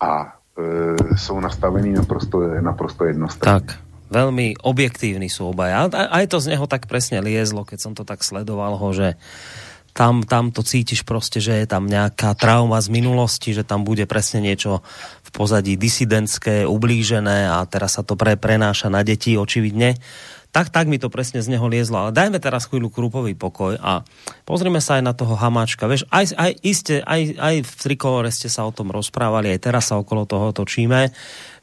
a e, jsou nastavení naprosto, naprosto jednostranně. Tak veľmi objektívni sú obaja. A aj to z neho tak presne liezlo, keď som to tak sledoval ho, že tam, tam to cítiš prostě, že je tam nějaká trauma z minulosti, že tam bude presne niečo v pozadí disidentské, ublížené a teraz sa to pre, prenáša na deti očividne tak, tak mi to presne z neho liezlo. Ale dajme teraz chvíľu krupový pokoj a pozrime sa aj na toho hamáčka. Vieš, aj, aj, iste, aj, aj v trikolore ste sa o tom rozprávali, aj teraz sa okolo toho točíme,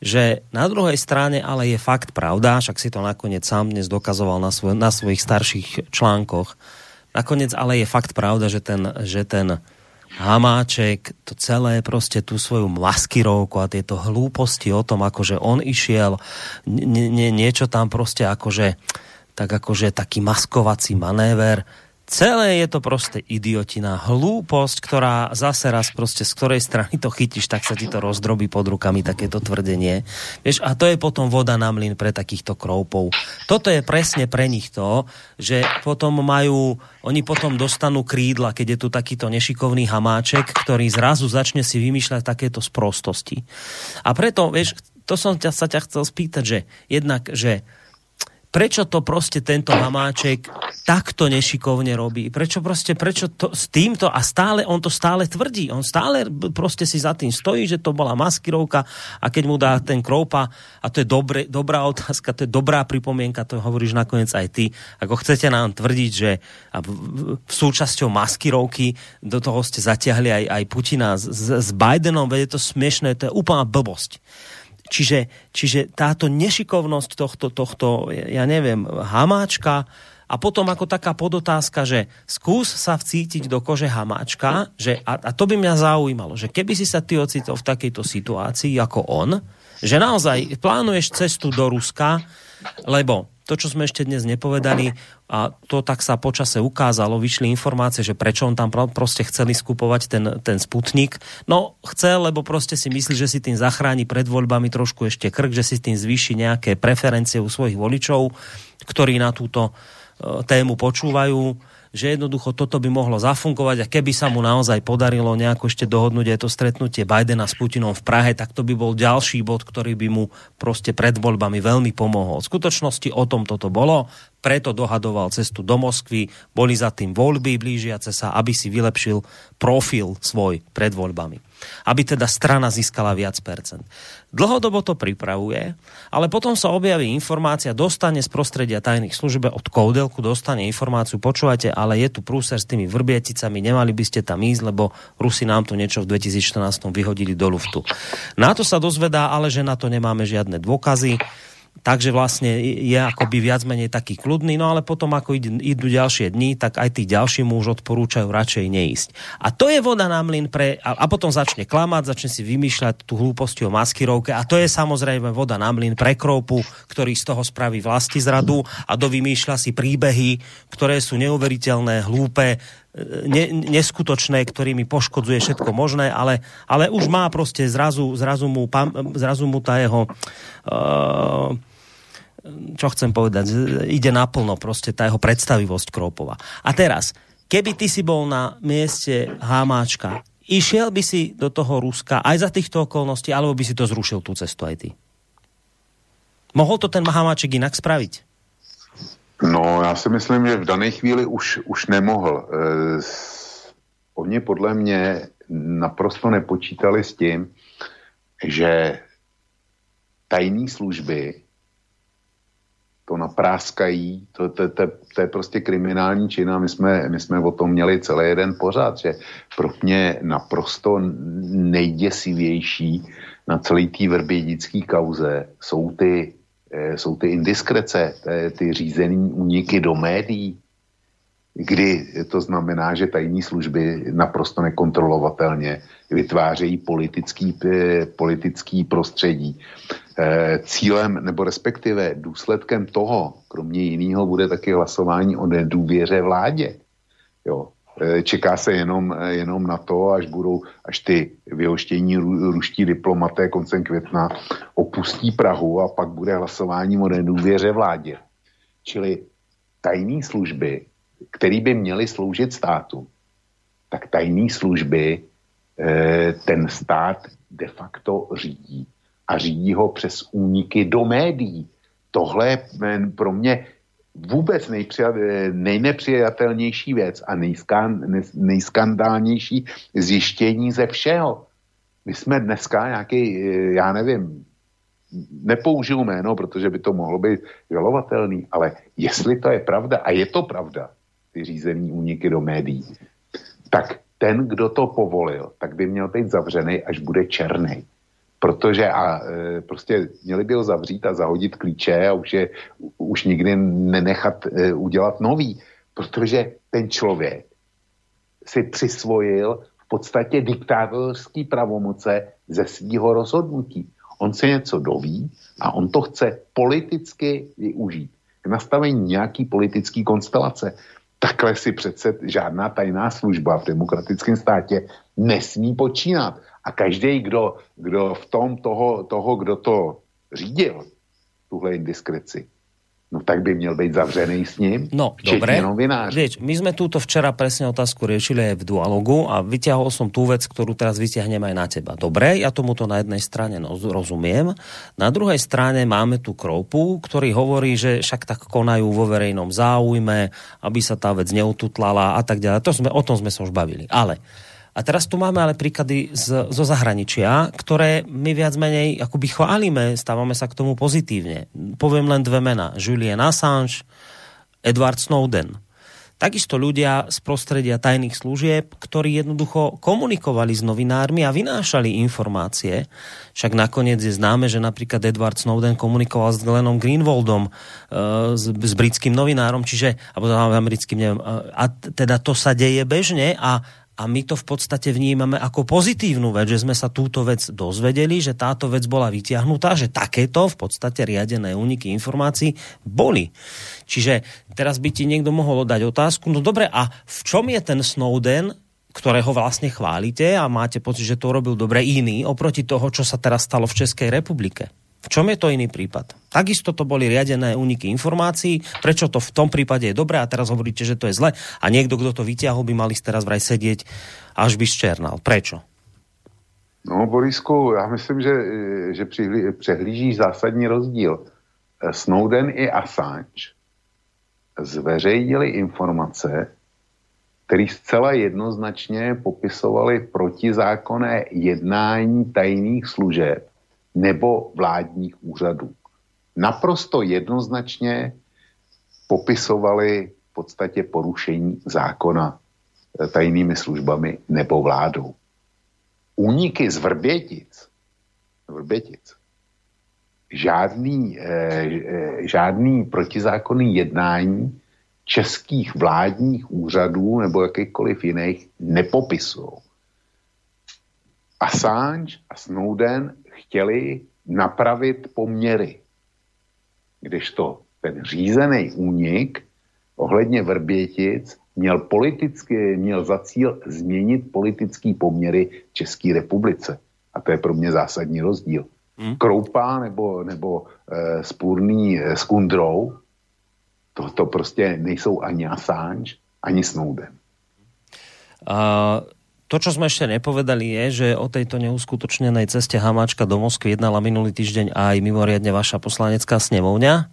že na druhej strane ale je fakt pravda, však si to nakoniec sám dnes dokazoval na, svoj, na svojich starších článkoch, nakoniec ale je fakt pravda, že ten, že ten Hamáček, to celé prostě tu svoju maskirovku a tieto hlúposti o tom, akože on išiel, nie, niečo tam prostě akože, tak akože taký maskovací manéver, Celé je to prostě idiotina, hlúposť, ktorá zase raz prostě z ktorej strany to chytíš, tak sa ti to rozdrobí pod rukami takéto tvrdenie. Vieš, a to je potom voda na mlin pre takýchto kroupov. Toto je presne pre nich to, že potom majú, oni potom dostanú krídla, keď je tu takýto nešikovný hamáček, ktorý zrazu začne si vymýšľať takéto sprostosti. A preto, vieš, to som ťa, sa ťa chcel spýtať, že jednak, že prečo to prostě tento Hamáček takto nešikovne robí? Prečo proste, prečo to, s týmto a stále, on to stále tvrdí, on stále proste si za tým stojí, že to bola maskirovka a keď mu dá ten Kroupa, a to je dobré, dobrá otázka, to je dobrá pripomienka, to hovoríš nakoniec aj ty, ako chcete nám tvrdiť, že v súčasťou maskirovky do toho ste zatiahli aj, aj Putina s, s Bidenom, veď je to smiešné, to je úplná blbosť. Čiže, čiže táto nešikovnosť tohto, tohto, ja neviem, hamáčka, a potom ako taká podotázka, že skús sa vcítiť do kože hamáčka, že, a, a to by mňa zaujímalo, že keby si sa ty ocitol v takejto situácii ako on, že naozaj plánuješ cestu do Ruska, lebo to, čo sme ešte dnes nepovedali, a to tak sa počase ukázalo, vyšli informácie, že prečo on tam proste chceli skupovať ten, ten Sputnik. No, chcel, lebo proste si myslí, že si tým zachráni pred voľbami trošku ešte krk, že si tým zvýši nejaké preferencie u svojich voličov, ktorí na túto uh, tému počúvajú že jednoducho toto by mohlo zafungovať a keby sa mu naozaj podarilo nejako ešte dohodnúť aj to stretnutie Bidena s Putinom v Prahe, tak to by bol ďalší bod, ktorý by mu proste pred voľbami veľmi pomohol. V skutočnosti o tom toto bolo preto dohadoval cestu do Moskvy, boli za tým voľby blížiace sa, aby si vylepšil profil svoj pred voľbami. Aby teda strana získala viac percent. Dlhodobo to pripravuje, ale potom sa objaví informácia, dostane z prostredia tajných službe od Koudelku, dostane informáciu, počúvajte, ale je tu prúser s tými vrbieticami, nemali by ste tam ísť, lebo Rusi nám to niečo v 2014 vyhodili do luftu. Na to sa dozvedá, ale že na to nemáme žiadne dôkazy takže vlastne je akoby viac menej taký kľudný, no ale potom ako idú, idú ďalšie dni, tak aj tí ďalší mu už odporúčajú radšej neísť. A to je voda na mlin pre, a, a potom začne klamať, začne si vymýšľať tú hlúposti o maskirovke a to je samozrejme voda na mlin pre Kroupu, ktorý z toho spraví vlasti zradu a dovymýšľa si príbehy, ktoré sú neuveriteľné, hlúpe, ne, neskutočné, ktorými poškodzuje všetko možné, ale, ale už má prostě zrazu, zrazu, mu, zrazu mu tá jeho uh, čo chcem povedať, ide naplno prostě tá jeho predstavivosť Kropova. A teraz, keby ty si bol na mieste Hamáčka, išiel by si do toho Ruska aj za týchto okolností, alebo by si to zrušil tú cestu aj ty? Mohol to ten Hamáček inak spraviť? No, já si myslím, že v dané chvíli už, už nemohl. Eh, oni podle mě naprosto nepočítali s tím, že tajné služby to napráskají, to, to, to, to je prostě kriminální čin a my jsme, my jsme o tom měli celý jeden pořád, že pro mě naprosto nejděsivější na celé té vrbědické kauze jsou ty Eh, jsou ty indiskrece, ty řízený úniky do médií, kdy to znamená, že tajní služby naprosto nekontrolovatelně vytvářejí politický, eh, politický prostředí. Eh, cílem nebo respektive důsledkem toho, kromě jiného, bude taky hlasování o nedůvěře vládě. Jo. Eh, čeká se jenom, jenom na to, až budou, až ty vyhoštění ruští diplomaté koncem května opustí Prahu a pak bude hlasování o nedůvěře vládě. Čili tajné služby, které by měly sloužit státu, tak tajné služby eh, ten stát de facto řídí. A řídí ho přes úniky do médií. Tohle je pro mě vůbec nejnepřijatelnější věc a nejskan, nejskandálnější zjištění ze všeho. My jsme dneska nějaký, eh, já nevím, nepoužiju jméno, protože by to mohlo být žalovatelný, ale jestli to je pravda, a je to pravda, ty řízený úniky do médií, tak ten, kdo to povolil, tak by měl být zavřený, až bude černý protože a e, prostě měli by ho zavřít a zahodit klíče a už je už nikdy nenechat e, udělat nový, protože ten člověk si přisvojil v podstatě diktátorský pravomoce ze svého rozhodnutí. On se něco doví a on to chce politicky využít k nastavení nějaký politický konstelace. Takhle si přece žádná tajná služba v demokratickém státě nesmí počínat. A každý, kdo, kdo v tom toho, toho, kdo to řídil, tuhle indiskreci, no tak by měl být zavřený s ním. No, dobre. Vieš, my sme túto včera presne otázku riešili aj v dualogu a vyťahol som tú vec, ktorú teraz vyťahnem aj na teba. Dobre, ja tomuto na jednej strane no, rozumiem. Na druhej strane máme tu Kroupu, ktorý hovorí, že však tak konajú vo verejnom záujme, aby sa tá vec neututlala a tak ďalej. To sme, o tom sme sa už bavili. Ale a teraz tu máme ale príklady z, zo zahraničia, ktoré my viac menej akoby chválime, stávame sa k tomu pozitívne. Poviem len dve mena. Julian Assange, Edward Snowden. Takisto ľudia z prostredia tajných služieb, ktorí jednoducho komunikovali s novinármi a vynášali informácie. Však nakoniec je známe, že napríklad Edward Snowden komunikoval s Glennom Greenwaldom, e, s, s britským novinárom, čiže, alebo americkým, neviem, a teda to sa deje bežne a a my to v podstate vnímame ako pozitívnu vec, že sme sa túto vec dozvedeli, že táto vec bola vytiahnutá, že takéto v podstate riadené úniky informácií boli. Čiže teraz by ti niekto mohol dať otázku, no dobre, a v čom je ten Snowden, ktorého vlastne chválite a máte pocit, že to urobil dobre iný oproti toho, čo sa teraz stalo v Českej republike? V čom je to iný prípad? Takisto to boli riadené úniky informácií. Prečo to v tom prípade je dobré a teraz hovoríte, že to je zle a niekto, kdo to vyťahol, by mali teraz vraj sedieť až by zčernal. Prečo? No, Borisku, já myslím, že, že přehlížíš zásadní rozdíl. Snowden i Assange zveřejnili informace, které zcela jednoznačně popisovali protizákonné jednání tajných služeb nebo vládních úřadů. Naprosto jednoznačně popisovali v podstatě porušení zákona eh, tajnými službami nebo vládou. Úniky z Vrbětic, Vrbětic žádný, eh, eh, žádný protizákonný jednání českých vládních úřadů nebo jakýchkoliv jiných nepopisují. Assange a Snowden chtěli napravit poměry. Kdežto ten řízený únik ohledně Vrbětic měl, politicky, měl za cíl změnit politický poměry v České republice. A to je pro mě zásadní rozdíl. Hmm. Kroupa nebo, nebo e, spůrný e, s Kundrou, to, to prostě nejsou ani Assange, ani Snowden. Uh to, čo sme ešte nepovedali, je, že o tejto neuskutočnenej ceste Hamáčka do Moskvy jednala minulý týždeň aj mimoriadne vaša poslanecká snemovňa,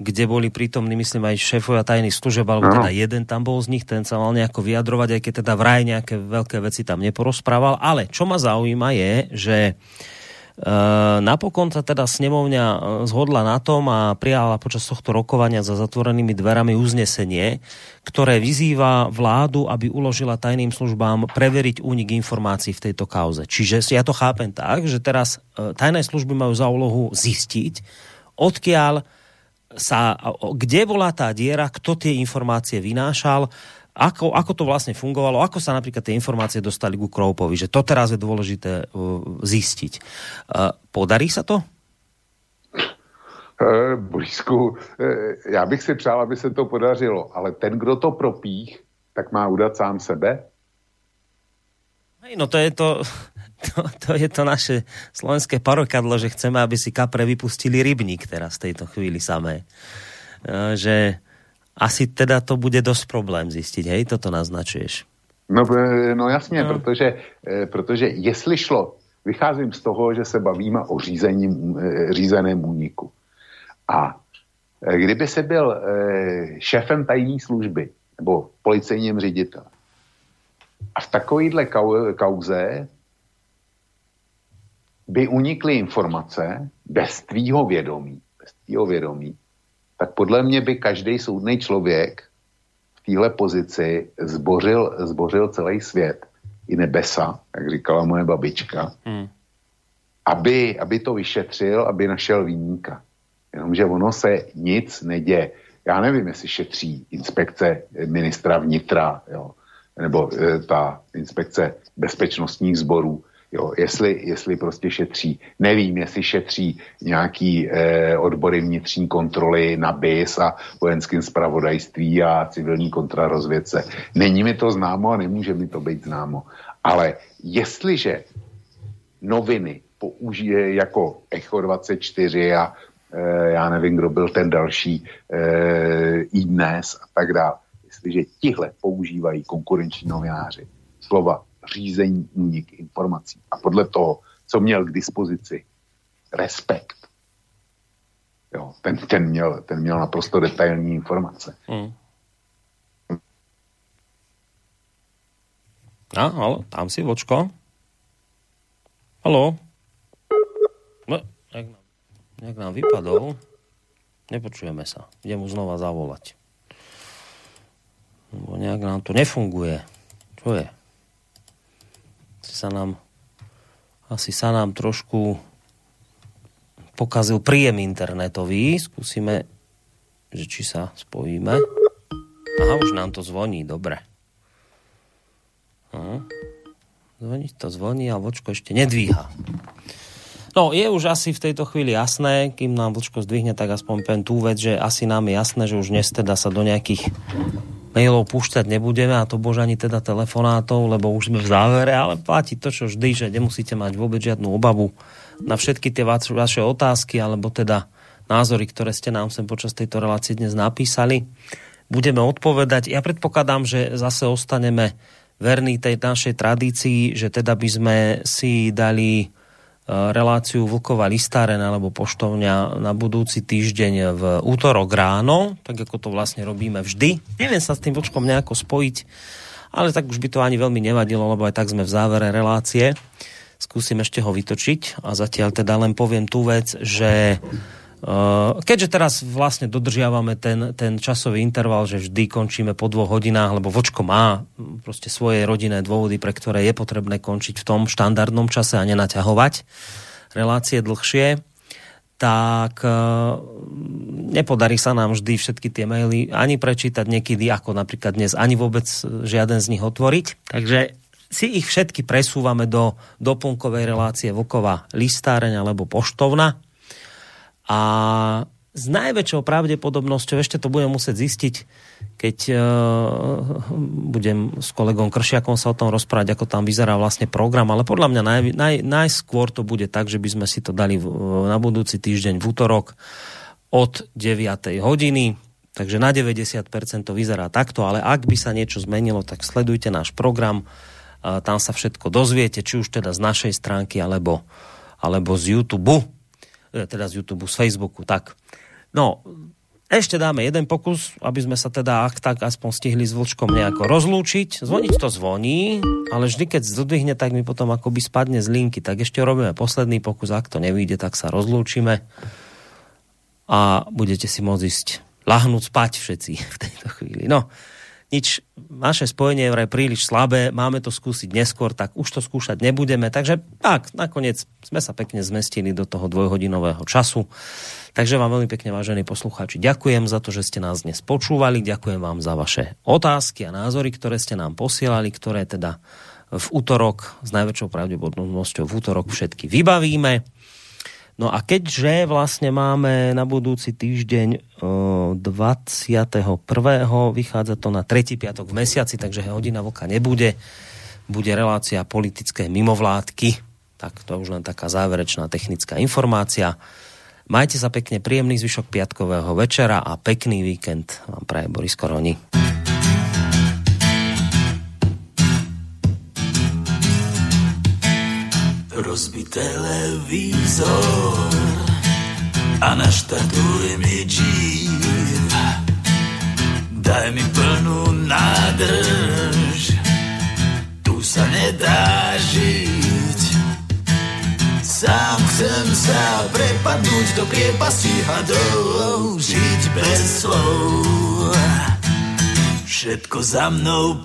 kde boli prítomní, myslím, aj šéfovia tajných služeb, alebo teda jeden tam bol z nich, ten sa mal nejako vyjadrovať, aj keď teda vraj nejaké veľké veci tam neporozprával. Ale čo ma zaujíma je, že uh, napokon sa teda snemovňa eh, zhodla na tom a prijala počas tohto rokovania za zatvorenými dverami uznesenie, ktoré vyzýva vládu, aby uložila tajným službám preveriť únik informácií v tejto kauze. Čiže ja to chápem tak, že teraz eh, tajné služby majú za úlohu zistiť, odkiaľ sa, kde bola tá diera, kto tie informácie vynášal, ako, ako to vlastne fungovalo, ako sa napríklad tie informácie dostali ku Kroupovi, že to teraz je dôležité uh, zistiť. Uh, podarí sa to? Borisku, uh, já bych si přál, aby se to podařilo, ale ten, kdo to propích, tak má udat sám sebe. Hej, no to je to, to, to je to naše slovenské parokadlo, že chceme, aby si kapre vypustili rybník teraz v tejto chvíli samé. Že asi teda to bude dost problém zjistit, hej, toto naznačuješ. No, e, no jasně, no. Protože, e, protože jestli šlo, vycházím z toho, že se bavíme o řízením, e, řízeném úniku. A kdyby se byl šéfem tajní služby nebo policejním ředitelem a v takovýhle kauze by unikly informace bez tvýho vědomí, bez tvýho vědomí, tak podle mě by každý soudný člověk v téhle pozici zbořil, zbořil celý svět, i nebesa, jak říkala moje babička, hmm. aby, aby to vyšetřil, aby našel výníka. Jenomže ono se nic neděje. Já nevím, jestli šetří inspekce ministra vnitra, jo, nebo e, ta inspekce bezpečnostních sborů, Jo, jestli, jestli prostě šetří. Nevím, jestli šetří nějaký eh, odbory vnitřní kontroly na BIS a vojenským spravodajství a civilní kontrarozvědce. Není mi to známo a nemůže mi to být známo. Ale jestliže noviny použije jako Echo 24 a eh, já nevím, kdo byl ten další eh, i dnes a tak dále. Jestliže tihle používají konkurenční novináři slova řízení únik informací a podle toho, co měl k dispozici, respekt, jo, ten, ten, měl, ten měl naprosto detailní informace. Hmm. A, halo, tam si, vočko. Halo. No, jak nám, jak nám vypadol. Nepočujeme sa. Idem mu znova zavolať. Lebo nejak nám to nefunguje. Čo je? Sa nám asi sa nám trošku pokazil príjem internetový. Skúsime, že či sa spojíme. Aha, už nám to zvoní, dobre. Aha. Zvoní to zvoní a vočko ešte nedvíha. No, je už asi v tejto chvíli jasné, kým nám Vlčko zdvihne, tak aspoň poviem tú vec, že asi nám je jasné, že už dnes teda sa do nejakých mailov púšťať nebudeme a to bož ani teda telefonátov, lebo už sme v závere, ale platí to, čo vždy, že nemusíte mať vôbec žiadnu obavu na všetky tie vaše otázky alebo teda názory, ktoré ste nám sem počas tejto relácie dnes napísali. Budeme odpovedať. Ja predpokladám, že zase ostaneme verní tej našej tradícii, že teda by sme si dali reláciu Vlkova listáren alebo poštovňa na budúci týždeň v útorok ráno, tak ako to vlastne robíme vždy. Neviem sa s tým vočkom nejako spojiť, ale tak už by to ani veľmi nevadilo, lebo aj tak sme v závere relácie. Skúsim ešte ho vytočiť a zatiaľ teda len poviem tú vec, že Eh, keďže teraz vlastne dodržiavame ten, ten časový interval, že vždy končíme po dvoch hodinách, lebo vočko má prostě svoje rodinné dôvody, pre ktoré je potrebné končiť v tom štandardnom čase a nenaťahovať relácie dlhšie, tak uh, nepodarí sa nám vždy všetky tie maily ani prečítať niekedy, ako napríklad dnes, ani vôbec žiaden z nich otvoriť. Takže si ich všetky presúvame do doplnkovej relácie Vlkova listáreň alebo poštovna a s najväčšou pravdepodobnosťou, ešte to budem musieť zistiť, keď uh, budem s kolegom Kršiakom sa o tom rozprávať, ako tam vyzerá vlastne program, ale podľa mňa naj, naj, najskôr to bude tak, že by sme si to dali v, na budúci týždeň v útorok od 9. hodiny, takže na 90% to vyzerá takto, ale ak by sa niečo zmenilo, tak sledujte náš program, uh, tam sa všetko dozviete, či už teda z našej stránky, alebo, alebo z YouTube teda z YouTube, z Facebooku, tak. No, ešte dáme jeden pokus, aby sme sa teda ak tak aspoň stihli s Vlčkom nejako rozlúčiť. Zvoniť to zvoní, ale vždy, keď zdvihne, tak mi potom akoby spadne z linky. Tak ešte robíme posledný pokus, ak to nevíde, tak sa rozlúčime a budete si môcť ísť lahnúť spať všetci v tejto chvíli. No, nič, naše spojenie je vraj príliš slabé, máme to skúsiť neskôr, tak už to skúšať nebudeme. Takže tak, nakoniec sme sa pekne zmestili do toho dvojhodinového času. Takže vám veľmi pekne, vážení poslucháči, ďakujem za to, že ste nás dnes počúvali, ďakujem vám za vaše otázky a názory, ktoré ste nám posielali, ktoré teda v útorok s najväčšou pravdepodobnosťou v útorok všetky vybavíme. No a keďže vlastne máme na budúci týždeň 21. vychádza to na tretí piatok v mesiaci, takže hodina vlka nebude. Bude relácia politické mimovládky. Tak to už len taká záverečná technická informácia. Majte sa pekne, príjemný zvyšok piatkového večera a pekný víkend vám praje Boris Koroni. Rozbi televízor a naštartuj mi džív. Daj mi plnú nádrž, tu sa nedá žiť. Sám chcem sa prepadnúť do priepasti hadov, žiť bez slov. Všetko za mnou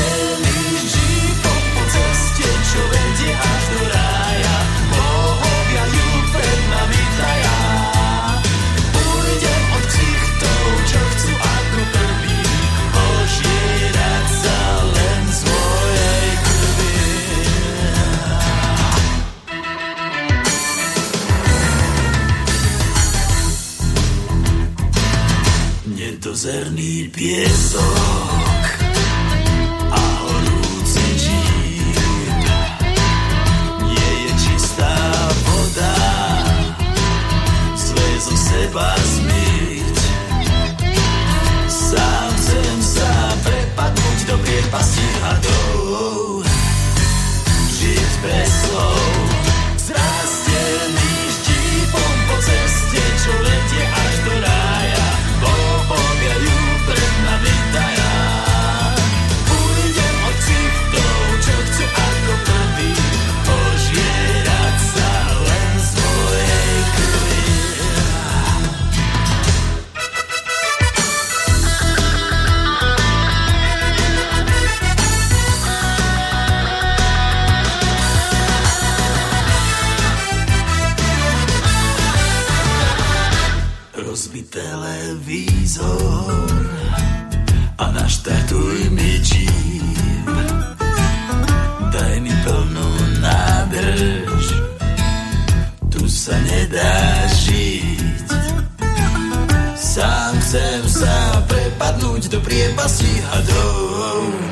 Zrastie piesok a horúci číp. Nie je čistá voda, zle zo seba zmyť. Sám chcem sa prepadnúť do priepasti hadov, žiť bez Chcem sa